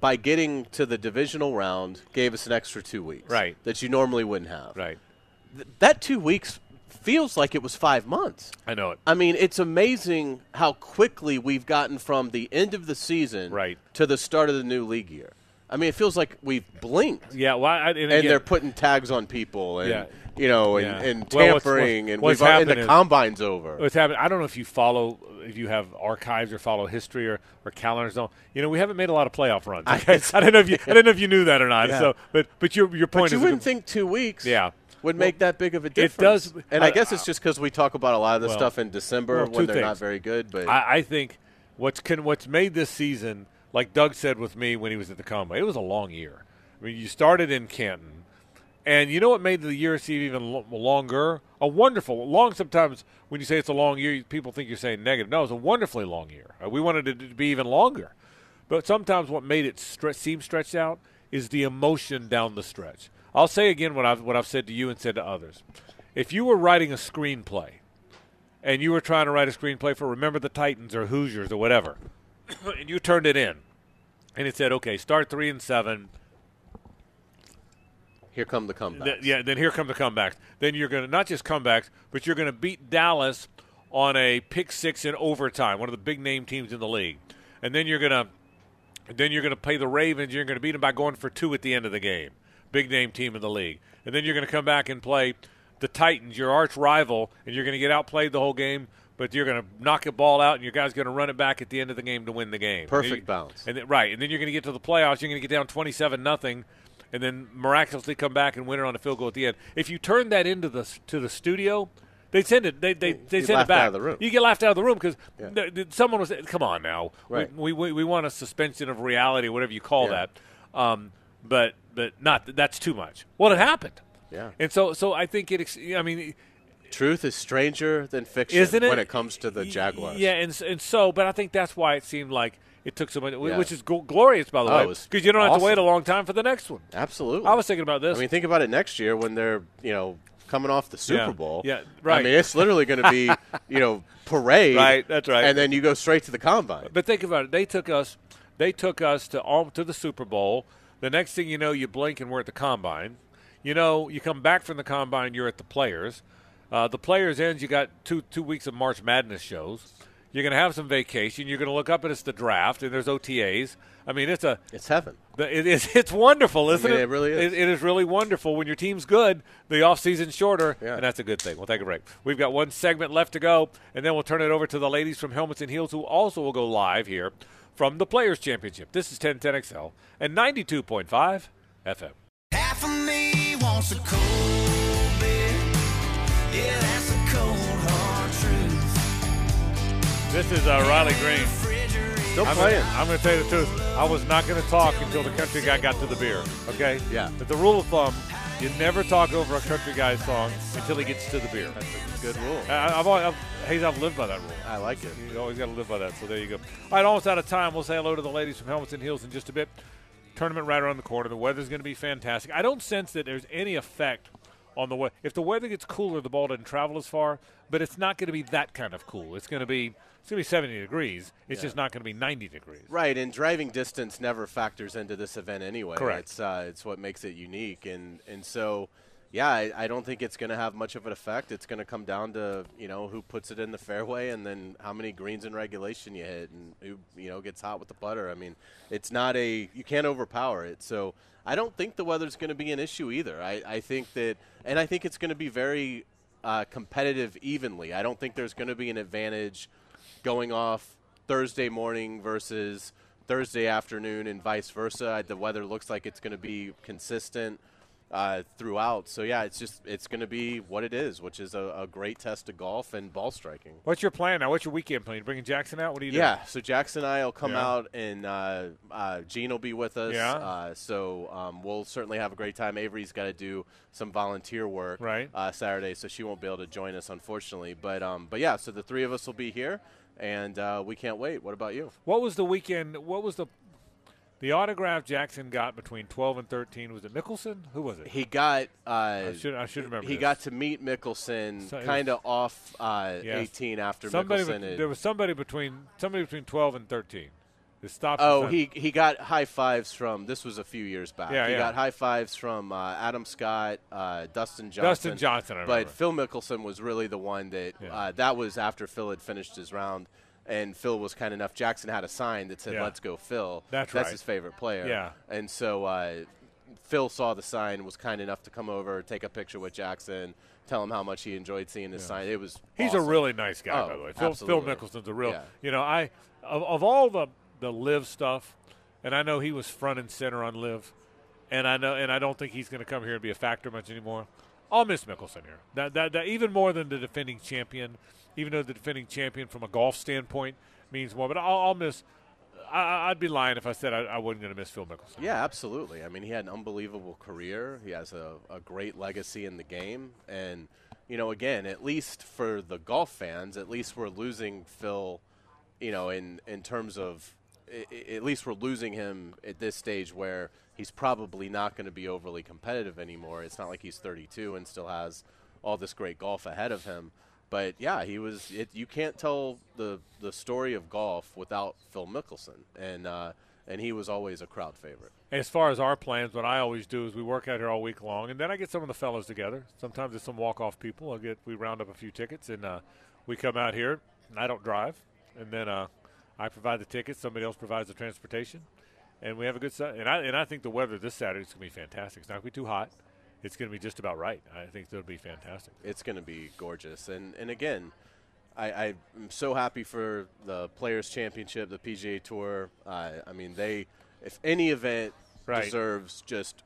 by getting to the divisional round gave us an extra two weeks Right. that you normally wouldn't have Right. Th- that two weeks feels like it was five months I know it. I mean it's amazing how quickly we've gotten from the end of the season Right. to the start of the new league year I mean it feels like we've blinked Yeah. Well, I, and, and, they're putting tags on people and Yeah. you know and, Yeah. and Well, what's- tampering what's- and we've and the combine's over What's happening? I don't know if you follow, if you have archives or follow history or, or calendars. On, you know, we haven't made a lot of playoff runs. Okay? I, don't know if you, I don't know if you knew that or not. Yeah. So, but but your your point But you is wouldn't good- think two weeks Yeah. would make that big of a difference. It does, And I but- guess it's just because we talk about a lot of this Well, stuff in December well, when they're not very good. But I, I think what's can, what's made this season, like Doug said with me when he was at the combine, it was a long year. I mean, you started in Canton, and you know what made the year seem even lo- longer? A wonderful long. Sometimes when you say it's a long year, people think you're saying negative. No, it's a wonderfully long year. Uh, we wanted it to be even longer, but sometimes what made it stre- seem stretched out is the emotion down the stretch. I'll say again what I've what I've said to you and said to others. If you were writing a screenplay and you were trying to write a screenplay for Remember the Titans or Hoosiers or whatever, and you turned it in, and it said, okay, start three and seven. here come the comeback. Th- yeah, then here come the comebacks. Then you're going to not just comebacks, but you're going to beat Dallas on a pick six in overtime, one of the big name teams in the league, and then you're going to then you're going to play the Ravens. You're going to beat them by going for two at the end of the game, big name team in the league, and then you're going to come back and play the Titans, your arch rival, and you're going to get outplayed the whole game. But you're going to knock a ball out, and your guy's going to run it back at the end of the game to win the game. Perfect And you- bounce. And then, right, and then you're going to get to the playoffs. You're going to get down twenty-seven nothing, and then miraculously come back and win it on a field goal at the end. If you turn that into the to the studio, they send it. They they, they You send it laughed back. out of the room. You get laughed out of the room because Yeah. someone was. Come on now, Right. We, we we want a suspension of reality, whatever you call Yeah. that. Um, but but not that's too much. Well, it happened. Yeah. And so so I think it. ex- I mean. Truth is stranger than fiction Isn't it? when it comes to the Jaguars. Yeah, and, and so, but I think that's why it seemed like it took so much, Yeah. which is gl- glorious, by the Oh, way, because you don't have to wait a long time for the next one. Absolutely. I was thinking about this. I mean, think about it next year when they're you know coming off the Super Yeah. Bowl. Yeah, right. I mean, it's literally going to be you know parade. Right, that's right. And then you go straight to the combine. But think about it. They took us. They took us to all to the Super Bowl. The next thing you know, you blink and we're at the combine. You know, you come back from the combine, you're at the players. Uh, the players ends. You got two two weeks of March Madness shows. You're going to have some vacation. You're going to look up and it's the draft, and there's OTAs. I mean, it's a it's heaven. the- It is. It's wonderful, isn't mean, it? it really is. It, it is really wonderful when your team's good. The off season's shorter, Yeah. and that's a good thing. We'll take a break. We've got one segment left to go, and then we'll turn it over to the ladies from Helmets and Heels, who also will go live here from the Players Championship. This is 1010XL and 92.5 FM. This is uh, Riley Green. Still I'm playing. Gonna, I'm going to tell you the truth. I was not going to talk until the country guy got to the beer. Okay. Yeah. But the rule of thumb, you never talk over a country guy's song until he gets to the beer. That's a good rule. I, I've, always, I've, Hayes, I've lived by that rule. I like it. You always got to live by that. So there you go. All right, almost out of time. We'll say hello to the ladies from Helmets and Heels in just a bit. Tournament right around the corner. The weather's going to be fantastic. I don't sense that there's any effect on the weather. If the weather gets cooler, the ball doesn't travel as far. But it's not going to be that kind of cool. It's going to be it's going to be 70 degrees. It's Yeah. just not going to be 90 degrees. Right, and driving distance never factors into this event anyway. Correct. It's uh, it's what makes it unique, and and so, yeah, I, I don't think it's going to have much of an effect. It's going to come down to you know who puts it in the fairway and then how many greens in regulation you hit and who you know gets hot with the putter. I mean, it's not a you can't overpower it. So I don't think the weather's going to be an issue either. I, I think that, and I think it's going to be very uh, competitive evenly. I don't think there's going to be an advantage going off Thursday morning versus Thursday afternoon and vice versa. The weather looks like it's going to be consistent uh, throughout. So yeah, it's just it's going to be what it is, which is a, a, great test of golf and ball striking. What's your plan now? What's your weekend plan? You bringing Jackson out? What are you doing? Yeah, so Jackson and I will come yeah. out, and uh, uh, Gene will be with us. Yeah. Uh, so um, we'll certainly have a great time. Avery's got to do some volunteer work right uh, Saturday, so she won't be able to join us unfortunately. But um, but yeah, so the three of us will be here and uh, we can't wait. What about you? What was the weekend? What was the the autograph Jackson got between 12 and 13 was it Mickelson? Who was it? He got. Uh, I should I should remember. He this. got to meet Mickelson so kind of off uh, yes. 18 after somebody Mickelson. Be, there was somebody between somebody between 12 and 13. stopped. Oh, he he got high fives from. This was a few years back. Yeah, he yeah. got high fives from uh, Adam Scott, uh, Dustin Johnson. Dustin Johnson, but Phil Mickelson was really the one that. Yeah. Uh, that was after Phil had finished his round and Phil was kind enough. Jackson had a sign that said yeah. "Let's go, Phil." That's, That's right. his favorite player. Yeah, and so uh, Phil saw the sign, was kind enough to come over, take a picture with Jackson, tell him how much he enjoyed seeing his yeah. sign. It was. He's awesome. a really nice guy, oh, by the way. Phil, Phil Mickelson's a real. Yeah. You know, I of, of all the the live stuff, and I know he was front and center on live, and I know, and I don't think he's going to come here and be a factor much anymore. I'll miss Mickelson here. That, that, that even more than the defending champion, even though the defending champion from a golf standpoint means more. But I'll, I'll miss. I, would be lying if I said I, wasn't going to miss Phil Mickelson. Yeah, absolutely. I mean, he had an unbelievable career. He has a, a great legacy in the game, and you know, again, at least for the golf fans, at least we're losing Phil. You know, in in terms of at least we're losing him at this stage where he's probably not going to be overly competitive anymore. It's not like he's 32 and still has all this great golf ahead of him. But yeah, he was. It, you can't tell the the story of golf without Phil Mickelson, and uh, and he was always a crowd favorite. As far as our plans, what I always do is we work out here all week long, and then I get some of the fellows together. Sometimes it's some walk off people. I get we round up a few tickets, and uh, we come out here. And I don't drive, and then uh, I provide the tickets. Somebody else provides the transportation, and we have a good. and I and I think the weather this Saturday is going to be fantastic. It's not going to be too hot it's going to be just about right. I think it'll be fantastic. It's going to be gorgeous, and and again, I, I'm so happy for the Players Championship, the PGA Tour. Uh, I mean, they if any event right. deserves just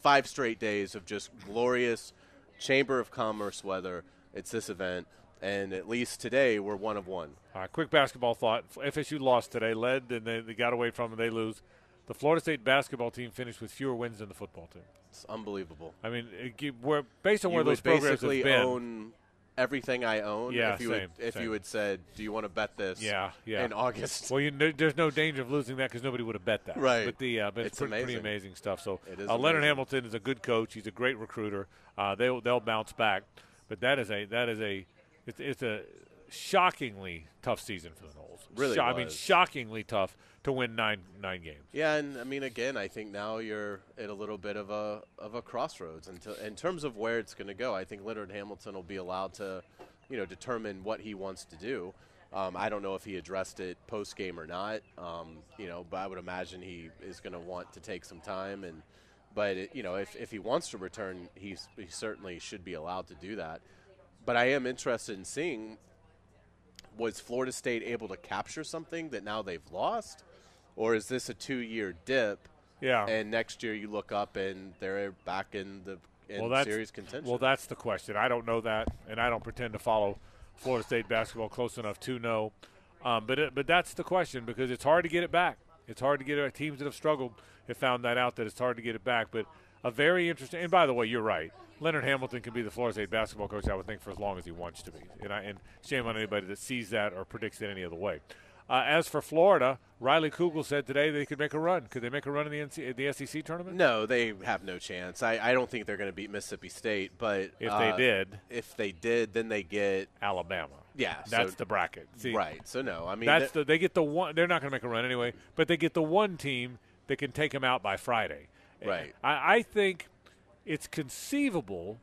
five straight days of just glorious Chamber of Commerce weather, it's this event. And at least today, we're one of one. All right, quick basketball thought. FSU lost today, led, and they, they got away from it. They lose. The Florida State basketball team finished with fewer wins than the football team. It's unbelievable. I mean, it, based on you where those programs have been. own everything I own. Yeah, if you same, would, if same. you had said, "Do you want to bet this?" Yeah, yeah. In August. Well, you there's no danger of losing that because nobody would have bet that. Right. But the uh, but it's, It's pretty, pretty amazing. amazing stuff. So uh, Leonard amazing. Hamilton is a good coach. He's a great recruiter. Uh, they'll they'll bounce back. But that is a that is a it's, it's a shockingly tough season for the Noles. Really Sho- I mean, shockingly tough to win nine nine games. Yeah, and I mean, again, I think now you're at a little bit of a of a crossroads. Until, in terms of where it's going to go, I think Leonard Hamilton will be allowed to, you know, determine what he wants to do. Um, I don't know if he addressed it post game or not. Um, you know, but I would imagine he is going to want to take some time and. But it, you know, if, if he wants to return, he's, he certainly should be allowed to do that. But I am interested in seeing was Florida State able to capture something that now they've lost, or is this a two-year dip? Yeah. And next year you look up and they're back in the in well, that's, series contention. Well, that's the question. I don't know that, and I don't pretend to follow Florida State basketball close enough to know. Um, but it, but that's the question because it's hard to get it back. It's hard to get it. Teams that have struggled have found that out that it's hard to get it back. But a very interesting. And by the way, you're right. Leonard Hamilton can be the Florida State basketball coach, I would think, for as long as he wants to be. And, I, and shame on anybody that sees that or predicts it any other way. Uh, as for Florida, Riley Kugel said today they could make a run. Could they make a run in the, NC, the SEC tournament? No, they have no chance. I, I don't think they're going to beat Mississippi State, but If uh, they did, if they did, then they get Alabama. Yeah, that's so- the bracket. See, right. So no, I mean that's the they get the one. They're not going to make a run anyway, but they get the one team that can take them out by Friday. Right. I, I think it's conceivable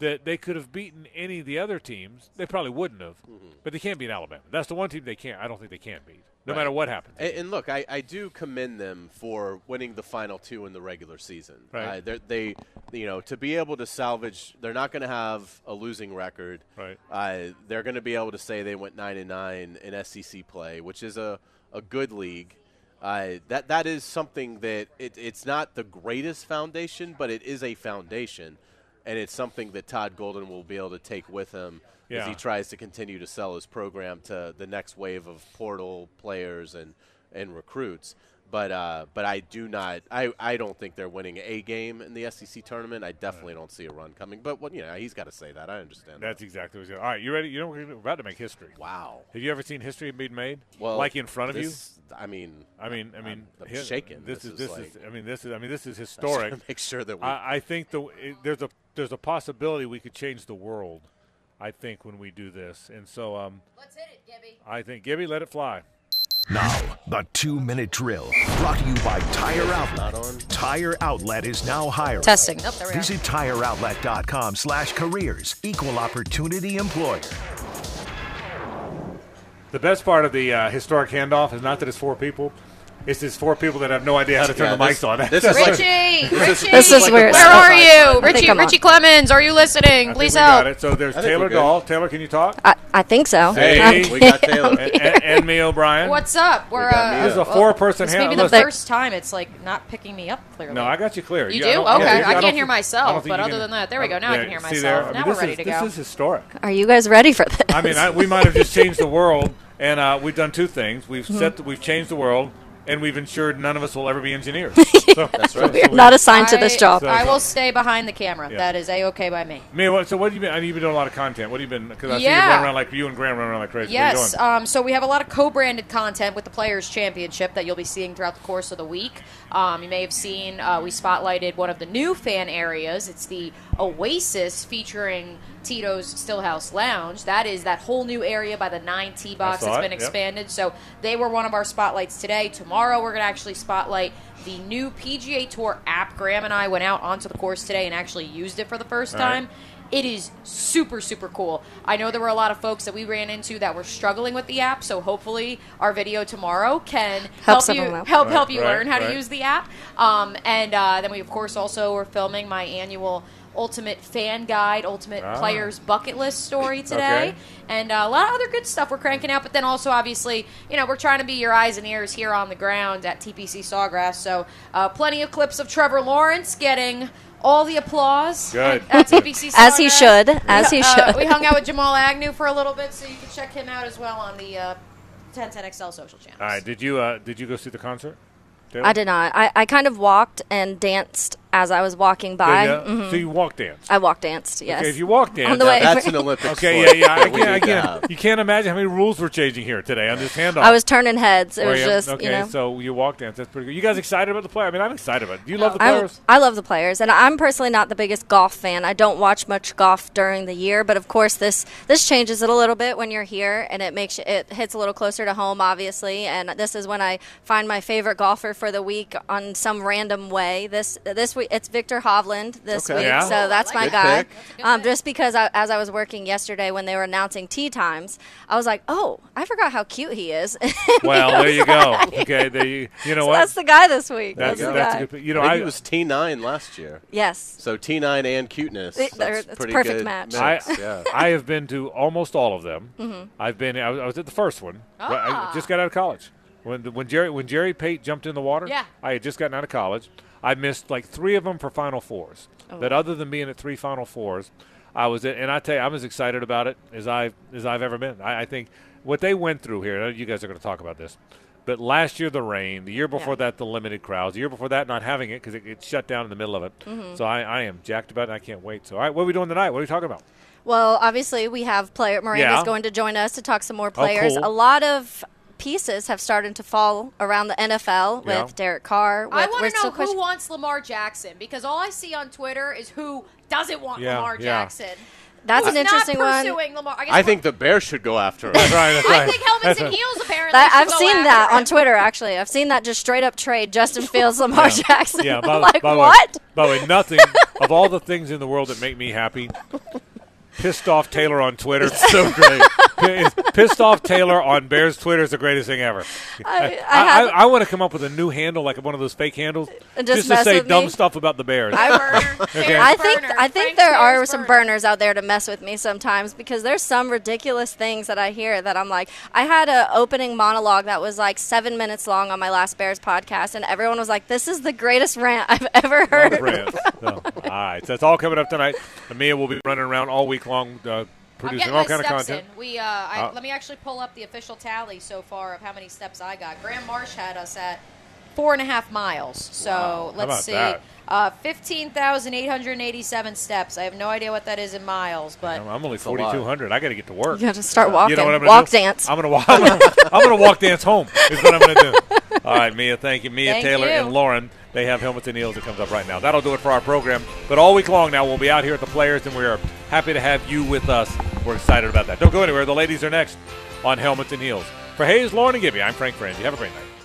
that they could have beaten any of the other teams. They probably wouldn't have, but they can't beat Alabama. That's the one team they can't. I don't think they can't beat, no Right. matter what happens. And, and look, I, I do commend them for winning the final two in the regular season. Right. Uh, they, you know, to be able to salvage, they're not going to have a losing record. Right. Uh, they're going to be able to say they went nine and nine in SEC play, which is a, a good league. Uh, that that is something that it, it's not the greatest foundation, but it is a foundation, and it's something that Todd Golden will be able to take with him as he tries to continue to sell his program to the next wave of portal players and, and recruits. But uh, but I do not I, I don't think they're winning a game in the SEC tournament. I definitely don't see a run coming. But what you know he's got to say that I understand. That's exactly what. He's. All right, you ready? You know we're about to make history. Wow. Have you ever seen history being made? Well, like in front of this- I mean, you. I mean, I mean, I'm hi- shaking. This, This is is this like- is. I mean, this is. I mean, this is historic. make sure that we- I, I think the it, there's a there's a possibility we could change the world. I think when we do this, and so um. Let's hit it, Gibby. I think Gibby, let it fly. Now, the two minute drill brought to you by Tire Outlet. Tire Outlet is now hiring. Testing. Nope, there we. Visit tireoutlet.com slash careers. Equal opportunity employer. The best part of the uh, historic handoff is not that it's four people. It's just four people that have no idea how to turn Yeah, the this- mics on. this is like- Richie, This is- Richie, this is where- where are you, Richie? Richie Clemens, are you listening? I Please think we help. got it. So there's Taylor we're. Dahl. Taylor, can you talk? I, I think so. Hey, we got Taylor. and, and, and me O'Brien. What's up? We're uh, This is a well, four-person This may be the listen. first time it's like not picking me up clearly. No, I got you clear. You I do? Okay, yeah, I can't hear myself, I don't think but other than that, there we go. Now I can hear myself. there? I mean, Now we're ready to go. this is historic. Are you guys ready for this? I mean, we might have just changed the world, and uh, we've done two things. We've Hmm. set, the, we've changed the world, and we've ensured none of us will ever be engineers. So, That's right. We're not assigned to this I- job. I will stay behind the camera. Yeah. That is a okay by me. Me, what, so what have you been? I know you've been doing a lot of content. What have you been? Because I see you Yeah. run around like you and Graham run around like crazy. What are you Yes. doing? Um, so we have a lot of co-branded content with the Players Championship that you'll be seeing throughout the course of the week. Um, you may have seen uh, we spotlighted one of the new fan areas. It's the Oasis featuring Tito's Stillhouse Lounge. That is that whole new area by the nine T box saw that's it, been yep. expanded. So they were one of our spotlights today. Tomorrow we're going to actually spotlight the new PGA Tour app. Graham and I went out onto the course today and actually used it for the first All right. time. It is super, super cool. I know there were a lot of folks that we ran into that were struggling with the app, so hopefully our video tomorrow can help some you of help Right, help you right, learn how right. to use the app. Um, and uh, then we of course also were filming my annual Ultimate Fan Guide, Ultimate Ah. Players Bucket List story today, Okay. and uh, a lot of other good stuff we're cranking out. But then also obviously, you know, we're trying to be your eyes and ears here on the ground at TPC Sawgrass. So uh, plenty of clips of Trevor Lawrence getting. All the applause Good. at, at TPC As he should, as he Uh, should. we hung out with Jamal Agnew for a little bit, so you can check him out as well on the uh, 1010XL social channel. All right. Did you uh, did you go see the concert? Taylor? I did not. I, I kind of walked and danced as I was walking by. Did ya? Mhm. So you walk dance. I walk danced. Yes. Okay, if you walk dance, on the way. That's an Olympic Okay, sport yeah, yeah. I can't, I can't, you can't imagine how many rules were changing here today on this handoff. I was turning heads. It was just okay. you know. So you walk dance. That's pretty good. You guys excited about the play? I mean, I'm excited about it. Do you love the I, players? I love the players, and I'm personally not the biggest golf fan. I don't watch much golf during the year, but of course this this changes it a little bit when you're here, and it makes it hits a little closer to home, obviously. And this is when I find my favorite golfer for the week on some random way. This this week it's Viktor Hovland this Okay. week, Yeah. so that's my Good guy. pick. Um, just because I, as I was working yesterday when they were announcing tee times, I was like, oh, I forgot how cute he is. Well, there you go. Okay, there you, you know So what? that's the guy this week. That's, That's, the that's guy. a good. You know, I I it was T9 last year. Yes. So T9 and cuteness. It- they're- That's it's pretty perfect good match. I, yeah. I have been to almost all of them. Mhm. I've been. I was, I was at the first one. Well, Ah. I just got out of college. When when Jerry when Jerry Pate jumped in the water, Yeah. I had just gotten out of college. I missed like three of them for Final Fours. Oh. But other than being at three Final Fours, I was at, and I tell you, I'm as excited about it as I as I've ever been. I, I think what they went through here. You guys are going to talk about this. But last year the rain, the year before that the limited crowds, the year before that not having it because it, it shut down in the middle of it. Mhm. So I, I am jacked about it. and I can't wait. So all right, what are we doing tonight? What are we talking about? Well, obviously, we have player Miranda's Yeah. Oh, going to join us to talk some more players. cool. A lot of pieces have started to fall around the NFL Yeah. with Derek Carr. With, I want to know who question- wants Lamar Jackson because all I see on Twitter is who doesn't want Yeah, Lamar yeah. Jackson. That's Who's an interesting not one. pursuing Lamar. I, guess I think the Bears should go after him. That's right. That's I think helmets and heels apparently. That, I've go seen after that him. on Twitter. Actually, I've seen that just straight up trade Justin Fields, Lamar Jackson. Yeah, by, like by the what? Way, by the way, nothing of all the things in the world that make me happy. Pissed off Taylor on Twitter. so great. Pissed off Taylor on Bears Twitter is the greatest thing ever. I- I I, have- I, want to come up with a new handle, like one of those fake handles, And just to say dumb me? stuff about the Bears. I, Okay. I think burner. I think Frank's there are Bears some burner. burners out there to mess with me sometimes because there's some ridiculous things that I hear that I'm like I had a opening monologue that was like seven minutes long on my last Bears podcast and everyone was like this is the greatest rant I've ever heard. Love rants. So, oh, all right, so that's all coming up tonight. Amia will be running around all week long, uh, I'm producing getting all my kind of steps content. in. We, uh, I, Uh, let me actually pull up the official tally so far of how many steps I got. Graham Marsh had us at four and a half miles. So Wow. Let's about see. that? Uh, 15,887 steps. I have no idea what that is in miles, but I'm, I'm only 4,200. I got to get to work. You gotta start walking. You know what I'm gonna Walk do? dance. I'm gonna walk. I'm gonna, I'm gonna walk dance home. Is what I'm gonna do. All right, Mia. Thank you, Mia Thank Taylor you. and Lauren. They have helmets and heels that comes up right now. That'll do it for our program. But all week long now, we'll be out here at the Players, and we are happy to have you with us. We're excited about that. Don't go anywhere. The ladies are next on Helmets and Heels. For Hayes, Lauren, and Gibby, I'm Frank Frangie. Have a great night.